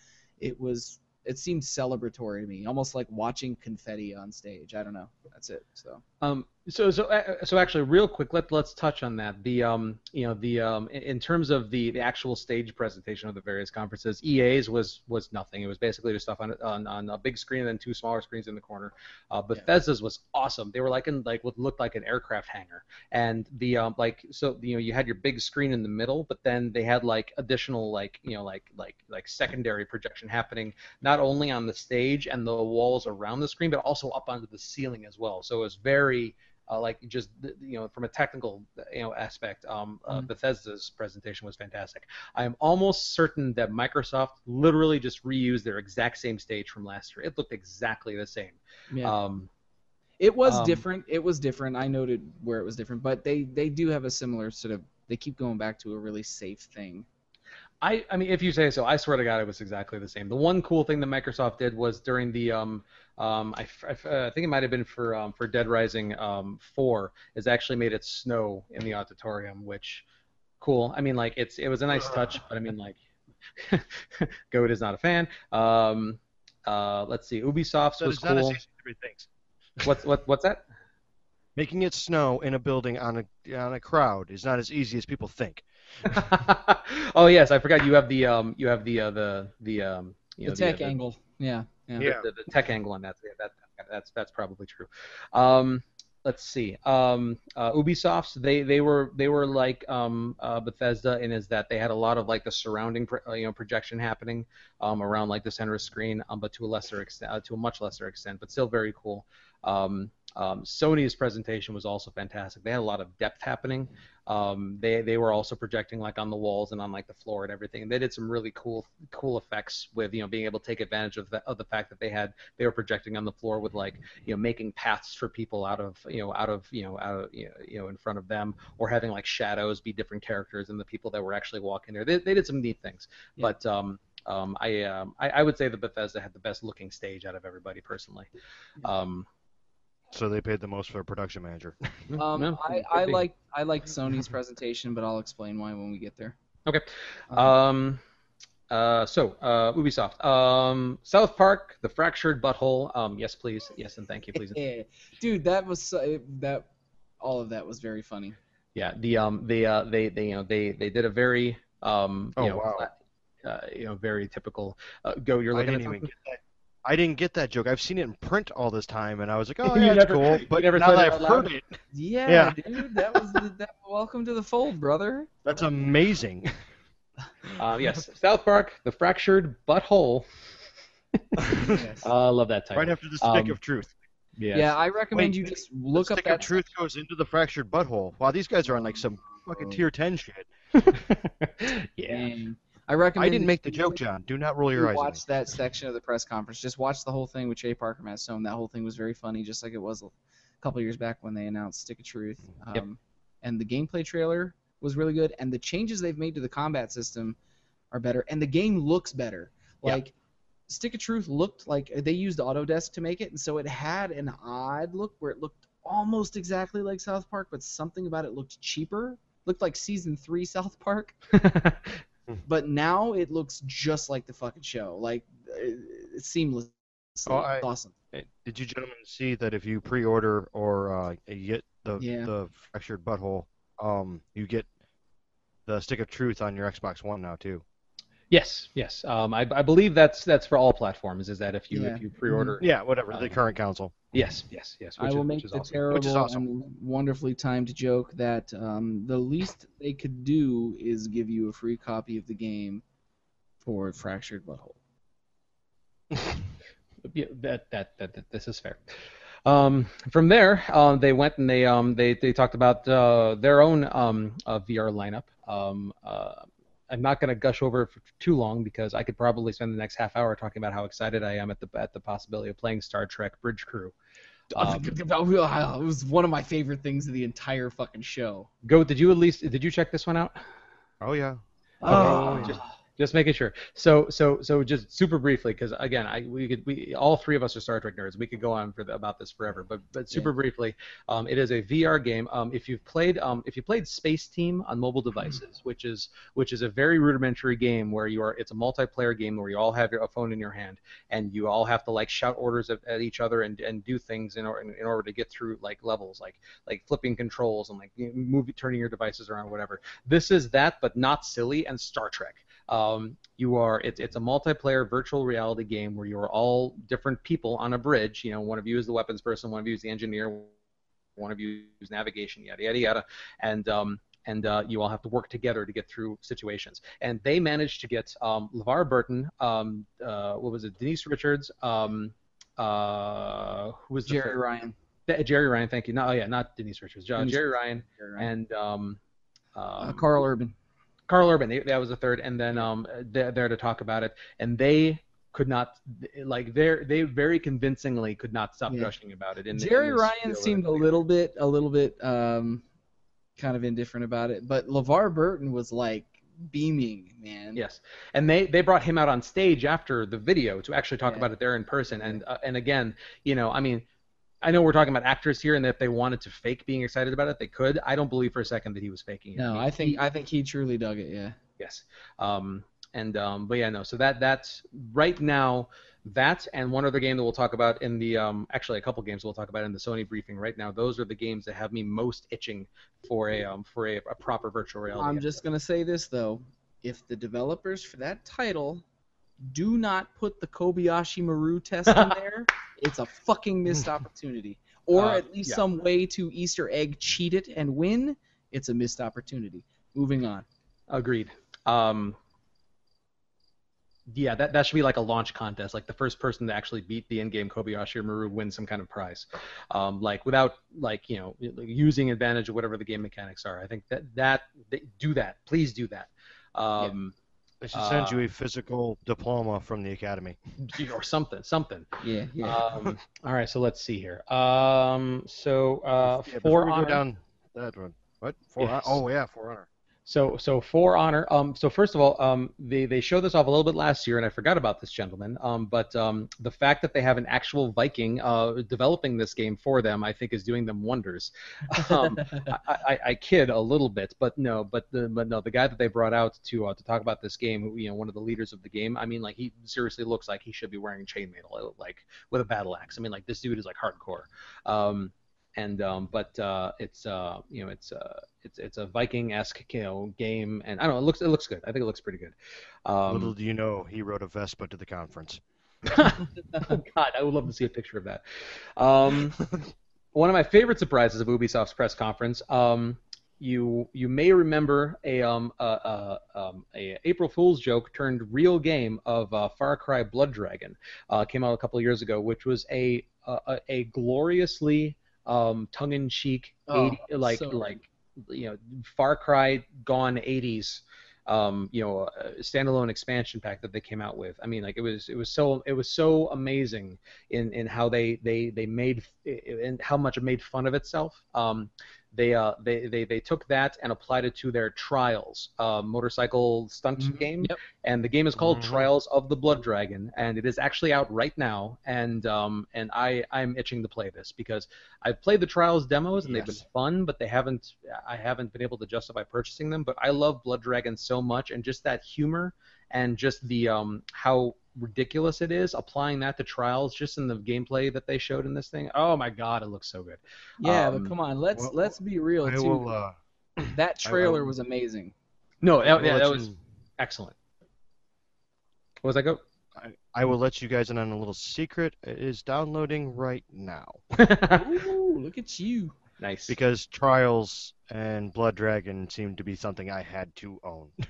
it was it seemed celebratory to me, almost like watching confetti on stage. I don't know. That's it. So Um, so so uh, so actually, real quick, let let's touch on that. The um, you know, the um, in, in terms of the, the actual stage presentation of the various conferences, EA's was was nothing. It was basically just stuff on on, on a big screen and then two smaller screens in the corner. Uh, Bethesda's was awesome. They were like in like what looked like an aircraft hangar, and the um, like so you know you had your big screen in the middle, but then they had like additional like you know like like like secondary projection happening not only on the stage and the walls around the screen, but also up onto the ceiling as well. So it was very uh, like just you know from a technical you know aspect, um, uh, Mhm. Bethesda's presentation was fantastic. I am almost certain that Microsoft literally just reused their exact same stage from last year. It looked exactly the same. yeah, Um, it was um, different. It was different. I noted where it was different, but they they do have a similar sort of. They keep going back to a really safe thing. I, I mean, if you say so, I swear to God, it was exactly the same. The one cool thing that Microsoft did was during the, um, um, I, f- I f- uh, I think it might have been for um, for Dead Rising um, 4, is actually made it snow in the auditorium, which, cool. I mean, like it's it was a nice touch, but I mean, like, Goat is not a fan. Um, uh, let's see, Ubisoft's That was is not as cool. easy as three things. What's what what's that? Making it snow in a building on a on a crowd is not as easy as people think. oh yes, I forgot you have the um you have the uh, the the um you The know, tech the, uh, the, angle. Yeah. Yeah. Yeah. the, the tech angle on that. Yeah, that that's that's probably true. Um, let's see. Um, uh, Ubisoft's they they were they were like um, uh, Bethesda in is that they had a lot of like the surrounding pro- uh, you know projection happening um, around like the center of screen, um, but to a lesser extent, uh, to a much lesser extent, but still very cool. Um, um, Sony's presentation was also fantastic. They had a lot of depth happening. Um, they they were also projecting like on the walls and on like the floor and everything. And they did some really cool cool effects with you know being able to take advantage of the of the fact that they had they were projecting on the floor with like you know making paths for people out of you know out of you know out of you know, you know in front of them or having like shadows be different characters and the people that were actually walking there. They they did some neat things. Yeah. But um, um, I, um, I I would say that Bethesda had the best looking stage out of everybody personally. Um, So they paid the most for a production manager. Um, no, I, I like I like Sony's presentation, but I'll explain why when we get there. Okay. Um, Um, uh, so, uh, Ubisoft. Um, South Park, The Fractured Butthole. Um, yes, please. Yes, and thank you, please. yeah. Dude, that was so, that all of that was very funny. yeah, the um, they uh, they they you know they they did a very um, you Oh, know, wow. uh, you know, very typical. Uh, go, you're I didn't at even get that. I didn't get that joke. I've seen it in print all this time, and I was like, "Oh, You yeah, it's never- cool." you But never now that I've loud? heard it, Yeah, Yeah. dude, that was the, that. Welcome to the fold, brother. that's amazing. Uh, yes, South Park, The Fractured Butthole. Yes. I love that title. right after the stick Um, of truth. Yes. Yeah, I recommend Wait, you just look the up stick that of truth goes into the fractured butthole. Wow, these guys are on like some fucking tier ten shit. yeah. And I recommend I didn't make the joke, John. Do not roll your eyes. watch that section of the press conference. Just watch the whole thing with Trey Parker, Matt Stone. That whole thing was very funny, just like it was a couple years back when they announced Stick of Truth. Um, Yep. And the gameplay trailer was really good, and the changes they've made to the combat system are better, and the game looks better. Like Stick of Truth looked like they used Autodesk to make it, and so it had an odd look where it looked almost exactly like South Park, but something about it looked cheaper. Looked like season three South Park but now it looks just like the fucking show. Like it- it's seamless. Oh, I- awesome. Did you gentlemen see that if you pre-order or uh, you get the Yeah. the fractured butthole, um, you get the stick of truth on your Xbox One now too? Yes, yes. Um, I, I believe that's that's for all platforms. Is that if you Yeah. if you pre-order? Yeah, whatever. Uh, the current console. Yes, yes, yes. Which I will is, make which is the awesome. terrible Which is awesome. and wonderfully timed joke that um, the least they could do is give you a free copy of the game for Fractured Butthole. Yeah, that, that that that this is fair. Um, from there, um, they went and they um, they they talked about uh, their own um, uh, VR lineup. Uh, I'm not going to gush over it for too long because I could probably spend the next half hour talking about how excited I am at the at the possibility of playing Star Trek Bridge Crew. Um, it was one of my favorite things of the entire fucking show. Go. Did you at least did you check this one out? Oh yeah. Oh, just- Just making sure. So, so, so, just super briefly, because again, I we could we all three of us are Star Trek nerds. We could go on for the, about this forever, but but super briefly, um, it is a VR game. Um, if you've played um, if you played Spaceteam on mobile devices, which is which is a very rudimentary game where you are it's a multiplayer game where you all have your a phone in your hand and you all have to like shout orders at, at each other and, and do things in, or, in, in order to get through like levels, like like flipping controls and like move turning your devices around, whatever. This is that, but not silly and Star Trek. Um, you are it's it's a multiplayer virtual reality game where you are all different people on a bridge. You know, one of you is the weapons person, one of you is the engineer, one of you is navigation, yada yada yada, and um, and uh, you all have to work together to get through situations. And they managed to get um, LeVar Burton, um, uh, what was it, Denise Richards, um, uh, who was Jeri third? Ryan. Th- Jeri Ryan, thank you. No, oh, yeah, not Denise Richards. Uh, Denise Jeri Ryan Jeri Ryan. and um, Uh, um, Karl Urban. Karl Urban, they, that was the third, and then um, they're there to talk about it, and they could not, like, they they very convincingly could not stop Yeah. gushing about it. In, Jeri in Ryan seemed a little bit, a little bit, um, kind of indifferent about it, but LeVar Burton was like beaming, man. Yes, and they they brought him out on stage after the video to actually talk Yeah. about it there in person, and uh, and again, you know, I mean. I know we're talking about actors here, and that if they wanted to fake being excited about it, they could. I don't believe for a second that he was faking it. No, He- I think he- I think he truly dug it. Yeah. Yes. Um, and um, but yeah, no. So that that's right now. That and one other game that we'll talk about in the um, actually a couple games we'll talk about in the Sony briefing right now. Those are the games that have me most itching for a um, for a, a proper virtual reality. I'm just gonna say this though: if the developers for that title do not put the Kobayashi Maru test in there, it's a fucking missed opportunity. Or Uh, at least yeah. some way to Easter egg cheat it and win. It's a missed opportunity. Moving on. Agreed. Um, yeah, that, that should be like a launch contest. Like the first person to actually beat the in-game Kobayashi or Maru wins some kind of prize. Um, like without like you know using advantage of whatever the game mechanics are. I think that that they, do that. Please do that. Um, They should send you a physical diploma from the academy. or something, something. Yeah. Yeah. Um, all right, so let's see here. Um, so uh, Yeah, for before we honor. go down that one. What? For Yes. Oh yeah, For Honor. So, so for honor, um, so first of all, um, they they showed this off a little bit last year, and I forgot about this gentleman. Um, but um, the fact that they have an actual Viking uh, developing this game for them, I think, is doing them wonders. Um, I, I, I kid a little bit, but no, but the but no, the guy that they brought out to uh, to talk about this game, you know, one of the leaders of the game. I mean, like he seriously looks like he should be wearing chainmail, like with a battle axe. I mean, like this dude is like hardcore. And um, but uh, it's uh, you know it's uh, it's it's a Viking-esque you know game, and I don't know. It looks it looks good. I think it looks pretty good. Little Um, do you know, he rode a Vespa to the conference. God, I would love to see a picture of that. Um, one of my favorite surprises of Ubisoft's press conference. Um, you you may remember a um a, a, um, a April Fool's joke turned real game of uh, Far Cry Blood Dragon. Uh, came out a couple of years ago, which was a a, a gloriously um, tongue-in-cheek Oh, 80, like so like you know Far Cry gone 80s um, you know standalone expansion pack that they came out with. I mean like it was it was so it was so amazing in in how they they they made and how much it made fun of itself. Um, they, uh, they, they, they took that and applied it to their Trials uh, motorcycle stunt Mhm. game, Yep. and the game is called Mhm. Trials of the Blood Dragon, and it is actually out right now. And um, and I I'm itching to play this because I've played the Trials demos and they've been fun, but they haven't I haven't been able to justify purchasing them. But I love Blood Dragon so much, and just that humor and just the um how ridiculous it is applying that to Trials just in the gameplay that they showed in this thing. Oh my god, it looks so good. Yeah, Um, but come on, let's well, let's be real I too. will. Uh, that I- I trailer will- was amazing. No, that, yeah, let that you- was excellent. What was that go? I, I will let you guys in on a little secret. It is downloading right now Ooh, look at you. nice. because Trials and Blood Dragon seem to be something I had to own.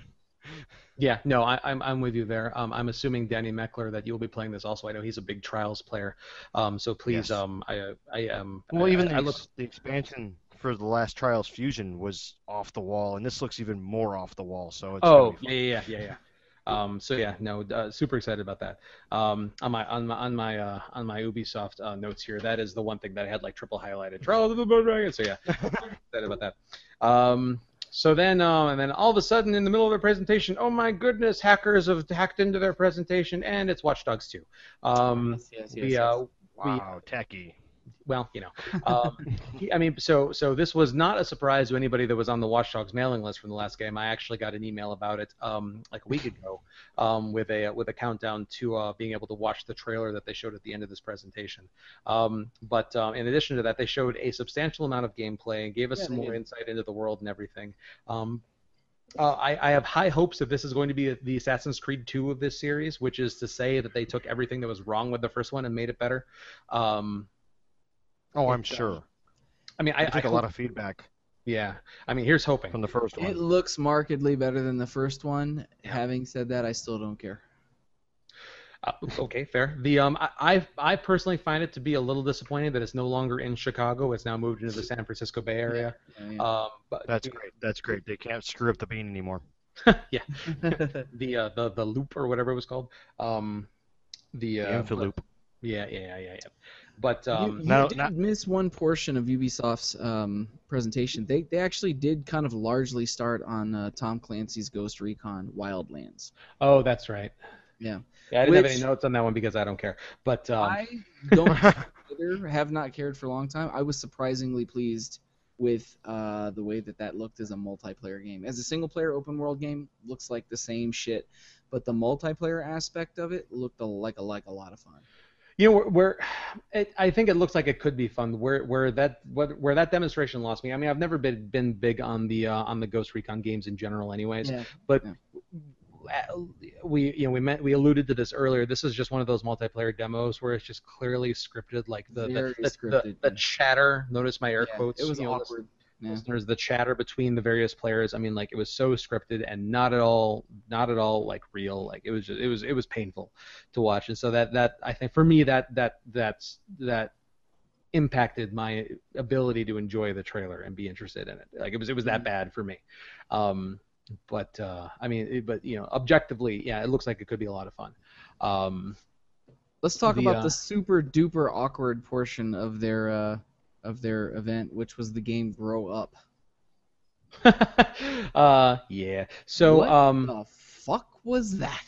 Yeah, no, I, I'm I'm with you there. Um, I'm assuming Danny Meckler that you'll be playing this also. I know he's a big Trials player. Um, so please, Yes. um, I I um. Well, I, even I, the, look. the expansion for the last Trials Fusion was off the wall, and this looks even more off the wall. So it's Oh, yeah, yeah, yeah, yeah. Um, so yeah, no, uh, super excited about that. Um, on my on my on my uh, on my Ubisoft uh, notes here, that is the one thing that I had like triple highlighted. Trials of the Blood Dragon. So yeah, excited about that. Um, so then, um, and then all of a sudden, in the middle of their presentation, oh my goodness, hackers have hacked into their presentation, and it's Watch Dogs 2. Um, yes, yes, we, yes, uh, we, wow, tacky. Well, you know, um, he- I mean, so so this was not a surprise to anybody that was on the Watch Dogs mailing list from the last game. I actually got an email about it um, like a week ago um, with a with a countdown to uh, being able to watch the trailer that they showed at the end of this presentation. Um, but um, in addition to that, they showed a substantial amount of gameplay and gave us Yeah, some more did. insight into the world and everything. Um, uh, I, I have high hopes that this is going to be the Assassin's Creed 2 of this series, which is to say that they took everything that was wrong with the first one and made it better. Um, Oh, I'm It, uh, sure. I mean, I, I took I a lot of feedback Yeah, I mean, here's hoping. from the first one. It looks markedly better than the first one. Yeah. Having said that, I still don't care. Uh, okay, fair. The um, I, I I personally find it to be a little disappointing that it's no longer in Chicago. It's now moved into the San Francisco Bay Area. Yeah, yeah. Um, but That's great. That's great. They can't screw up the bean anymore. yeah, the uh, the the loop or whatever it was called. Um, the The uh, Infiloop. Yeah, yeah, yeah, yeah. yeah. But you um, you Now- did now- miss one portion of Ubisoft's um, presentation. They they actually did kind of largely start on uh, Tom Clancy's Ghost Recon Wildlands. oh, that's right. Yeah. Yeah, I didn't have any notes on that one because I don't care. But um, I don't either, have not cared for a long time. I was surprisingly pleased with uh, the way that that looked as a multiplayer game. As a single player open world game, looks like the same shit, but the multiplayer aspect of it looked a, like a like a lot of fun. You know, where, it, I think it looks like it could be fun. Where where that where, where that demonstration lost me. I mean, I've never been been big on the uh, on the Ghost Recon games in general, anyways. Yeah. But we you know we meant we alluded to this earlier. This is just one of those multiplayer demos where it's just clearly scripted, like the the, the, the, scripted, the yeah. chatter. Notice my air Yeah, quotes. It was you know, awkward. Yeah. listeners the chatter between the various players i mean like it was so scripted and not at all not at all like real. Like it was just it was it was painful to watch. And so that that i think for me that that that's that impacted my ability to enjoy the trailer and be interested in it. Like it was it was that Mhm. bad for me. Um but uh i mean it, but you know objectively yeah it looks like it could be a lot of fun. Um Let's talk The, about uh, the super duper awkward portion of their uh, of their event, which was the game Grow Up. uh yeah so What um the fuck was that?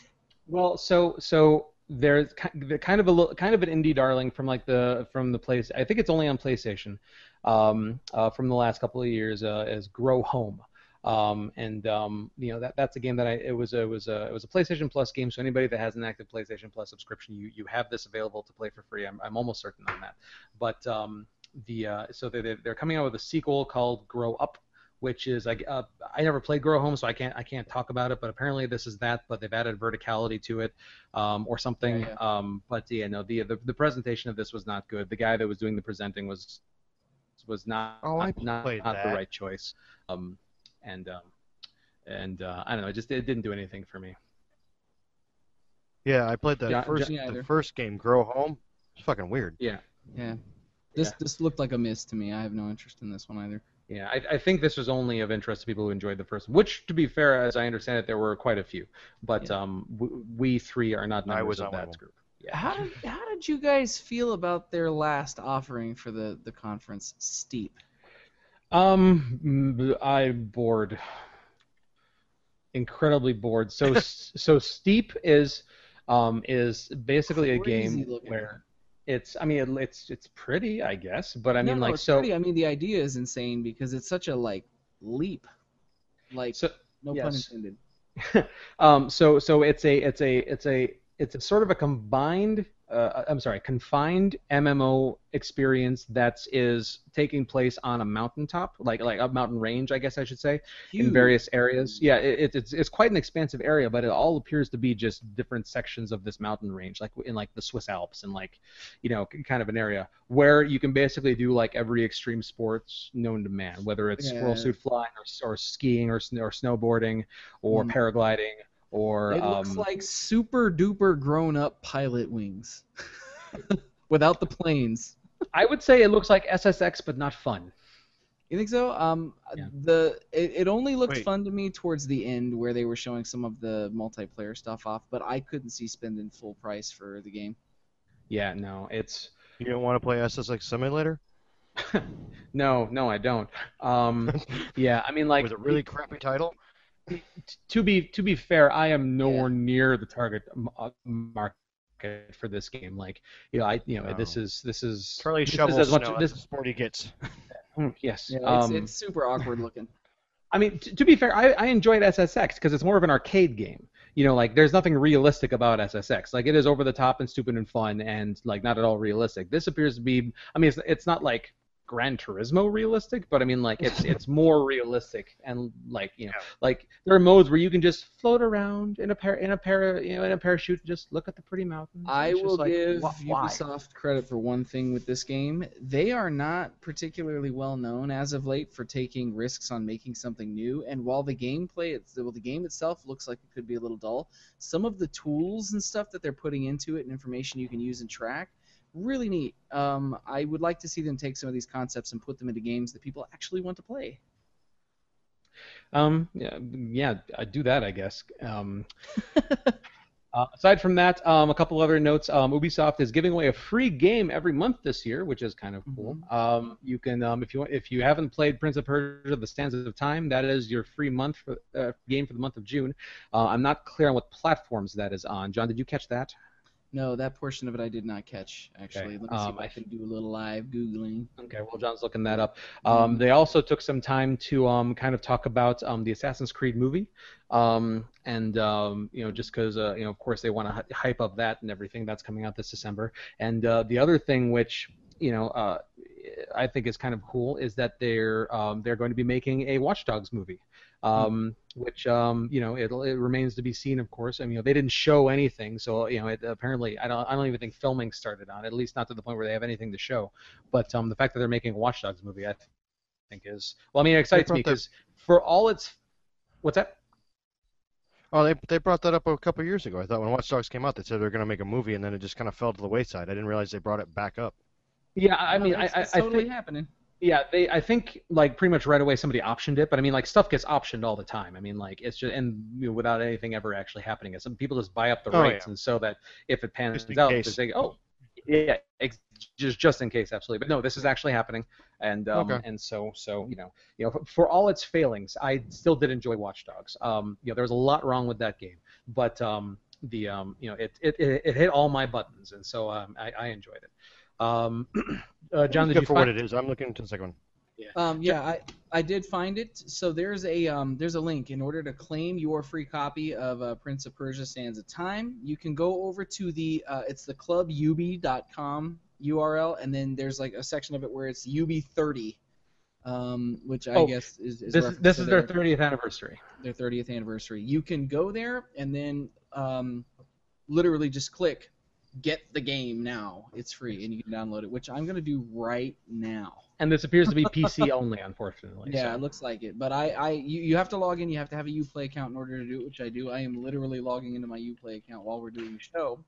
Well, so so there's kind of a little, kind of an indie darling from like the from the place. I think it's only on PlayStation. Um, uh, from the last couple of years, uh, is Grow Home. Um, and um, you know that that's a game that I it was a, it was a it was a PlayStation Plus game. So anybody that has an active PlayStation Plus subscription, you you have this available to play for free. I'm I'm almost certain on that. But um, the uh, so they they're they're coming out with a sequel called Grow Up, which is like uh, I never played Grow Home, so I can't I can't talk about it. But apparently this is that, but they've added verticality to it, um, or something. Yeah, Um, but yeah, no, the, the the presentation of this was not good. The guy that was doing the presenting was was not Oh, I not, played not the right choice. Um, and um, and uh, I don't know, it just it didn't do anything for me. Yeah, I played the Yeah, first yeah, the first game, Grow Home. It's fucking weird. Yeah. Yeah. This Yeah. this looked like a miss to me. I have no interest in this one either. Yeah, I, I think this was only of interest to people who enjoyed the first one. Which, to be fair, as I understand it, there were quite a few. But Yeah. um, w- we three are not I members was of not one of that them. group. Yeah. How did how did you guys feel about their last offering for the the conference? Steep. Um, I'm bored. Incredibly bored. So so steep is um is basically a game looking. where it's I mean it, it's it's pretty I guess, but I no, mean no, like it's so pretty. I mean, the idea is insane because it's such a like leap. Like so no pun intended. um so so it's a it's a it's a it's a sort of a combined uh, I'm sorry confined MMO experience that is taking place on a mountaintop like like a mountain range I guess I should say in various areas. Yeah, it, it- it's it's quite an expansive area, but it all appears to be just different sections of this mountain range, like in like the Swiss Alps and like, you know, kind of an area where you can basically do like every extreme sports known to man, whether it's Yeah. squirrel suit flying or, or skiing or or snowboarding or Mm. paragliding or It um, looks like super duper grown up Pilotwings, without the planes. I would say it looks like SSX but not fun. You think so? Um, Yeah. the it, it only looked Wait. fun to me towards the end where they were showing some of the multiplayer stuff off, but I couldn't see spending full price for the game. Yeah, no, it's You don't want to play SSX Simulator? no, no, I don't. Um, yeah, I mean like Was it really crappy title? T- to be to be fair, I am nowhere Yeah. near the target uh, market for this game. Like, you know, I you know this Oh. is this is Charlie this is Shovel as much Snow. this That's the gets. yes. Yeah, um, it's, it's super awkward looking. I mean, t- to be fair, I, I enjoyed SSX because it's more of an arcade game. You know, like there's nothing realistic about SSX. Like it is over the top and stupid and fun and like not at all realistic. This appears to be. I mean, it's, it's not like Gran Turismo realistic, but I mean like it's it's more realistic and like you know Yeah. like there are modes where you can just float around in a pair in a pair you know in a parachute and just look at the pretty mountains. I will like, give wh- why? Ubisoft credit for one thing with this game. They are not particularly well known as of late for taking risks on making something new. And while the gameplay, it's, well, the game itself looks like it could be a little dull, some of the tools and stuff that they're putting into it and information you can use and track, really neat. Um, I would like to see them take some of these concepts and put them into games that people actually want to play. Um, yeah, yeah, I do that, I guess. Um, uh, aside from that, um, a couple other notes. Um, Ubisoft is giving away a free game every month this year, which is kind of cool. Um, you can, um, if you want, if you haven't played Prince of Persia: The Sands of Time, that is your free month for uh, game for the month of June. Uh, I'm not clear on what platforms that is on. John, did you catch that? No, that portion of it I did not catch, actually. Let me see Um, if I can do a little live Googling. Okay, well, John's looking that up. Um, they also took some time to um, kind of talk about um, the Assassin's Creed movie, um, and um, you know, just because uh, you know, of course, they want to hype up that and everything that's coming out this December. And uh, the other thing, which you know, uh, I think is kind of cool, is that they're um, they're going to be making a Watch Dogs movie. Um, which um, you know it, it remains to be seen, of course. I mean, you know, they didn't show anything, so you know, it apparently I don't I don't even think filming started on it, at least not to the point where they have anything to show. But um, the fact that they're making a Watch Dogs movie, I think is well. I mean, it excites me brought that- because for all its what's that? Oh, they they brought that up a couple years ago. I thought when Watch Dogs came out, they said they were going to make a movie, and then it just kind of fell to the wayside. I didn't realize they brought it back up. Yeah, I No, mean, I, it's, I, it's I totally think happening. Yeah, they I think like pretty much right away somebody optioned it, but I mean like stuff gets optioned all the time. I mean like it's just and you know, without anything ever actually happening, some people just buy up the Oh, rights yeah. and so that if it pans out, they say, oh yeah, ex- just just in case, absolutely. But no, this is actually happening, and um, Okay. and so so you know you know for, for all its failings, I still did enjoy Watch Dogs. Um, you know there was a lot wrong with that game, but um the um you know it it, it, it hit all my buttons, and so um I, I enjoyed it. Um, uh, John, did good you for find, what it is. I'm looking into the second one. Um, yeah, I, I did find it. So there's a um, there's a link in order to claim your free copy of uh, Prince of Persia: Sands of Time. You can go over to the uh, it's the clububi.com URL, and then there's like a section of it where it's UB30, um, which I Oh, guess is, is this this to is their 30th anniversary. their 30th anniversary. You can go there and then um, literally just click get the game now. It's free and you can download it, which I'm gonna do right now. And this appears to be PC only, unfortunately. Yeah, so. it looks like it. But I, I you, you have to log in. You have to have a UPlay account in order to do it, which I do. I am literally logging into my UPlay account while we're doing the show,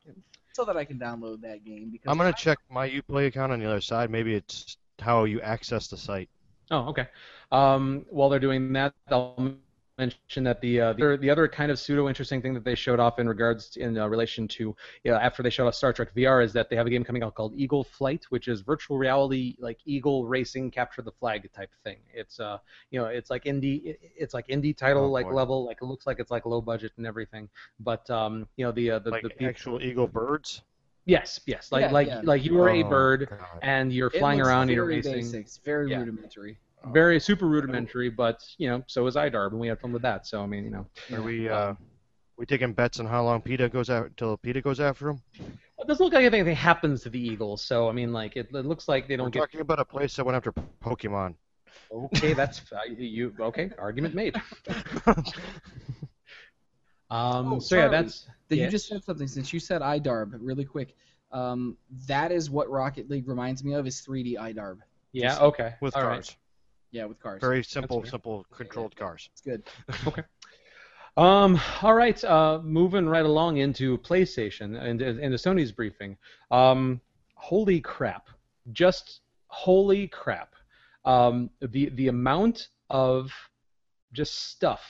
so that I can download that game. Because I'm gonna I- check my UPlay account on the other side. Maybe it's how you access the site. Oh, okay. Um, while they're doing that, I'll mention that the uh, the, other, the other kind of pseudo interesting thing that they showed off in regards to, in uh, relation to you know, after they showed off Star Trek VR is that they have a game coming out called Eagle Flight, which is virtual reality like eagle racing, capture the flag type thing. It's uh you know it's like indie it's like indie title Oh, like boy. level like it looks like it's like low budget and everything, but um you know the uh, the, Like the peop- actual eagle birds. yes yes like Yeah, like yeah. like you were a Oh, bird God. and you're flying looks around and you're racing. Basic. It's very Yeah. rudimentary. Very super rudimentary, but you know, so is iDarb, and we had fun with that. So I mean, you know, Are we uh, we taking bets on how long PETA goes out until PETA goes after him? it doesn't look like anything happens to the Eagles. So I mean, like it, it looks like they We're don't get. talking about a place that went after Pokemon. Okay, that's uh, you. Okay, argument made. Um, Oh, so yeah, that's That yeah. you just said something since you said iDarb really quick. Um, that is what Rocket League reminds me of is 3D iDarb. yeah. Okay, with all right. Yeah, with cars. Very simple, simple controlled cars. It's good. Okay. Um, all right, uh, moving right along into PlayStation and and the Sony's briefing. Um, holy crap! Just holy crap! Um, the the amount of just stuff,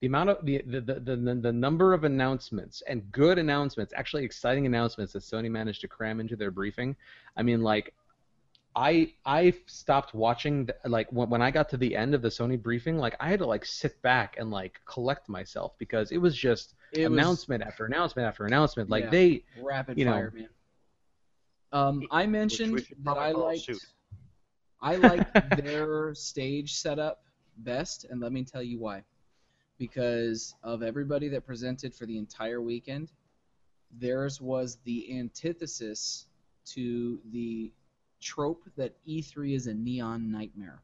the amount of the, the, the the number of announcements and good announcements, actually exciting announcements that Sony managed to cram into their briefing. I mean, like. I I stopped watching the, like when, when I got to the end of the Sony briefing like I had to like sit back and like collect myself because it was just It was announcement after announcement after announcement like Yeah. they rapid you know. fire, man. Um, I mentioned we should that I call a liked suit. I liked their stage setup best, and let me tell you why. Because of everybody that presented for the entire weekend, theirs was the antithesis to the trope that E3 is a neon nightmare.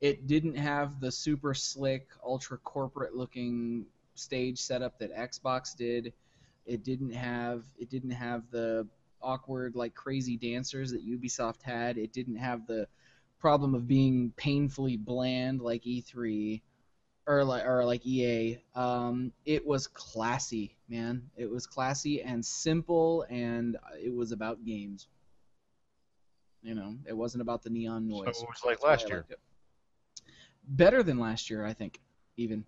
It didn't have the super slick, ultra corporate looking stage setup that Xbox did. It didn't have it didn't have the awkward like crazy dancers that Ubisoft had. It didn't have the problem of being painfully bland like E3 or like or like EA. Um, it was classy, man. It was classy and simple, and it was about games. You know, it wasn't about the neon So noise. it was like That's last year. Better than last year, I think. Even.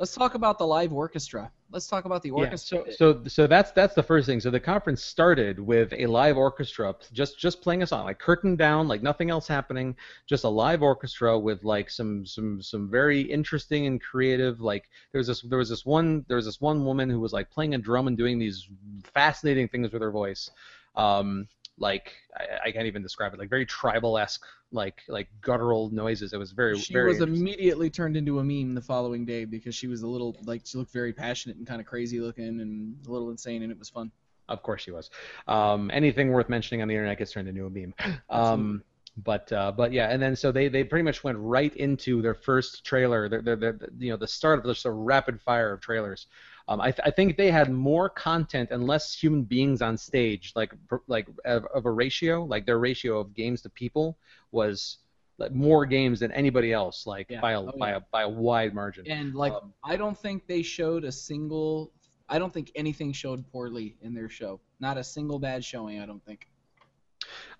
Let's talk about the live orchestra. Let's talk about the yeah, orchestra. so so so that's that's the first thing so the conference started with a live orchestra just just playing a song like curtain down like nothing else happening just a live orchestra with like some some some very interesting and creative like there was this there was this one there was this one woman who was like playing a drum and doing these fascinating things with her voice um like I, I can't even describe it like very tribal esque like like guttural noises it was very she very was immediately turned into a meme the following day because she was a little like she looked very passionate and kind of crazy looking and a little insane and it was fun. Of course she was. Um, anything worth mentioning on the internet gets turned into a meme. Um, but uh, but yeah, and then so they, they pretty much went right into their first trailer. Their, their, their, you know the start of just a rapid fire of trailers. Um, I, th- I think they had more content and less human beings on stage, like like of, of a ratio. Like their ratio of games to people was like more games than anybody else, like Yeah. by a Oh, by yeah. a by a wide margin. And like Um, I don't think they showed a single I don't think anything showed poorly in their show. Not a single bad showing, I don't think.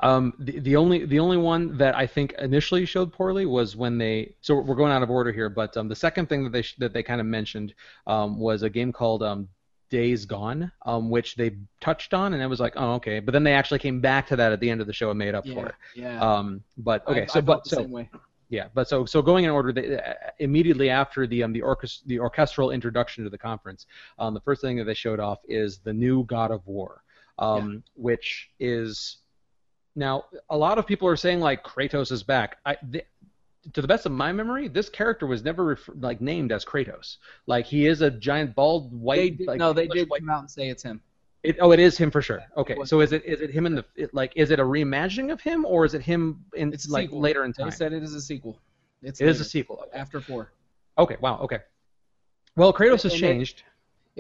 Um, the, the only the only one that I think initially showed poorly was when they so we're going out of order here, but um, the second thing that they sh- that they kind of mentioned um, was a game called um, Days Gone, um, which they touched on, and I was like, oh okay, but then they actually came back to that at the end of the show and made up for it. Yeah. Um, but okay, I, so I but the so same way. yeah, but so so going in order, they, uh, immediately after the um, the orchest- the orchestral introduction to the conference, um, the first thing that they showed off is the new God of War, um, which is now a lot of people are saying like Kratos is back. I, th- to the best of my memory, this character was never ref- like named as Kratos. Like he is a giant bald white. They did, like, no, they English did white- come out and say it's him. It, oh, it is him for sure. Okay, so is it is it him in the it, like is it a reimagining of him or is it him in It's like sequel. later in time? They said it is a sequel. It's It is a sequel. after four. Okay. Wow. Okay. Well, Kratos has And changed. It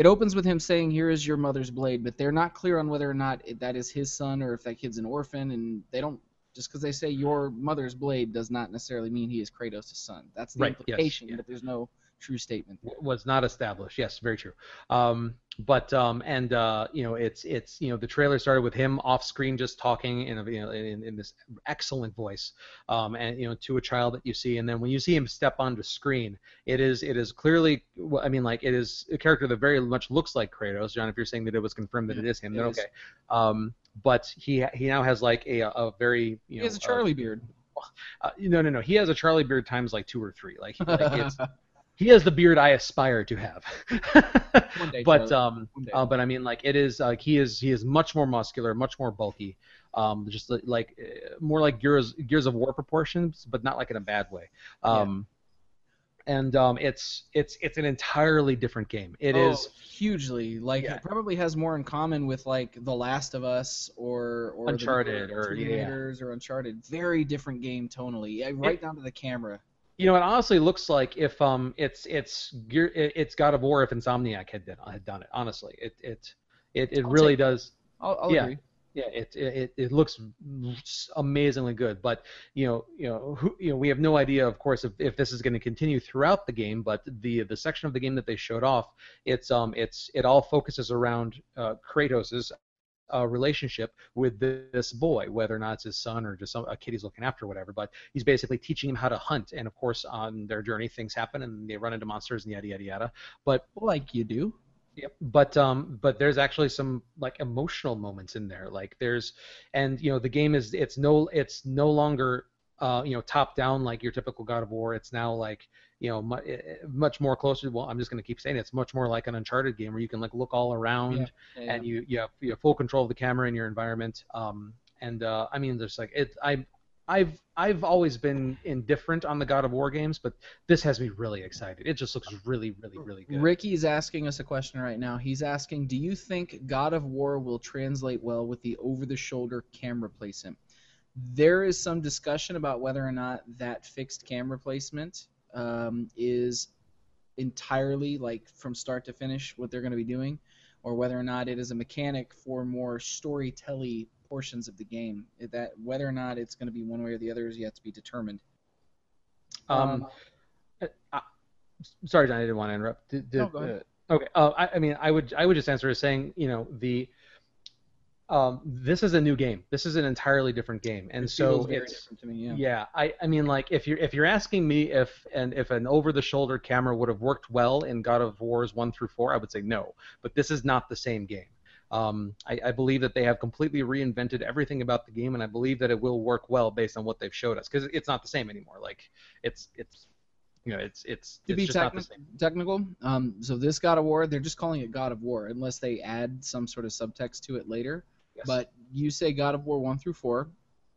opens with him saying, "Here is your mother's blade," but they're not clear on whether or not that is his son or if that kid's an orphan, and they don't. Just because they say your mother's blade does not necessarily mean he is Kratos' son. That's the Right, yes, implication, yeah. but there's no true statement. was not established. Yes, very true. Um, but um, and uh, you know, it's it's you know, the trailer started with him off screen just talking in a, you know in, in this excellent voice, um, and you know, to a child that you see, and then when you see him step onto screen, it is it is clearly, I mean, like it is a character that very much looks like Kratos. John, if you're saying that it was confirmed that it is him, it then is. okay. Um, but he he now has like a a very you know, He has a uh, Charlie beard. uh, no no no he has a Charlie beard times like two or three like, like it's he has the beard I aspire to have. Day, but um, uh, but I mean, like it is, like he is, he is much more muscular, much more bulky, um, just like uh, more like Gears Gears of War proportions, but not like in a bad way. Um, and um, it's it's it's an entirely different game. It is Oh, hugely like Yeah. it probably has more in common with like The Last of Us or or the Uncharted or- yeah. Or Uncharted. Very different game tonally, yeah, right down to the camera. You know, it honestly looks like if um, it's it's it's God of War if Insomniac had done, had done it. Honestly, it it it, it I'll really take does. I'll, I'll Yeah. agree. Yeah, it, it it looks amazingly good, but you know, you know, who, you know, we have no idea, of course, if, if this is going to continue throughout the game. But the the section of the game that they showed off, it's um, it's it all focuses around uh, Kratos's uh, relationship with this boy, whether or not it's his son or just some, a kid he's looking after, or whatever. But he's basically teaching him how to hunt, and of course, on their journey, things happen, and they run into monsters and yada yada yada. But Like you do. Yep. But um, but there's actually some like emotional moments in there. Like there's, and you know, the game is it's no it's no longer uh you know top down like your typical God of War. It's now like you know mu- eh, eh, much more closer. Well, I'm just gonna keep saying it. it's much more like an Uncharted game where you can like look all around Yeah. and you you have, you have full control of the camera in your environment. Um, and uh, I mean, there's like it. I I've I've always been indifferent on the God of War games, but this has me really excited. It just looks really really really good. Ricky's asking us a question right now. He's asking, "Do you think God of War will translate well with the over-the-shoulder camera placement?" There is some discussion about whether or not that fixed camera placement um, is entirely like from start to finish what they're going to be doing, or whether or not it is a mechanic for more storytelling portions of the game. That whether or not it's going to be one way or the other is yet to be determined. Um, uh, sorry, John, I didn't want to interrupt. Did, did, No, go ahead. uh, okay. Uh, I, I mean, I would I would just answer as saying, you know, the um, this is a new game. This is an entirely different game, and It so very it's different to me. Yeah. yeah. I, I mean, like if you're if you're asking me if and if an over-the-shoulder camera would have worked well in God of Wars one through four, I would say no. But this is not the same game. Um, I, I believe that they have completely reinvented everything about the game, and I believe that it will work well based on what they've showed us, because it's not the same anymore. Like it's it's you know it's it's to it's be just not the techni- same. technical, um, so this God of War, they're just calling it God of War, unless they add some sort of subtext to it later. Yes. But you say God of War one through four,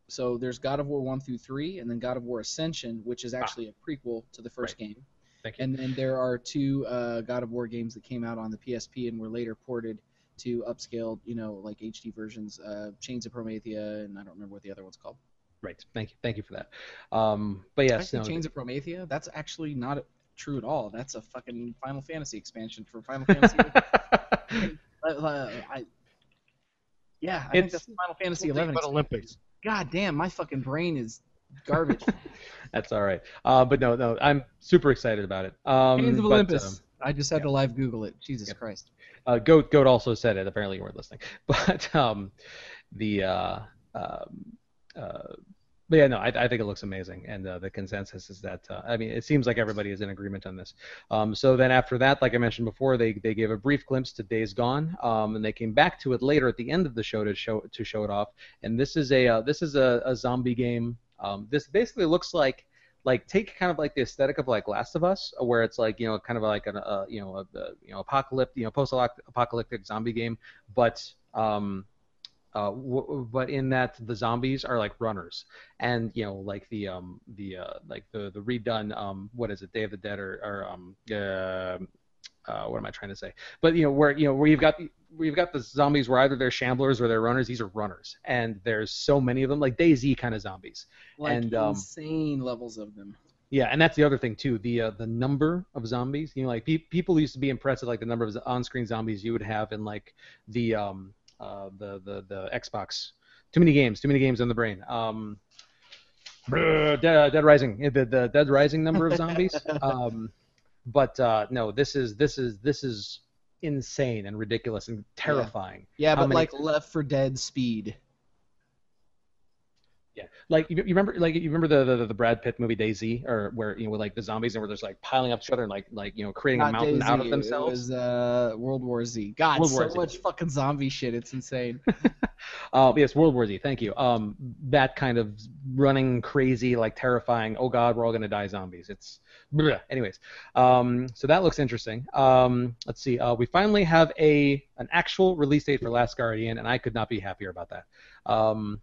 so there's God of War one through three, and then God of War Ascension, which is actually a prequel to the first game. Thank you. And then there are two uh, God of War games that came out on the PSP and were later ported to upscaled, you know, like HD versions, uh, Chains of Promathia, and I don't remember what the other one's called. Right. Thank you. Thank you for that. Um, but yes, no, Chains of Promathia? That's actually not true at all. That's a fucking Final Fantasy expansion for Final Fantasy. Uh, I, yeah, I think It's- that's Final Fantasy Think 11. about Olympics. God damn, my fucking brain is garbage. That's all right. Uh, but no, no, I'm super excited about it. Um, of but, Olympus. um, I just had to live Google it. Jesus Yep. Christ. uh, Goat Goat also said it. Apparently, you weren't listening. But um, the uh, um, uh, but yeah, no, I, I think it looks amazing, and uh, the consensus is that uh, I mean, it seems like everybody is in agreement on this. Um, so then after that, like I mentioned before, they they gave a brief glimpse to Days Gone, um, and they came back to it later at the end of the show to show to show it off. And this is a uh, this is a, a zombie game. Um, this basically looks like like take kind of like the aesthetic of like Last of Us, where it's like you know kind of like an uh, you know a, a you know apocalyptic you know post-apocalyptic zombie game, but um, uh, w- but in that the zombies are like runners, and you know like the um the uh like the the redone um what is it Day of the Dead or or um uh, uh what am I trying to say? But you know where you know where you've got where you've got the zombies where either they're shamblers or they're runners. These are runners, and there's so many of them like DayZ kind of zombies. Like And, um, insane levels of them. Yeah, and that's the other thing too. The uh, the number of zombies. You know, like pe- people used to be impressed with like the number of on-screen zombies you would have in like the um uh the the the Xbox. Too many games. Too many games in the brain. Um, Dead, Dead Rising. The, the Dead Rising number of zombies. um, but uh, no, this is this is this is insane and ridiculous and terrifying. Yeah, How but many- like Left 4 Dead speed. Yeah, like you, you remember, like you remember the, the the Brad Pitt movie Daisy, or where you know with like the zombies and where there's like piling up each other and like like you know creating a Not mountain out of themselves. It was uh, World War Z. God, World so Z. much fucking zombie shit. It's insane. Uh, yes, World War Z. Thank you. Um, that kind of running crazy, like terrifying. Oh God, we're all gonna die zombies. It's bleh. anyways. Um, so that looks interesting. Um, let's see. Uh, we finally have a an actual release date for Last Guardian, and I could not be happier about that. Um,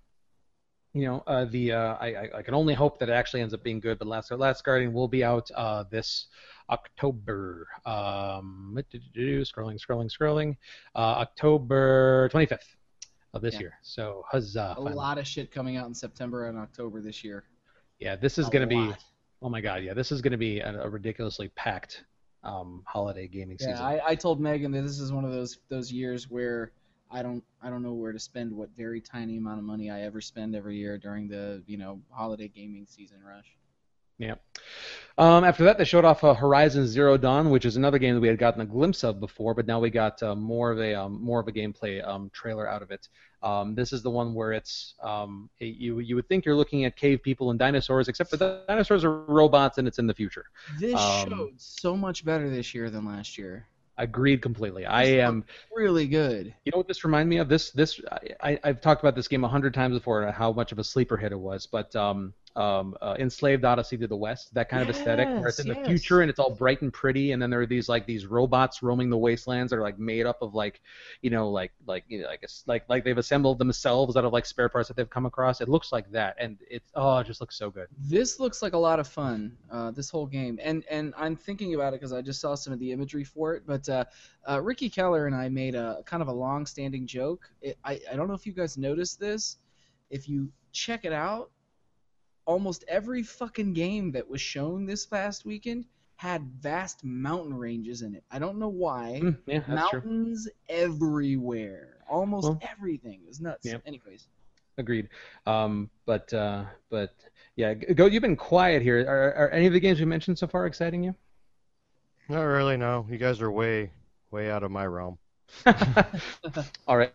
you know, uh, the uh, I, I I can only hope that it actually ends up being good. But Last Last Guardian will be out uh, this October. Um, scrolling, scrolling, scrolling. Uh, October 25th of this Yeah. year. So huzzah! a finally. lot of shit coming out in September and October this year. Yeah, this is going to be. Oh my God! Yeah, this is going to be a, a ridiculously packed um, holiday gaming Yeah, season. I, I told Megan that this is one of those those years where I don't I don't know where to spend what very tiny amount of money I ever spend every year during the you know holiday gaming season rush. Yeah. Um, after that, they showed off uh, Horizon Zero Dawn, which is another game that we had gotten a glimpse of before, but now we got uh, more of a um, more of a gameplay um, trailer out of it. Um, this is the one where it's um, a, you you would think you're looking at cave people and dinosaurs, except for the dinosaurs are robots and it's in the future. This Um, showed so much better this year than last year. Agreed completely. I am. Really good. You know what this reminded me of? This this I, I've talked about this game a hundred times before, and how much of a sleeper hit it was. But um, um, uh, Enslaved Odyssey to the West, that kind of aesthetic, where it's in Yes, the future and it's all bright and pretty, and then there are these like these robots roaming the wastelands that are like made up of like, you know, like like you know, like it's like like they've assembled themselves out of like spare parts that they've come across. It looks like that, and it's oh, it just looks so good. This looks like a lot of fun. Uh, this whole game, and and I'm thinking about it because I just saw some of the imagery for it. But uh, uh, Ricky Keller and I made a kind of a long-standing joke. It, I I don't know if you guys noticed this. If you check it out, almost every fucking game that was shown this past weekend had vast mountain ranges in it. I don't know why. Mm, yeah, that's true. Mountains everywhere. Almost Well, everything. It was nuts. yeah. Anyways. Agreed. Um, but uh, but yeah, go. You've been quiet here. Are, are any of the games we mentioned so far exciting you? Not really. No, you guys are way, way out of my realm. All right.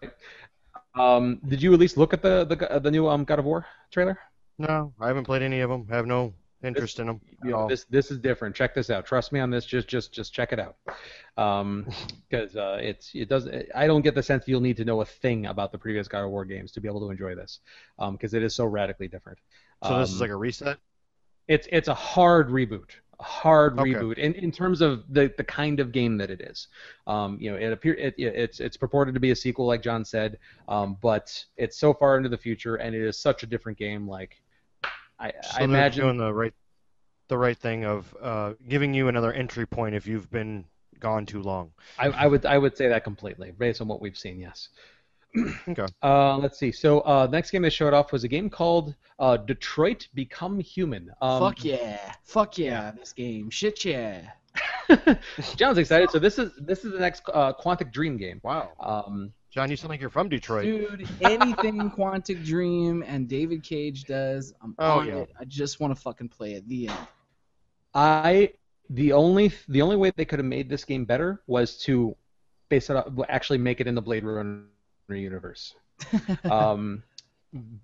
Um, did you at least look at the the, the new um, God of War trailer? No, I haven't played any of them. I have no interest in them You know, all. this this is different. Check this out. Trust me on this. Just just just check it out. Um, because uh, it's it does. I don't get the sense you'll need to know a thing about the previous God of War games to be able to enjoy this. Um, because it is so radically different. So this is Um, like a reset. it's it's a hard reboot hard Okay. reboot in, in terms of the, the kind of game that it is um, you know it appear it, it- it's it's purported to be a sequel like john said um, but it's so far into the future and it is such a different game like i, So I imagine doing the right, the right thing of uh, giving you another entry point if you've been gone too long. I, I would I would say that completely based on what we've seen yes Okay. uh, let's see so uh, next game they showed off was a game called uh, detroit become human um, Fuck yeah. Fuck yeah, this game. Shit yeah. john's excited so this is this is the next uh, quantic dream game Wow. um, John, you sound like you're from Detroit. Dude, anything Quantic Dream and David Cage does, I'm Oh, on yeah. it. I just want to fucking play it. The end. I the only the only way they could have made this game better was to base it up actually make it in the Blade Runner universe. Um,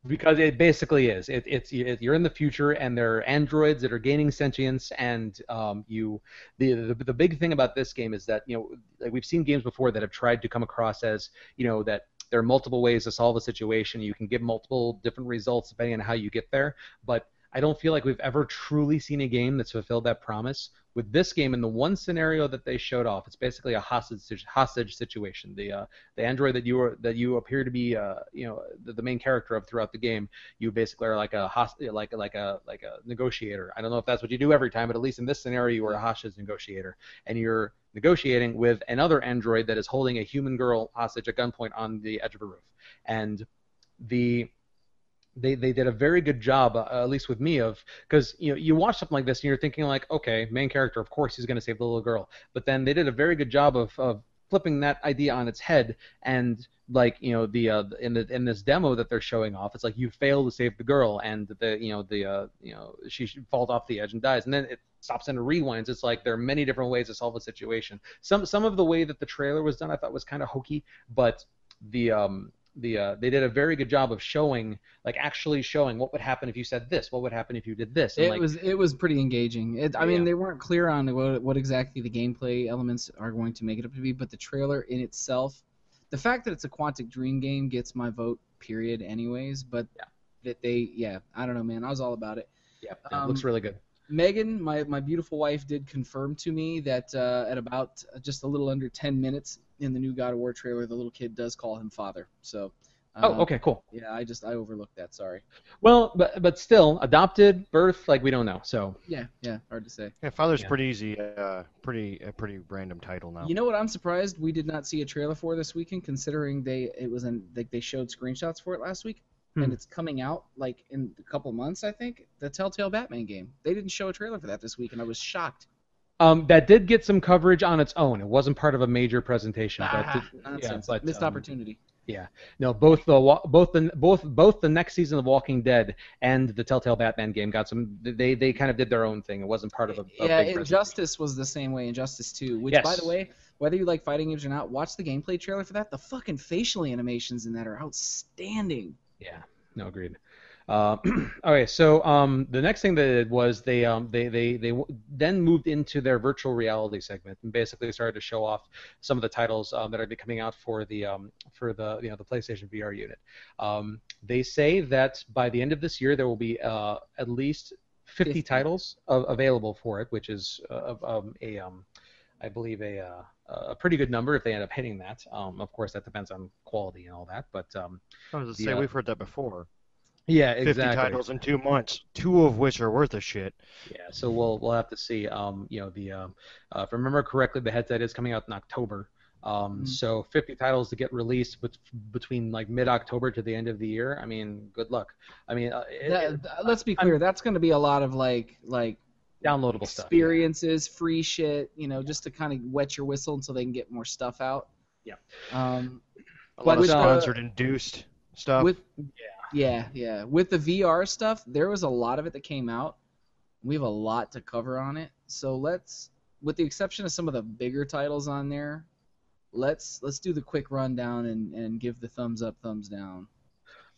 because it basically is. It, it's it, you're in the future, and there are androids that are gaining sentience, and um, you. The, the the big thing about this game is that you know like we've seen games before that have tried to come across as you know that there are multiple ways to solve a situation. You can give multiple different results depending on how you get there, but I don't feel like we've ever truly seen a game that's fulfilled that promise. With this game, in the one scenario that they showed off, it's basically a hostage hostage situation. The uh, the android that you are that you appear to be uh, you know the, the main character of throughout the game, you basically are like a host like like a like a negotiator. I don't know if that's what you do every time, but at least in this scenario, you are a hostage negotiator, and you're negotiating with another android that is holding a human girl hostage at gunpoint on the edge of a roof, and the they they did a very good job, uh, at least with me, of because you know you watch something like this and you're thinking like, okay, main character, of course he's going to save the little girl, but then they did a very good job of of flipping that idea on its head and like you know the uh, in the in this demo that they're showing off it's like you fail to save the girl and the you know the uh, you know she falls off the edge and dies. And then it stops and rewinds. It's like there are many different ways to solve a situation. Some some of the way that the trailer was done i thought was kind of hokey but the um the uh, they did a very good job of showing like actually showing what would happen if you said this what would happen if you did this and, It like, was it was pretty engaging. It, I mean, Yeah. they weren't clear on what, what exactly the gameplay elements are going to make it up to be, but the trailer in itself, the fact that it's a Quantic Dream game gets my vote. Period. Anyways, but Yeah. that they, yeah, I don't know, man. I was all about it. yeah, it looks um, really good Megan, my, my beautiful wife, did confirm to me that uh, at about just a little under 10 minutes in the new God of War trailer, the little kid does call him father. So. oh uh, okay cool Yeah, I just I overlooked that. Sorry. well but but still adopted birth like we don't know so Yeah, yeah, hard to say. Yeah, Father's Yeah. pretty easy. Uh, pretty a pretty random title now. You know what? I'm surprised we did not see a trailer for this weekend, considering they it was in like they showed screenshots for it last week, Hmm. and it's coming out like in a couple months, I think. The Telltale Batman game. They didn't show a trailer for that this week, and I was shocked. Um, that did get some coverage on its own. It wasn't part of a major presentation. but Ah, it- nonsense. but, Missed um, opportunity. Yeah. No, both the both the both both the next season of Walking Dead and the Telltale Batman game got some. They they kind of did their own thing. It wasn't part of a, a yeah. Injustice was the same way. Injustice 2, which by the way, whether you like fighting games or not, watch the gameplay trailer for that. The fucking facial animations in that are outstanding. Yeah, no, agreed. Uh, okay, so um, the next thing they did was they um, they they they w- then moved into their virtual reality segment and basically started to show off some of the titles um, that are coming out for the um, for the you know the PlayStation VR unit. Um, they say that by the end of this year there will be uh, at least 50, 50. titles a- available for it, which is uh, um, a um, I believe a uh, a pretty good number if they end up hitting that. Um, of course, that depends on quality and all that, but um, I was to say uh, we've heard that before. Yeah, 50 exactly. titles in two months, two of which are worth a shit. Yeah, so we'll we'll have to see. Um, you know, the um, uh, if I remember correctly, the headset is coming out in October. Um, Mhm. so 50 titles to get released bet- between like mid-October to the end of the year. I mean, good luck. I mean, uh, it, That- it- let's be I'm- clear. That's going to be a lot of like like downloadable stuff. experiences, free shit, you know, just to kind of wet your whistle until they can get more stuff out. Yeah. Um, A lot of With, uh, sponsored induced stuff. with yeah, yeah, yeah. with the VR stuff, there was a lot of it that came out. We have a lot to cover on it, so let's, with the exception of some of the bigger titles on there, let's let's do the quick rundown and and give the thumbs up, thumbs down.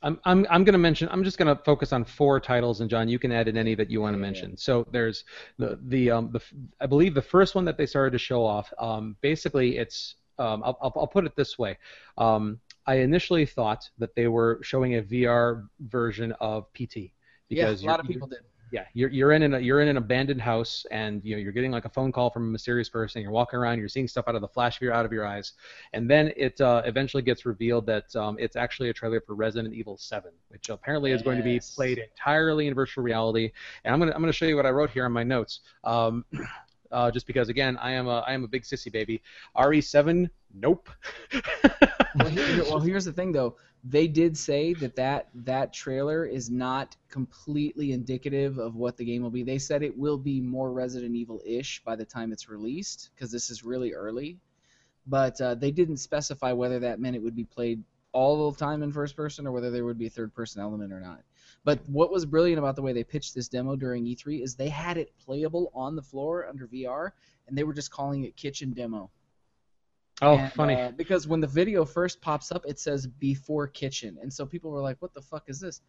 I'm, I'm, I'm going to mention. I'm just going to focus on four titles, and John, you can add in any that you want to Yeah, yeah. mention. So there's the the um the I believe the first one that they started to show off. Um, basically, it's um I'll, I'll, I'll put it this way. Um, I initially thought that they were showing a VR version of PT because Yeah, a lot of people did. yeah, you're, you're in an you're in an abandoned house and you know you're getting like a phone call from a mysterious person. You're walking around, you're seeing stuff out of the flash of your out of your eyes, and then it uh, eventually gets revealed that um, it's actually a trailer for Resident Evil 7, which apparently is going to be played entirely in virtual reality. And I'm gonna I'm gonna show you what I wrote here on my notes. Um, uh, just because again I am a I am a big sissy baby. RE7, nope. well, here, well, here's the thing though. They did say that, that that trailer is not completely indicative of what the game will be. They said it will be more Resident Evil-ish by the time it's released because this is really early. But uh, they didn't specify whether that meant it would be played all the time in first person or whether there would be a third person element or not. But what was brilliant about the way they pitched this demo during E3 is they had it playable on the floor under VR, and they were just calling it kitchen demo. oh, And, funny. uh, because when the video first pops up, it says before kitchen, and so people were like, "What the fuck is this?"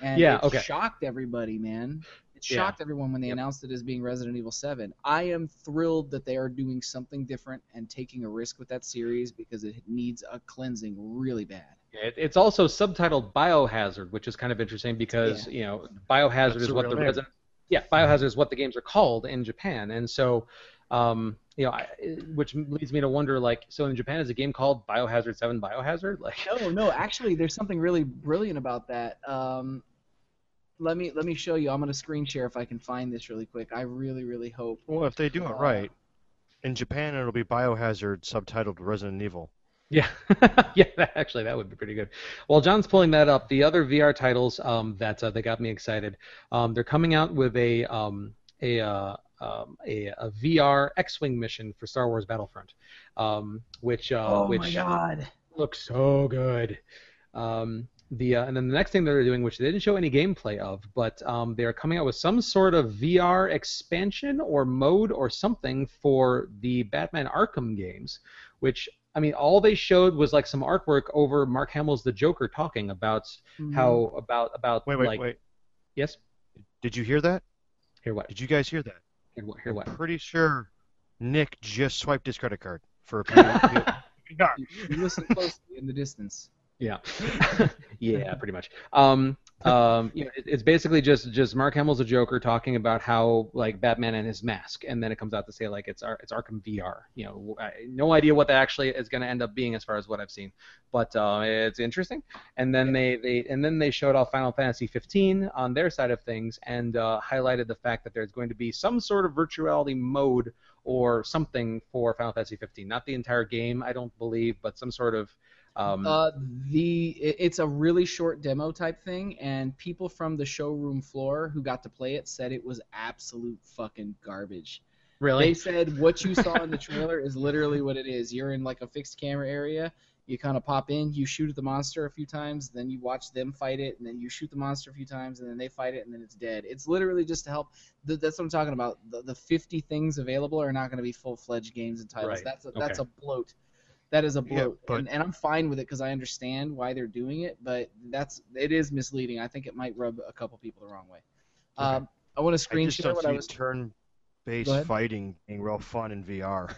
And Yeah, it okay. shocked everybody, man. It Yeah. shocked everyone when they Yep. announced it as being Resident Evil 7. I am thrilled that they are doing something different and taking a risk with that series because it needs a cleansing really bad. It, it's also subtitled Biohazard, which is kind of interesting because you know Biohazard That's is what the name. Resident yeah Biohazard is what the games are called in Japan, and so um, you know I, which leads me to wonder like so in Japan is a game called Biohazard Seven Biohazard like No, no, actually, there's something really brilliant about that. Um, let me let me show you. I'm gonna screen share if I can find this really quick. I really, really hope. Well, if they do it Uh, right, in Japan it'll be Biohazard subtitled Resident Evil. Yeah, yeah. That, actually, that would be pretty good. While John's pulling that up, the other VR titles um, that uh, that got me excited, um, they're coming out with a um, a, uh, um, a a VR X-wing mission for Star Wars Battlefront, um, which uh, oh which my god. looks so good. Um, the uh, and then the next thing they're doing, which they didn't show any gameplay of, but um, they are coming out with some sort of VR expansion or mode or something for the Batman Arkham games, which I mean, all they showed was like some artwork over Mark Hamill's The Joker talking about Mm-hmm. how about about Wait, wait, like wait. yes Did you hear that? here what Did you guys hear that? here what here what I'm pretty sure Nick just swiped his credit card for a P- You, you listen closely in the distance. Yeah, yeah, pretty much. Um, um, you know, it, it's basically just just Mark Hamill's a Joker talking about how like Batman and his mask, and then it comes out to say like it's Ar- it's Arkham VR. You know, I, no idea what that actually is going to end up being as far as what I've seen, but uh, it's interesting. And then they, they and then they showed off Final Fantasy 15 on their side of things and uh, highlighted the fact that there's going to be some sort of virtuality mode or something for Final Fantasy 15. Not the entire game, I don't believe, but some sort of um, Uh, the it's a really short demo type thing, and people from the showroom floor who got to play it said it was absolute fucking garbage. really. They said what you saw in the trailer is literally what it is. You're in like a fixed camera area. You kind of pop in, you shoot at the monster a few times, then you watch them fight it, and then you shoot the monster a few times, and then they fight it, and then it's dead. It's literally just to help. Th- that's what I'm talking about. The, the 50 things available are not going to be full fledged games and titles. Right. That's a, that's Okay. a bloat. That is a Yeah, bloat, but- and, and I'm fine with it because I understand why they're doing it, but that's it is misleading. I think it might rub a couple people the wrong way. Okay. Um, I want to I screen just share don't what see I was. Turn-based fighting being real fun in VR.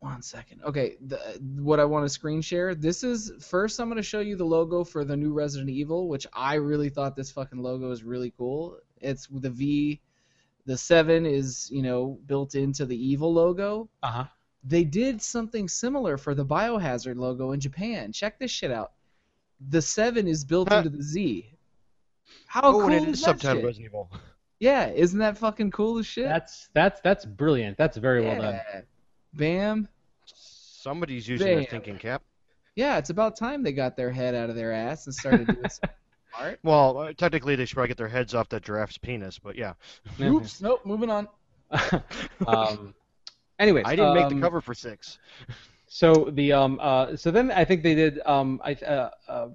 One second. Okay, the, what I want to screen share. This is first. I'm going to show you the logo for the new Resident Evil, which I really thought this fucking logo is really cool. It's the V, the seven is you know built into the evil logo. Uh huh. They did something similar for the Biohazard logo in Japan. Check this shit out. The seven is built Huh. into the Z. How oh, cool and it is is that subtitled shit? Resident Evil. Yeah, isn't that fucking cool as shit? That's that's that's brilliant. That's very well done. Bam. Somebody's using their thinking cap. Yeah, it's about time they got their head out of their ass and started doing some art. Well, uh, technically they should probably get their heads off that giraffe's penis, but yeah. Oops, nope, moving on. um, anyways, I didn't make um, the cover for six. So the um uh so then I think they did um I uh, uh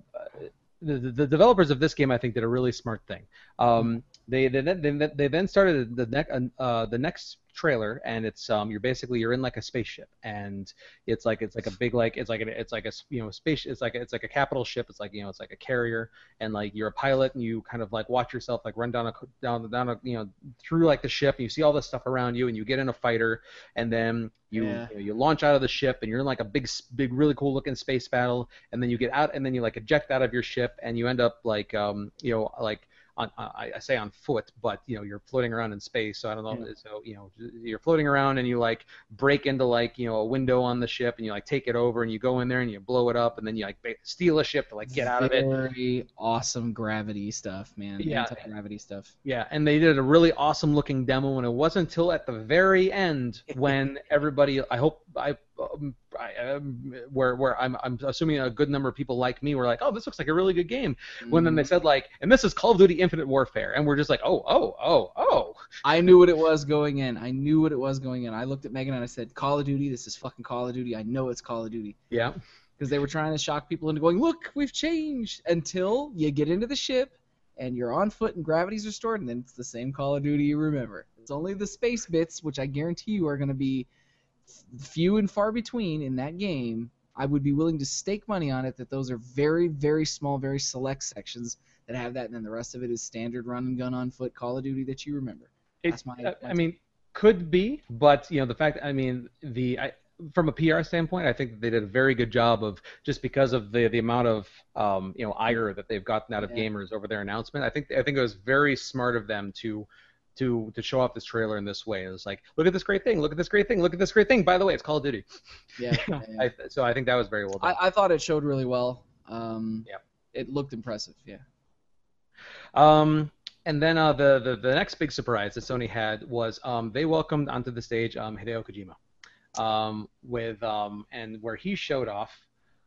the, the the developers of this game I think did a really smart thing. Um they they then they, they then started the next uh the next trailer and it's um you're basically you're in like a spaceship and it's like it's like a big like it's like a, it's like a you know space it's like a, it's like a capital ship it's like you know it's like a carrier and like you're a pilot and you kind of like watch yourself like run down a down down a you know through like the ship and you see all this stuff around you and you get in a fighter and then you Yeah. you, know, you launch out of the ship and you're in like a big big really cool looking space battle and then you get out and then you like eject out of your ship and you end up like um you know like on, I, I say on foot, but you know you're floating around in space, so I don't know. Yeah. So you know you're floating around and you like break into like you know a window on the ship and you like take it over and you go in there and you blow it up and then you like ba- steal a ship to like get out of it. Very awesome gravity stuff, man. Yeah. Anti-gravity stuff. Yeah, and they did a really awesome looking demo, and it wasn't until at the very end when everybody, I hope, I, um, I um, where where I'm I'm assuming a good number of people like me were like, oh, this looks like a really good game. When then they Mhm. said like, and this is Call of Duty Infinite Warfare, and we're just like, oh, oh, oh, oh. I knew what it was going in. I knew what it was going in. I looked at Megan and I said, "Call of Duty. This is fucking Call of Duty. I know it's Call of Duty." Yeah, because they were trying to shock people into going, look, we've changed. Until you get into the ship and you're on foot and gravity's restored, and then it's the same Call of Duty you remember. It's only the space bits, which I guarantee you are going to be few and far between in that game. I would be willing to stake money on it that those are very, very small, very select sections that have that, and then the rest of it is standard run and gun on foot Call of Duty that you remember. It- That's my- I- my I mean, could be, but you know, the fact, I mean, the I, from a PR standpoint, I think they did a very good job of just because of the the amount of um, you know ire that they've gotten out of Yeah. gamers over their announcement. I think I think it was very smart of them to. To, to show off this trailer in this way, it was like, look at this great thing, look at this great thing, look at this great thing. By the way, it's Call of Duty. Yeah, yeah, yeah. I, so I think that was very well done. I, I thought it showed really well. Um, Yep. It looked impressive. Yeah. Um, and then uh, the, the the next big surprise that Sony had was um, they welcomed onto the stage um, Hideo Kojima. um, with um, and where he showed off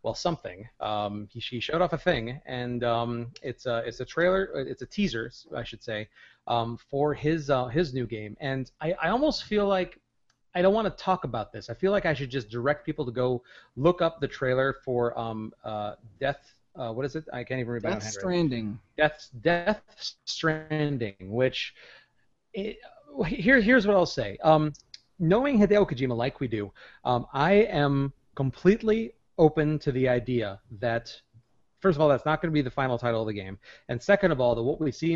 well something. Um, he, he showed off a thing, and um, it's a it's a trailer, it's a teaser, I should say, um, for his uh, his new game. And I, I almost feel like I don't want to talk about this. I feel like I should just direct people to go look up the trailer for um, uh, Death. Uh, what is it? I can't even remember. Death Stranding. Death Death Stranding, which it, here here's what I'll say. Um, knowing Hideo Kojima like we do, um, I am completely open to the idea that first of all that's not going to be the final title of the game, and second of all that what we see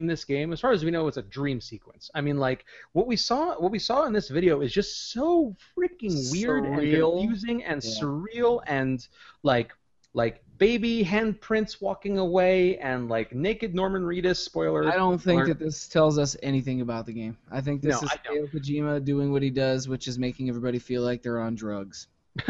in this game, as far as we know, it's a dream sequence. I mean, like what we saw, what we saw in this video is just so freaking weird Surreal. and confusing and Yeah. surreal and like like baby handprints walking away and like naked Norman Reedus. Spoiler. I don't think alert. that this tells us anything about the game. I think this No, is Kojima doing what he does, which is making everybody feel like they're on drugs.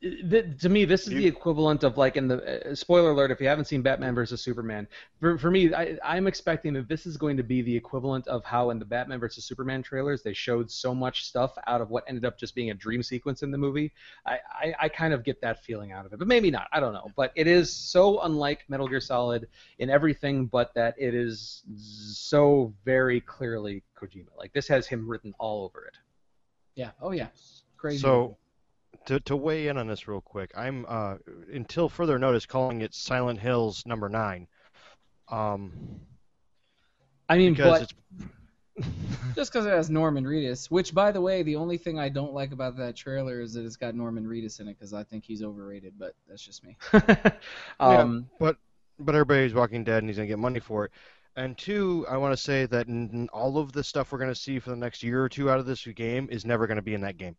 Th- to me, this is You- the equivalent of like in the uh, spoiler alert. If you haven't seen Batman versus Superman, for, for me, I, I'm expecting that this is going to be the equivalent of how in the Batman versus Superman trailers they showed so much stuff out of what ended up just being a dream sequence in the movie. I, I, I kind of get that feeling out of it, but maybe not. I don't know. But it is so unlike Metal Gear Solid in everything, but that it is so very clearly Kojima. Like this has him written all over it. Yeah. Oh yeah. Crazy. So, to, to weigh in on this real quick, I'm uh, until further notice calling it Silent Hills Number Nine, um, I mean, because but it's just because it has Norman Reedus, which by the way, the only thing I don't like about that trailer is that it's got Norman Reedus in it because I think he's overrated. But that's just me. um, but everybody's Walking Dead and he's gonna get money for it. And two, I want to say that n- all of the stuff we're gonna see for the next year or two out of this game is never gonna be in that game.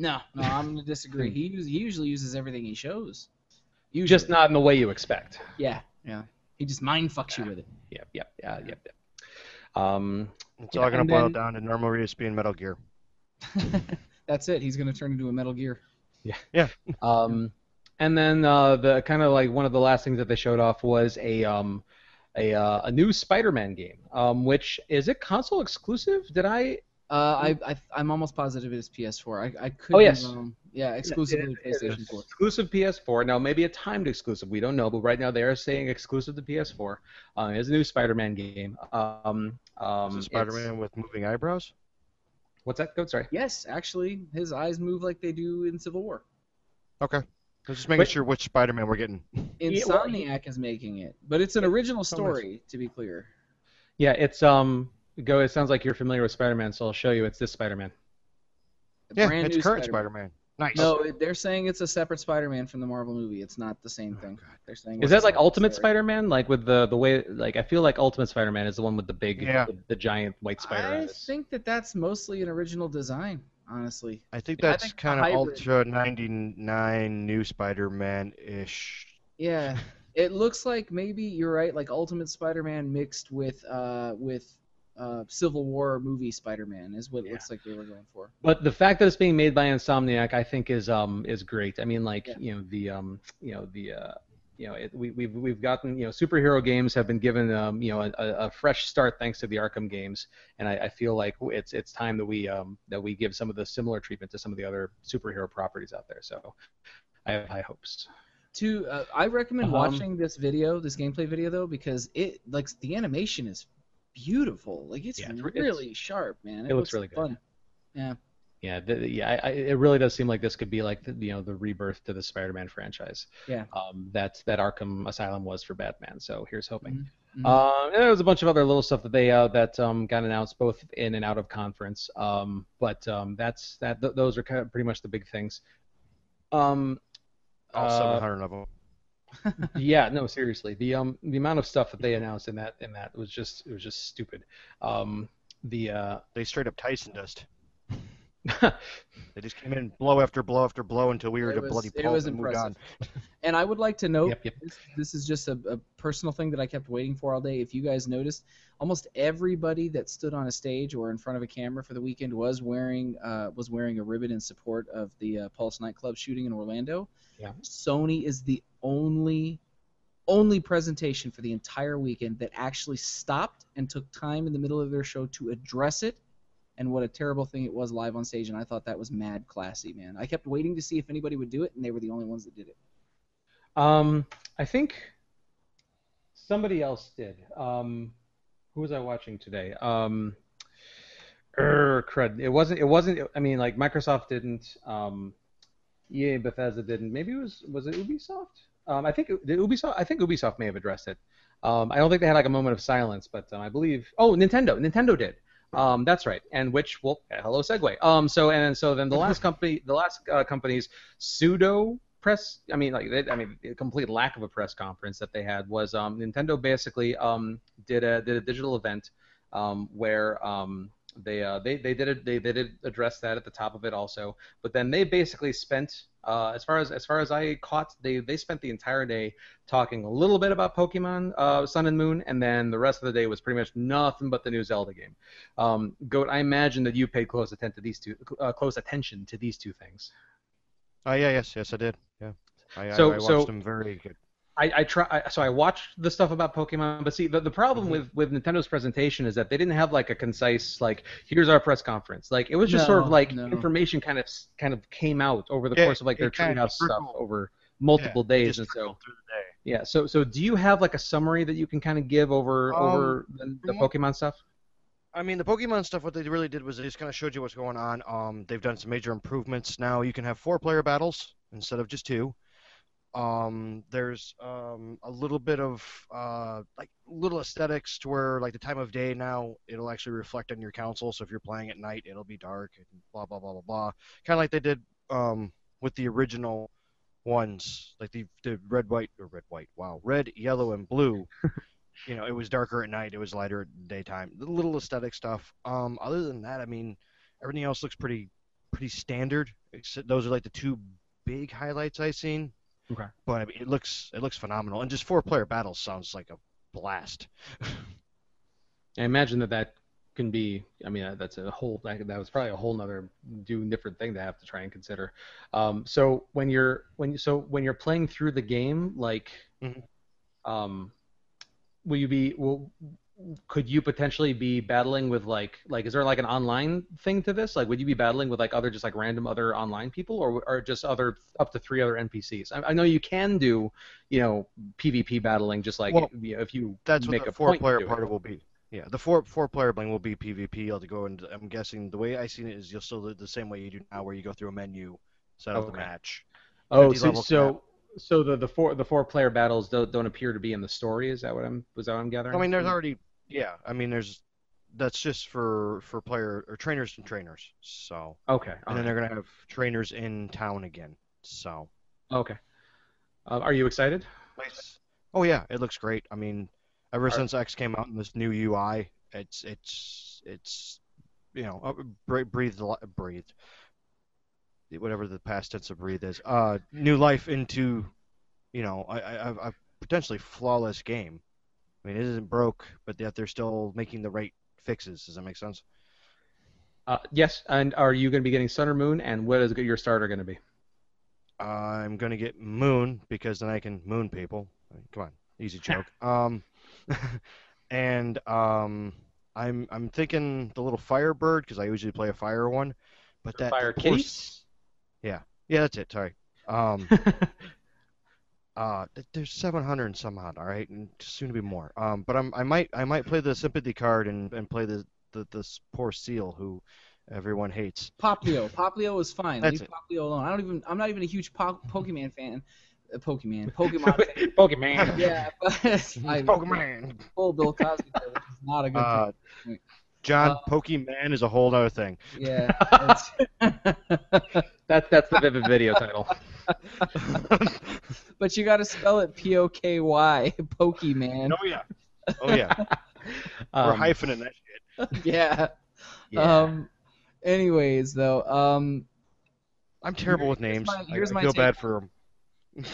No, no, I'm gonna disagree. He, he usually uses everything he shows. Usually. just not in the way you expect. Yeah, yeah. He just mind fucks you with it. Yep, yep, yeah, yep, yep. Um, It's Yeah, all gonna boil then- down to Norman Reedus being Metal Gear. That's it. He's gonna turn into a Metal Gear. Yeah. Yeah. Um, and then uh, the kind of like one of the last things that they showed off was a um, a uh, a new Spider-Man game. Um, which is it console exclusive? Did I? Uh, I, I I'm almost positive it is PS4. I, I could Oh, yes. wrong. Yeah, exclusively It is PlayStation 4. Exclusive PS4. Now maybe a timed exclusive. We don't know, but right now they are saying exclusive to PS4. Uh, it's a new Spider-Man game. Um, um, Is it Spider-Man with moving eyebrows? What's that code? Sorry. Yes, actually, his eyes move like they do in Civil War. Okay. I was just making Wait. sure which Spider-Man we're getting. Yeah, well, he- Insomniac is making it, but it's an original story, to be clear. Yeah, it's um. Go. It sounds like you're familiar with Spider-Man, so I'll show you. It's this Spider-Man. Yeah, brand it's new current Spider-Man. Spider-Man. Nice. No, they're saying it's a separate Spider-Man from the Marvel movie. It's not the same thing. They're saying Is that like Ultimate story. Spider-Man? Like with the the way like I feel like Ultimate Spider-Man is the one with the big Yeah. the, the giant white spider I eyes. think that that's mostly an original design, honestly. I think I that's think kind of hybrid- Ultra 99 new Spider-Man-ish. Yeah, it looks like maybe you're right, like Ultimate Spider-Man mixed with uh with uh Civil War movie Spider-Man is what it Yeah. looks like they were going for. But the fact that it's being made by Insomniac, I think, is um is great. I mean, like Yeah. you know the um you know the uh you know it, we we've we've gotten you know superhero games have been given um you know a, a a fresh start thanks to the Arkham games, and I, I feel like it's it's time that we um that we give some of the similar treatment to some of the other superhero properties out there. So I have high hopes. To uh, I recommend Um, watching this video, this gameplay video though, because it like the animation is beautiful. Like it's Yeah, it's re- it's- really sharp, man. it looks really good. fun. Yeah. Yeah, the, yeah, I, I, it really does seem like this could be like the, you know the rebirth to the Spider-Man franchise. Yeah. Um, that that Arkham Asylum was for Batman. So here's hoping. Mhm. Um, and there was a bunch of other little stuff that they uh, that um, got announced both in and out of conference. Um, but um, that's that. Th- those are kind of pretty much the big things. Um, All uh, 700 of them. Yeah, no, seriously, the um the amount of stuff that they announced in that in that was just it was just stupid. Um, the uh, They straight up Tyson dust. They just came in blow after blow after blow until we were It to was- bloody it pulp was and moved on. impressive. And I would like to note Yep, yep. This, this is just a, a personal thing that I kept waiting for all day. If you guys noticed, almost everybody that stood on a stage or in front of a camera for the weekend was wearing uh, was wearing a ribbon in support of the uh, Pulse nightclub shooting in Orlando. Yeah. Sony is the only only presentation for the entire weekend that actually stopped and took time in the middle of their show to address it and what a terrible thing it was live on stage. And I thought that was mad classy, man. I kept waiting to see if anybody would do it, and they were the only ones that did it. Um, I think somebody else did. Um, who was I watching today? Um, er, crud. It wasn't. It wasn't. I mean, like Microsoft didn't. Um, EA Bethesda didn't. Maybe it was. Was it Ubisoft? Um, I think Ubisoft. I think Ubisoft may have addressed it. Um, I don't think they had like a moment of silence, but um, I believe. Oh, Nintendo. Nintendo did. Um, that's right. And which, well, hello segue. Um, so and so then the last company, the last uh, company's pseudo press. I mean, like, they, I mean, complete lack of a press conference that they had was um, Nintendo basically um, did a did a digital event um, where um, they uh, they they did it they, they did address that at the top of it also. But then they basically spent uh, as far as as far as I caught, they they spent the entire day talking a little bit about Pokemon uh, Sun and Moon, and then the rest of the day was pretty much nothing but the new Zelda game. Um, Goat, I imagine that you paid close attention to these two uh, close attention to these two things. Oh yeah, yes, yes, I did. Yeah, I, So- I, I watched so- them very good. I, I try I, so I watched the stuff about Pokemon, but see the, the problem Mm-hmm. with, with Nintendo's presentation is that they didn't have like a concise like here's our press conference. Like it was just sort of like no. information kind of kind of came out over the Yeah, course of like their it kind treehouse stuff over multiple Yeah, days, and so trickled through the day. yeah. So so do you have like a summary that you can kind of give over Um, over the, the Pokemon stuff? I mean, the Pokemon stuff. What they really did was they just kind of showed you what's going on. Um, they've done some major improvements. Now you can have four-player battles instead of just two. Um, there's um a little bit of uh like little aesthetics to where like the time of day now it'll actually reflect on your console. So if you're playing at night, it'll be dark and blah blah blah blah blah. Kind of like they did um with the original ones, like the the red white or red white. Wow, red, yellow, and blue. you know, it was darker at night, it was lighter at daytime. The little aesthetic stuff. Um, other than that, I mean, everything else looks pretty pretty standard. Except those are like the two big highlights I've seen. Okay. But I mean, it looks it looks phenomenal, and just four player battles sounds like a blast. I imagine that that can be. I mean, uh, that's a whole. That, that was probably a whole nother do different thing to have to try and consider. Um, so when you're when you, so when you're playing through the game, like, Mhm. um, will you be? Will could you potentially be battling with like like is there like an online thing to this? Like, would you be battling with like other just like random other online people, or or just other up to three other NPCs? I, I know you can do, you know, PvP battling just like Well, you know, if you That's make what the a four player it. part will be. Yeah, the four four player bling will be PvP. To go and I'm guessing the way I seen it is you'll still do the same way you do now, where you go through a menu, set up the match. Oh, so so so the the four the four player battles don't, don't appear to be in the story. Is that what I'm was that what I'm gathering? I mean, there's hmm. already yeah. I mean, there's that's just for for player or trainers and trainers. So okay. and then they're gonna have trainers in town again. So okay. Uh, are you excited? oh yeah, it looks great. I mean, ever Are- since X came out in this new UI, it's it's it's you know uh, breathed a lot, breathed whatever the past tense of breathe is. Uh, new life into you know I, I, a a potentially flawless game. I mean, it isn't broke, but yet they're still making the right fixes. Does that make sense? Uh, yes. And are you going to be getting Sun or Moon? And what is your starter going to be? I'm gonna get Moon because then I can moon people. Come on, easy joke. um, and um, I'm I'm thinking the little Firebird because I usually play a fire one, but that Fire Kitty? Yeah, yeah, that's it. Sorry. Um, uh, there's 700 and some odd. All right, and soon to be more. Um, but I'm I might I might play the sympathy card and and play the the this poor seal who everyone hates. Poplio. Poplio is fine. That's Leave it. Poplio alone. I don't even. I'm not even a huge po- Pokemon fan. Uh, Pokemon. Pokemon fan. Pokemon. Yeah, but I Pokemon. full Bill Cosby, which is not a good Uh, thing. John, Uh, Pokemon is a whole other thing. Yeah. it's- That's that's the vivid video title. but you got to spell it P O K Y. Pokemon. oh yeah. Oh yeah. We're Um, hyphening that shit. Yeah. yeah. Um. Anyways, though, um, I'm terrible with here's names. my- here's I, my feel take bad for them.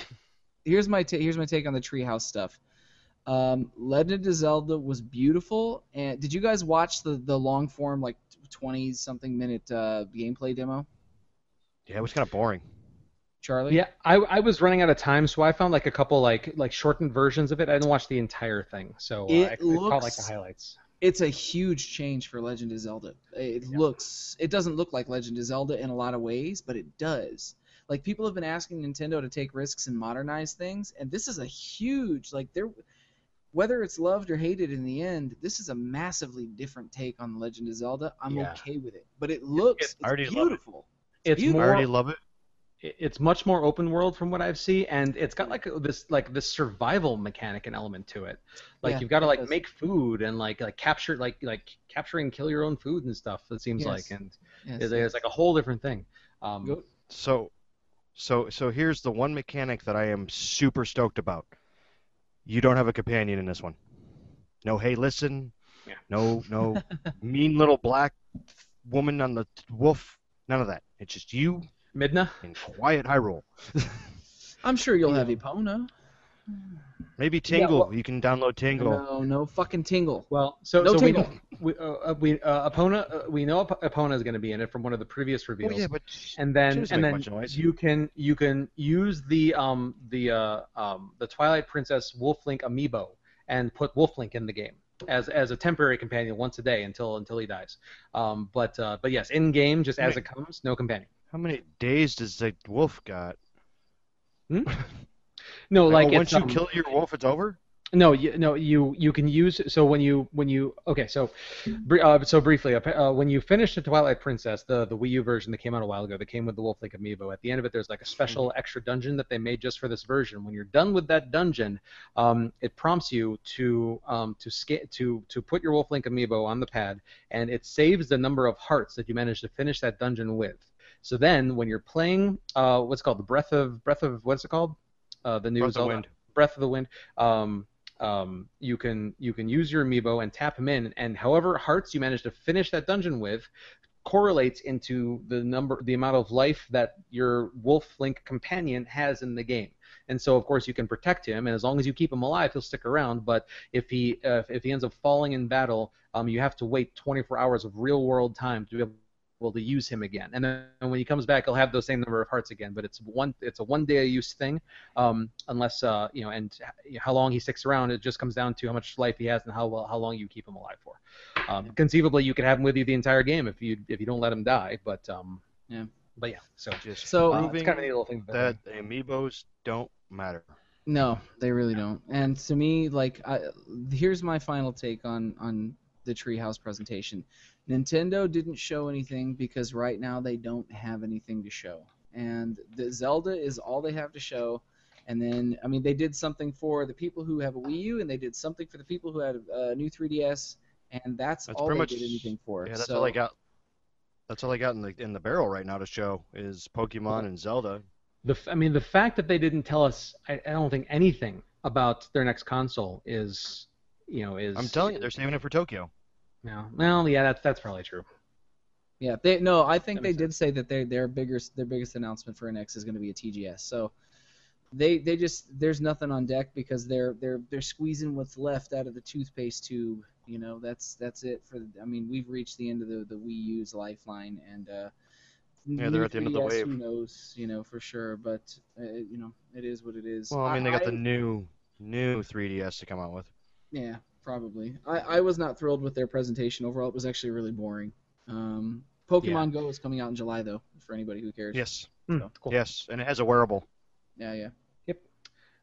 here's my ta- here's my take on the treehouse stuff. Um, Legend of Zelda was beautiful, and did you guys watch the the long form like twenty something minute uh, gameplay demo, Yeah, it was kind of boring. Charlie? Yeah, I, I was running out of time, so I found like a couple like like shortened versions of it. I didn't watch the entire thing, so uh, It I, I caught like the highlights. it's a huge change for Legend of Zelda. It Yeah. looks it doesn't look like Legend of Zelda in a lot of ways, but it does. Like people have been asking Nintendo to take risks and modernize things, and this is a huge like they're whether it's loved or hated in the end, this is a massively different take on Legend of Zelda. I'm Yeah. okay with it, but it looks it- it's I already love it. beautiful. It's beautiful. I more already love it. It- it's much more open world from what I've seen, and it's got like this like this survival mechanic and element to it. Like Yeah, you've got to like does. make food and like like capture like like capture and kill your own food and stuff. It seems Yes. like, and Yes, it's, yes. it's like a whole different thing. Um, So, so, so here's the one mechanic that I am super stoked about. You don't have a companion in this one. No, hey, listen. Yeah. No, no, mean little black woman on the wolf. None of that. It's just you Midna. in quiet Hyrule. I'm sure you'll you have. Epona. Maybe Yeah, Tingle. well- you can download Tingle. No, no fucking tingle. Well, so No so we tingle. know, we uh, uh, we uh, Epona uh, we know Epona is going to be in it from one of the previous Oh reveals. yeah, but and then and then you can you can use the um the uh, um the Twilight Princess Wolf Link amiibo and put Wolf Link in the game as as a temporary companion once a day until until he dies. Um, but uh, but yes, in game just as Right. it comes, no companion. How many days does the wolf got? No, like oh, once you um, kill your wolf, it's over. No, you, no, you you can use so when you when you okay so uh, so briefly uh, when you finish the Twilight Princess the the Wii U version that came out a while ago that came with the Wolf Link amiibo at the end of it there's like a special extra dungeon that they made just for this version when you're done with that dungeon um, it prompts you to um, to sca- to to put your Wolf Link amiibo on the pad and it saves the number of hearts that you managed to finish that dungeon with so then when you're playing uh, what's it called the Breath of Breath of what's it called uh, the new Breath of the Wind. Breath of the Wind um, um, you can you can use your amiibo and tap him in, and however hearts you manage to finish that dungeon with correlates into the number the amount of life that your Wolf Link companion has in the game. And so of course you can protect him, and as long as you keep him alive, he'll stick around. But if he uh, if he ends up falling in battle, um, you have to wait 24 hours of real world time to be able to use him again. And then when he comes back, he'll have those same number of hearts again. But it's one it's a one day use thing, um, unless uh, you know, and how long he sticks around. It just comes down to how much life he has and how well how long you keep him alive for. Um, conceivably, you could have him with you the entire game if you if you don't let him die. But um, Yeah. But yeah, so Just So- uh, it's kind of a little thing. that the amiibos don't matter. No, they really don't. And to me, like, I, here's my final take on on the Treehouse presentation. Nintendo didn't show anything because right now they don't have anything to show, and the Zelda is all they have to show. And then, I mean, they did something for the people who have a Wii U, and they did something for the people who had a, a new 3DS, and that's, That's all they much- did anything for. Yeah, that's so, all I got. That's all I got in the in the barrel right now to show is Pokemon and Zelda. The I mean, the fact that they didn't tell us, I, I don't think anything about their next console is, you know, is. I'm telling you, they're saving it for Tokyo. No, well, yeah, that's that's probably true. Yeah, they no, I think they makes did say that their their biggest their biggest announcement for NX is going to be a TGS. So they they just there's nothing on deck because they're they're they're squeezing what's left out of the toothpaste tube. You know, that's that's it for. I mean, we've reached the end of the the Wii U's lifeline, and uh, Yeah, they're at the end of the 3DS, wave. Who knows? You know for sure, but uh, you know it is what it is. Well, I mean, they got the new new 3DS to come out with. Yeah, probably. I, I was not thrilled with their presentation overall. It was actually really boring. Um, Pokemon Go is coming out in July though, for anybody who cares. Yes, Hmm, So- cool. yes, and it has a wearable. Yeah, yeah.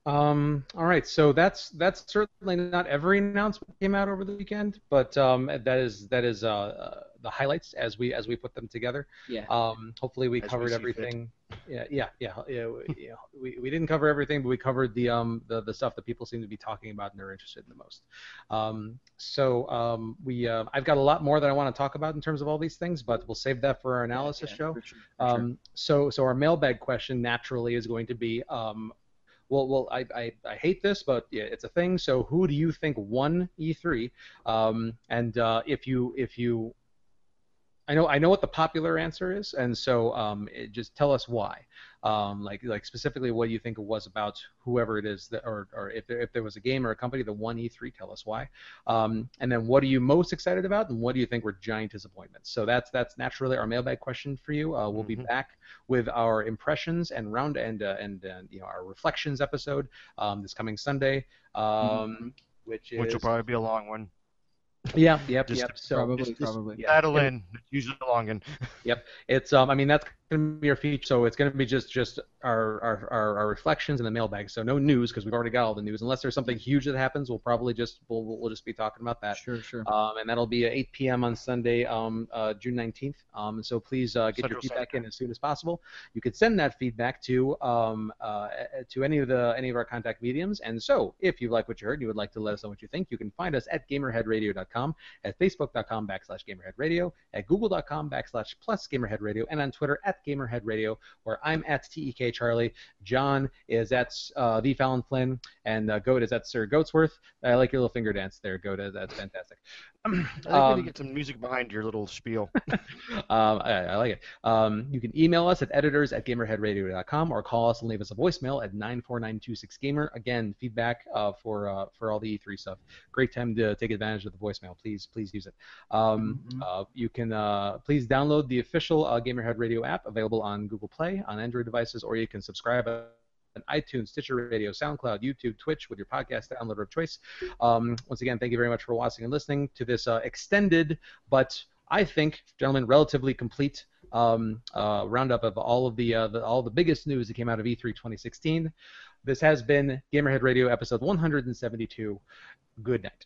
Um, all right, so that's that's certainly not every announcement came out over the weekend, but um, that is that is uh, uh, the highlights as we as we put them together. Yeah. Um, hopefully we As covered see fit. everything. Yeah, yeah, yeah, yeah. we- yeah. We, we didn't cover everything, but we covered the um the, the stuff that people seem to be talking about and they're interested in the most. Um, so um, we uh, I've got a lot more that I want to talk about in terms of all these things, but we'll save that for our analysis Yeah, show. for sure, for sure. Um, so, so our mailbag question naturally is going to be, um, well, well, I, I, I hate this, but yeah, it's a thing. So, who do you think won E3? Um, and uh, if you, if you, I know, I know what the popular answer is, and so um, it, just tell us why. Um, like, like specifically, what you think it was about whoever it is that, or, or if there, if there was a game or a company that won E3, tell us why. Um, and then, what are you most excited about, and what do you think were giant disappointments? So that's that's naturally our mailbag question for you. Uh, we'll be Mhm. back with our impressions and round and uh, and uh, you know our reflections episode um, this coming Sunday, um, which is which will probably be a long one. Yeah, yep, Just yep. So probably, just- just- probably. yeah. Battle in, use it longin. It's um, I mean that's gonna be our feature. So it's gonna be just just our our, our, our reflections in the mailbag. So no news because we've already got all the news. Unless there's something huge that happens, we'll probably just we'll we'll just be talking about that. Sure, sure. Um, and that'll be at 8 p.m. on Sunday, um, uh, June 19th. Um, so please uh, get your feedback Standard in as soon as possible. You could send that feedback to um, uh, to any of the any of our contact mediums. And so, if you like what you heard, and you would like to let us know what you think, you can find us at GamerHeadRadio.com, at Facebook.com backslash GamerHeadRadio, at Google.com backslash plus GamerHeadRadio, and on Twitter at GamerHeadRadio, where I'm at TEK Charlie. John is at uh, the Fallon Flynn, and uh, Goat is at Sir Goatsworth. I like your little finger dance there, Goat. That's fantastic. I think we Um, to get some music behind your little spiel. um, I, I like it. Um, you can email us at editors at gamerheadradio.com or call us and leave us a voicemail at 94926gamer. Again, feedback uh, for uh, for all the E3 stuff. Great time to take advantage of the voicemail. Please, please use it. Um, Mhm. uh, you can uh, please download the official uh, Gamerhead Radio available on Google Play on Android devices, or you can subscribe on iTunes, Stitcher Radio, SoundCloud, YouTube, Twitch with your podcast downloader of choice. Um, once again, thank you very much for watching and listening to this uh, extended but I think, gentlemen, relatively complete um, uh, roundup of all of the, uh, the all the biggest news that came out of E3 2016. This has been Gamerhead Radio episode 172. Good night.